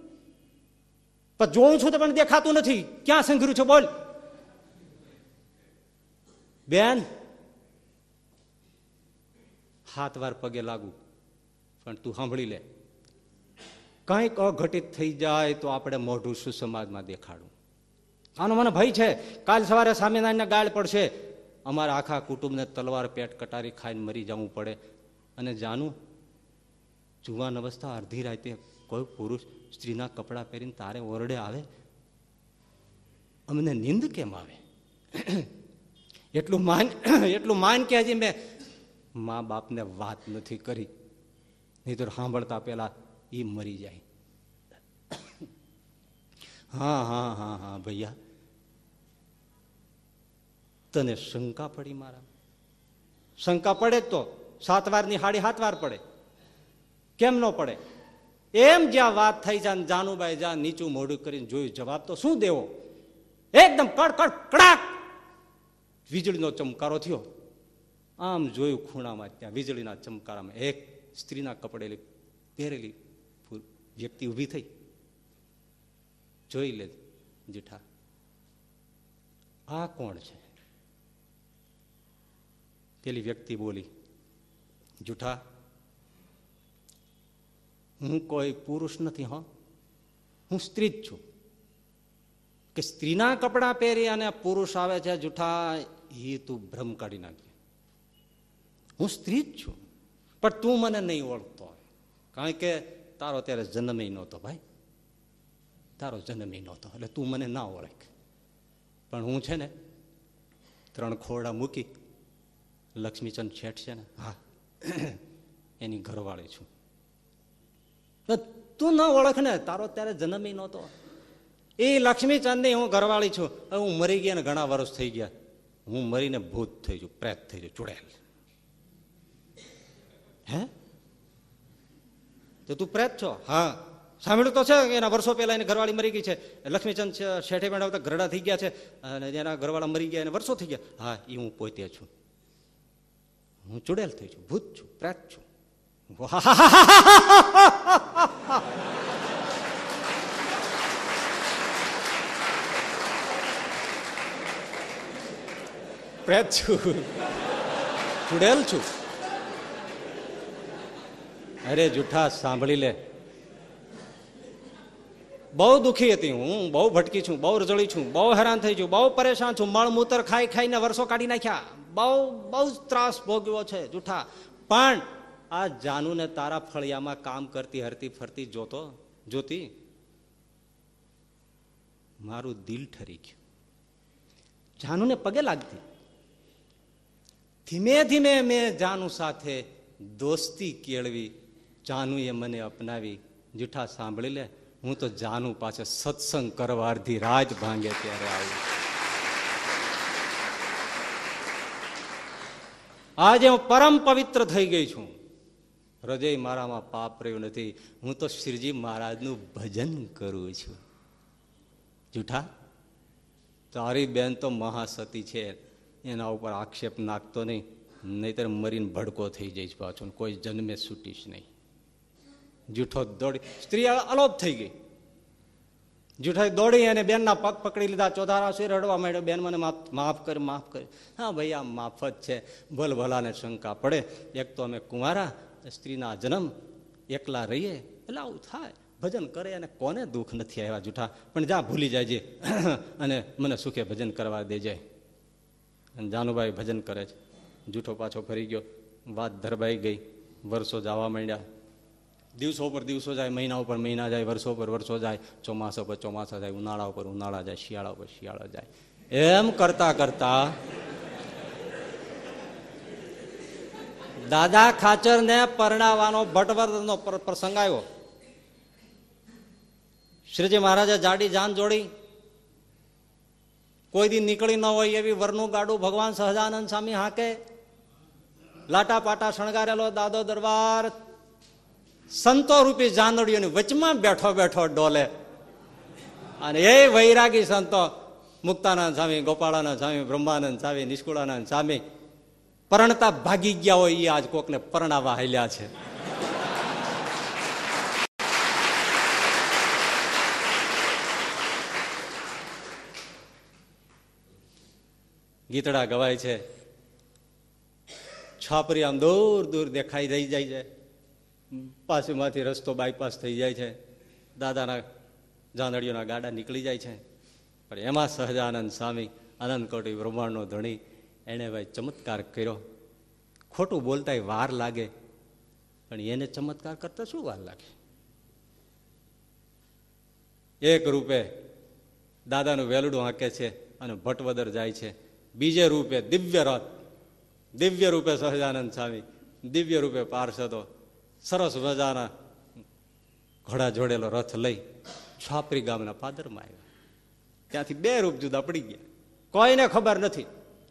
પણ જોઉં છું તો પણ દેખાતું નથી. ક્યાં સંઘર્યું છે? બોલ. બેન. હાથ વાર પગે લાગુ. પણ તું સાંભળી લે. કંઈક અઘટિત થઈ જાય તો આપણે મોઢું સુસમાજમાં દેખાડું. આનો મને ભય છે. કાલ સવારે સ્વામિનારાયણને ગાળ પડશે. અમારા આખા કુટુંબને તલવાર પેટ કટારી ખાઈને મરી જવું પડે. અને જાનું, જુવાન અવસ્થા અડધી રાતે કોઈ પુરુષ સ્ત્રીના કપડાં પહેરીને તારે ઓરડે આવે. અમને નિંદ કેમ આવે? એટલું માન એટલું માન કે હજી મેં મા બાપને વાત નથી કરી. નહીં તો સાંભળતા પેલા એ મરી જાય. હા હા હા હા, ભૈયા. તને શંકા પડી મારા. શંકા પડે તો. સાત વારની હાડી સાત વાર પડે. કેમ ન પડે? એમ જ્યાં વાત થઈ જાય જાનુભાઈ જ્યાં નીચું મોઢું કરીને જોયું જવાબ તો શું દેવો? એકદમ કડ કડ કડાક વીજળીનો ચમકારો થયો. આમ જોયું ખૂણામાં ત્યાં વીજળીના ચમકારામાં એક સ્ત્રીના કપડેલી પહેરેલી વ્યક્તિ ઊભી થઈ. જોઈ લે જેઠા, આ કોણ છે? પેલી વ્યક્તિ બોલી જૂઠા હું કોઈ પુરુષ નથી હા. હું સ્ત્રી જ છું. કે સ્ત્રીના કપડાં પહેરી અને પુરુષ આવે છે જૂઠા એ તું ભ્રમ કાઢી નાખજે. હું સ્ત્રી જ છું, પણ તું મને નહીં ઓળખતો. કારણ કે તારો ત્યારે જન્મ નહોતો ભાઈ. તારો જન્મ નહોતો, એટલે તું મને ના ઓળખ. પણ હું છે ને ત્રણ ખોરડા મૂકી લક્ષ્મીચંદ શેઠ છે ને? હા. એની ઘરવાળી છું. તું ન ઓળખ ને તારો ત્યારે જન્મ નહોતો. એ લક્ષ્મીચંદની હું ઘરવાળી છું. હવે હું મરી ગયા ને ઘણા વર્ષ થઈ ગયા. હું મરીને ભૂત થઈ છું પ્રેત થઈ છું ચુડેલ. હે? તો તું પ્રેત છો? હા. સાંભળ્યું તો છે એના વર્ષો પહેલા એની ઘરવાળી મરી ગઈ છે. લક્ષ્મીચંદ શેઠે મેળવતા ઘરડા થઈ ગયા છે અને એના ઘરવાળા મરી ગયા એને વર્ષો થઈ ગયા. હા એ હું પોતે છું. હું ચુડેલ થઈ છું, ભૂત છું, પ્રાત છું. પ્રેત છું. ચુડેલ છું. અરે જૂઠા સાંભળી લે. બહુ દુઃખી હતી હું, બહુ ભટકી છું, બહુ રજળી છું, બહુ હેરાન થઈ છું, બહુ પરેશાન છું, મળમૂતર ખાઈ ખાઈને વર્ષો કાઢી નાખ્યા. બહુ બહુ ત્રાસ ભોગવ્યો છે જૂઠા. પણ આ જાનુને તારા ફળિયામાં કામ કરતી, હરતી ફરતી જોતો, જોતી? મારું દિલ ઠરી ગયું. જાનુને પગે લાગતી. ધીમે ધીમે મેં જાનુ સાથે દોસ્તી કેળવી, જાનુએ મને અપનાવી. જૂઠા સાંભળી લે, હું તો જાનુ પાસે સત્સંગ કરવા અડધી રાજ ભાંગે ત્યારે આવી. આજે હું પરમ પવિત્ર થઈ ગઈ છું. હૃદય મારામાં પાપ રહ્યું નથી. હું તો શ્રીજી મહારાજનું ભજન કરું છું. જૂઠા તારી બેન તો મહાસતી છે. એના ઉપર આક્ષેપ નાખતો નહીં. નહીતર મરીને ભડકો થઈ જઈશ પાછો. કોઈ જન્મે છૂટીશ નહીં. જૂઠો દોડી. સ્ત્રી અલોપ થઈ ગઈ. જૂઠાઈ દોડી અને બેનના પગ પકડી લીધા. ચોધારા સુર રડવા માંડ્યો. બેન મને માફ કર માફ કર. હા ભાઈ, આ માફ જ છે. ભલ ભલાને શંકા પડે. એક તો અમે કુંવારા, સ્ત્રીના જન્મ, એકલા રહીએ. એટલે આવું થાય. ભજન કરે અને કોને દુઃખ નથી આવ્યા જૂઠા પણ જ્યાં ભૂલી જાય છે અને મને સુખે ભજન કરવા દેજે. અને જાનુભાઈ ભજન કરે છે. જૂઠો પાછો ફરી ગયો. વાત ધરબાઈ ગઈ. વર્ષો જવા માંડ્યા. દિવસો પર દિવસો જાય મહિના ઉપર મહિના જાય, વર્ષો પર વર્ષો જાય, ચોમાસા પર ચોમાસા જાય ઉનાળા ઉપર ઉનાળા જાય શિયાળા પર શિયાળા જાય. એમ કરતા કરતા દાદા ખાચર ને પરણાવવાનો ભટવર્ધનનો પ્રસંગ આવ્યો. શ્રીજી મહારાજે જાડી જાન જોડી. કોઈ દી નીકળી ન હોય એવી વરનું ગાડું ભગવાન સહજાનંદ સ્વામી હાકે. લાટા પાટા શણગારેલો દાદો દરબાર સંતો રૂપી જાનડીઓની વચમાં બેઠો બેઠો ડોલે. અને એ વૈરાગી સંતો, મુક્તાનંદ સ્વામી, ગોપાળાનંદ સ્વામી, બ્રહ્માનંદ સ્વામી, નિષ્કુળાનંદ સ્વામી, પરણતા ભાગી ગયા હોય એ આજ કોકને પરણાવા હાલ્યા છે. ગીતડા ગવાય છે, છાપરી આમ દૂર દૂર દેખાઈ રહી જાય છે. પાસેમાંથી રસ્તો બાયપાસ થઈ જાય છે. દાદાના જાંદડીઓના ગાડા નીકળી જાય છે. પણ એમાં સહજાનંદ સ્વામી આનંદ કોટી બ્રહ્માંડનો ધણી, એણે ભાઈ ચમત્કાર કર્યો. ખોટું બોલતા વાર લાગે, પણ એને ચમત્કાર કરતા શું વાર લાગે? એક રૂપે દાદાનું વેલડું હાંકે છે અને ભટવદર જાય છે. બીજે રૂપે દિવ્ય રથ, દિવ્ય રૂપે સહજાનંદ સ્વામી, દિવ્ય રૂપે પાર્ષદો સરસ મજાના ઘોડા જોડેલો રથ લઈ છાપરી ગામના પાદરમાં આવ્યા. ત્યાંથી બે રૂપ જુદા પડી ગયા. કોઈને ખબર નથી.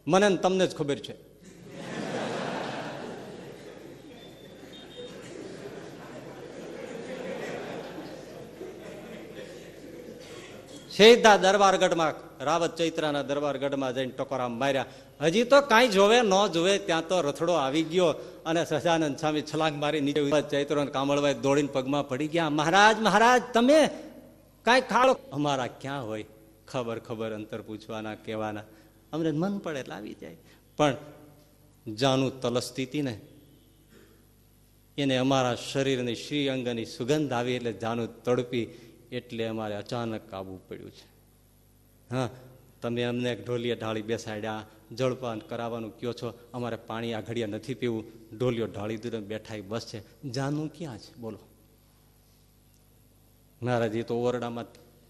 મને તમને જ ખબર છે. સીધા દરબારગઢમાં, રાવત ચૈત્રાના દરબારગઢમાં જઈને ટકોરા માર્યા. હજી તો કાંઈ જોવે ન જોવે, ત્યાં તો રથડો આવી ગયો. અને સહજાનંદ સ્વામી છલાંગ મારી નીચે ચૈત્રો કામળભાઈ દોડીને પગમાં પડી ગયા. મહારાજ મહારાજ, તમે કાંઈ ખાડો અમારા ક્યાં હોય? ખબર ખબર, અંતર પૂછવાના, કહેવાના. અમને મન પડે એટલે આવી જાય. પણ જાનું તલસતી હતી ને એને અમારા શરીરની શ્રી અંગની સુગંધ આવી એટલે જાનું તડપી એટલે અમારે અચાનક કાબુ પડ્યું છે. હા તમે અમને ઢોલીએ ઢાળી બેસાડ્યા, જળપાન કરાવવાનું કયો છો, અમારે પાણી આ ઘડિયા નથી પીવું. ઢોલીઓ ઢાળી દીધો, બેઠા બસ છે. જાનું ક્યાં છે? બોલો. નારાજી તો ઓરડામાં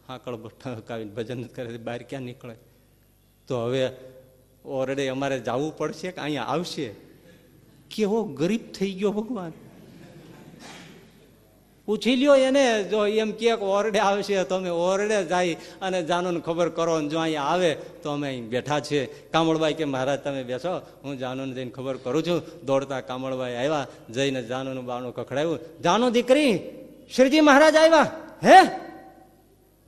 હાકળ ઠકાવીને ભજન કરે બહાર ક્યાં નીકળે? તો હવે ઓરડે અમારે જવું પડશે કે અહીંયા આવશે? કેવો ગરીબ થઈ ગયો ભગવાન. પૂછી લ્યો એને, જો એમ કે ઓરડે આવશે, તો અમે ઓરડે જાય અને જાનુને ખબર કરો જો અહીંયા આવે, તો અમે અહીં બેઠા છીએ. કામળબાઈ કે, મહારાજ, તમે બેસો, હું જાનુને જઈને ખબર કરું છું. દોડતા કામળબાઈ આવ્યા, જઈને જાનુનું બારણું કખડાવ્યું જાનુ દીકરી, શ્રીજી મહારાજ આવ્યા, હે?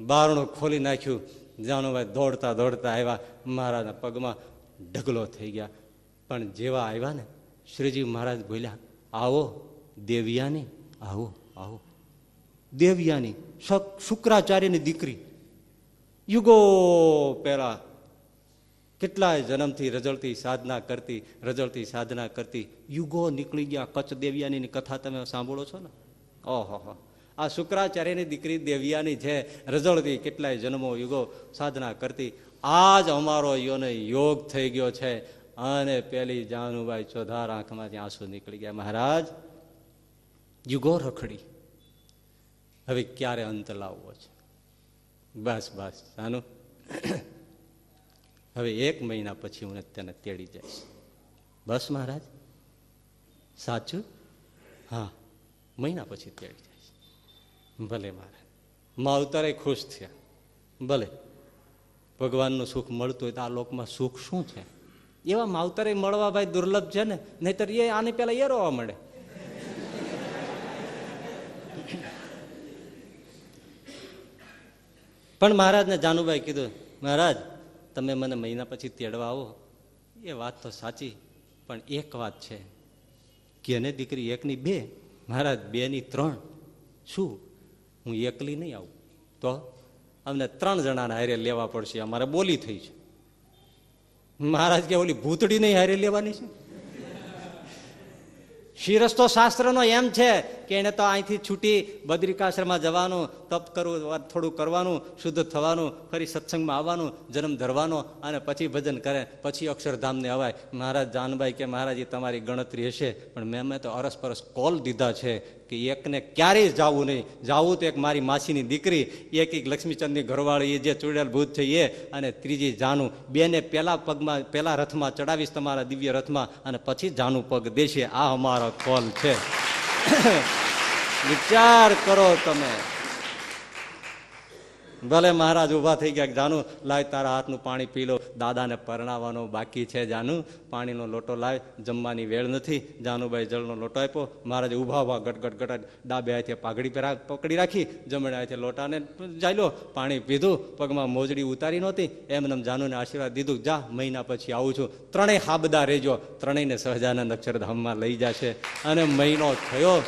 બારણું ખોલી નાખ્યું. જાનુભાઈ દોડતા દોડતા આવ્યા. મહારાજના પગમાં ઢગલો થઈ ગયા. પણ જેવા આવ્યા ને, શ્રીજી મહારાજ બોલ્યા, આવો, દેવિયાની, આવો આવો. દેવિયાની શુક્રાચાર્યની દીકરી. યુગો પેલા કેટલાય જન્મથી રજળતી સાધના કરતી, રજળતી સાધના કરતી યુગો નીકળી ગયા. કચ્છ દેવિયાની કથા તમે સાંભળો છો ને? ઓહો આ શુક્રાચાર્યની દીકરી દેવિયાની છે રજળતી કેટલાય જન્મો, યુગો સાધના કરતી, આજ અમારો યોને યોગ થઈ ગયો છે. અને પેલી જાનુભાઈ ચોધાર આંખમાંથી આંસુ નીકળી ગયા. મહારાજ, યુગો રખડી. હવે ક્યારે અંત લાવવો છે? બસ બસ જાનું હવે એક મહિના પછી હું તેને તેડી જઈશ. બસ મહારાજ? સાચું? હા, મહિના પછી તેડી જઈશ. ભલે મહારાજ. માવતરે ખુશ થયા. ભલે. ભગવાનનું સુખ મળતું હોય તો આ લોકમાં સુખ શું છે? એવા માવતરે મળવા ભાઈ દુર્લભ છે ને? નહીતર એ આને પેલા એ રોવા મળે. પણ મહારાજને જાનુભાઈ કીધું, મહારાજ, તમે મને મહિના પછી તેડવા આવો. એ વાત તો સાચી, પણ એક વાત છે કેને દીકરી એકની બે, મહારાજ બેની ત્રણ. શું? હું એકલી નહીં આવું. તો અમને ત્રણ જણાના હારે લેવા પડશે. અમારે બોલી થઈ છે. મહારાજ કે, ઓલી ભૂતડી નહીં હારે લેવાની છે? શિરસ્તો શાસ્ત્રનો એમ છે કે એને તો અહીંથી છૂટી બદ્રિકાશ્રમમાં જવાનું, તપ કરવું થોડું કરવાનું, શુદ્ધ થવાનું, ફરી સત્સંગમાં આવવાનું, જન્મ ધરવાનો અને પછી ભજન કરે, પછી અક્ષરધામને અવાય. મહારાજ જાનભાઈ કે મહારાજી તમારી ગણતરી હશે. પણ મેં મેં તો અરસપરસ કોલ દીધા છે કે એકને ક્યારેય જવું નહીં. જવું તો એક મારી માસીની દીકરી, એક એક લક્ષ્મીચંદની ઘરવાળી એ જે ચૂડેલ ભૂત છે એ, અને ત્રીજી જાનું. બેને પહેલા પગમાં, પહેલા રથમાં ચડાવીશ તમારા દિવ્ય રથમાં અને પછી જાનું પગ દેશે. આ અમારો કોલ છે. વિચાર કરો તમે. ભલે મહારાજ ઊભા થઈ ગયા જાનુ, લાય તારા હાથનું પાણી પી લો. દાદાને પરણાવવાનો બાકી છે, જાનું. પાણીનો લોટો લાય. જમવાની વેળ નથી. જાનુભાઈ જળનો લોટો આપ્યો. મહારાજ ઊભા ઊભા ગટગટ ગટ ડાબે હાથે પાઘડી પકડી રાખી, જમણે હાથે લોટાને ચાલ્યો. પાણી પીધું. પગમાં મોજડી ઉતારી નહોતી. એમને જાનુને આશીર્વાદ દીધું, જા, મહિના પછી આવું છું. ત્રણેય હાબદા રહેજો ત્રણેયને સહજાનંદ અક્ષરધામમાં લઈ જશે. અને મહિનો થયો.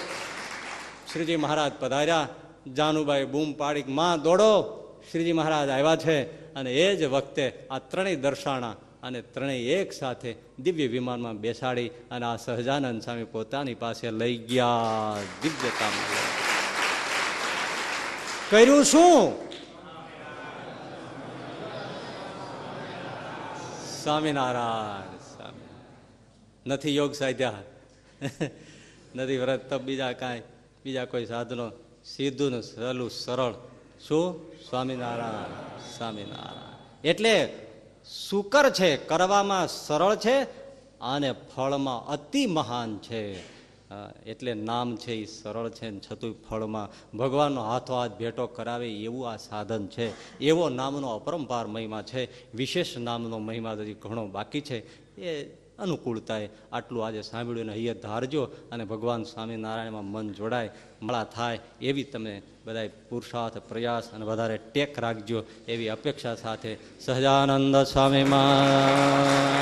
શ્રીજી મહારાજ પધાર્યા. જાનુભાઈ બૂમ પાડી માં, દોડો. શ્રીજી મહારાજ આવ્યા છે અને એ જ વખતે આ ત્રણેય દર્શાણા અને ત્રણેય એક સાથે દિવ્ય વિમાનમાં બેસાડી અને આ સહજાનંદ સ્વામી પોતાની પાસે લઈ ગયા દિવ્યતામાં કર્યું શું? સ્વામિનારાયણ સ્વામી. નથી યોગ સાધ્યા. નથી વ્રત તપ બીજા કાંઈ, બીજા કોઈ સાધનો સીધું ને સહેલું, સરળ. શું? સ્વામિનારાયણ. સ્વામિનારાયણ. એટલે સુકર છે, કરવામાં સરળ છે અને ફળમાં અતિ મહાન છે. એટલે નામ છે એ સરળ છે ને છતું ફળમાં ભગવાનનો હાથો હાથ ભેટો કરાવે એવું આ સાધન છે. એવો નામનો અપરંપાર મહિમા છે. વિશેષ નામનો મહિમા હજી ઘણો બાકી છે. એ અનુકૂળતાએ આટલું આજે સાંભળ્યું અને અહીંયા ધારજો અને ભગવાન સ્વામિનારાયણમાં મન જોડાય, મળા થાય એવી તમે બધાય પુરુષાર્થ, પ્રયાસ અને વધારે ટેક રાખજો એવી અપેક્ષા સાથે સહજાનંદ સ્વામીમાં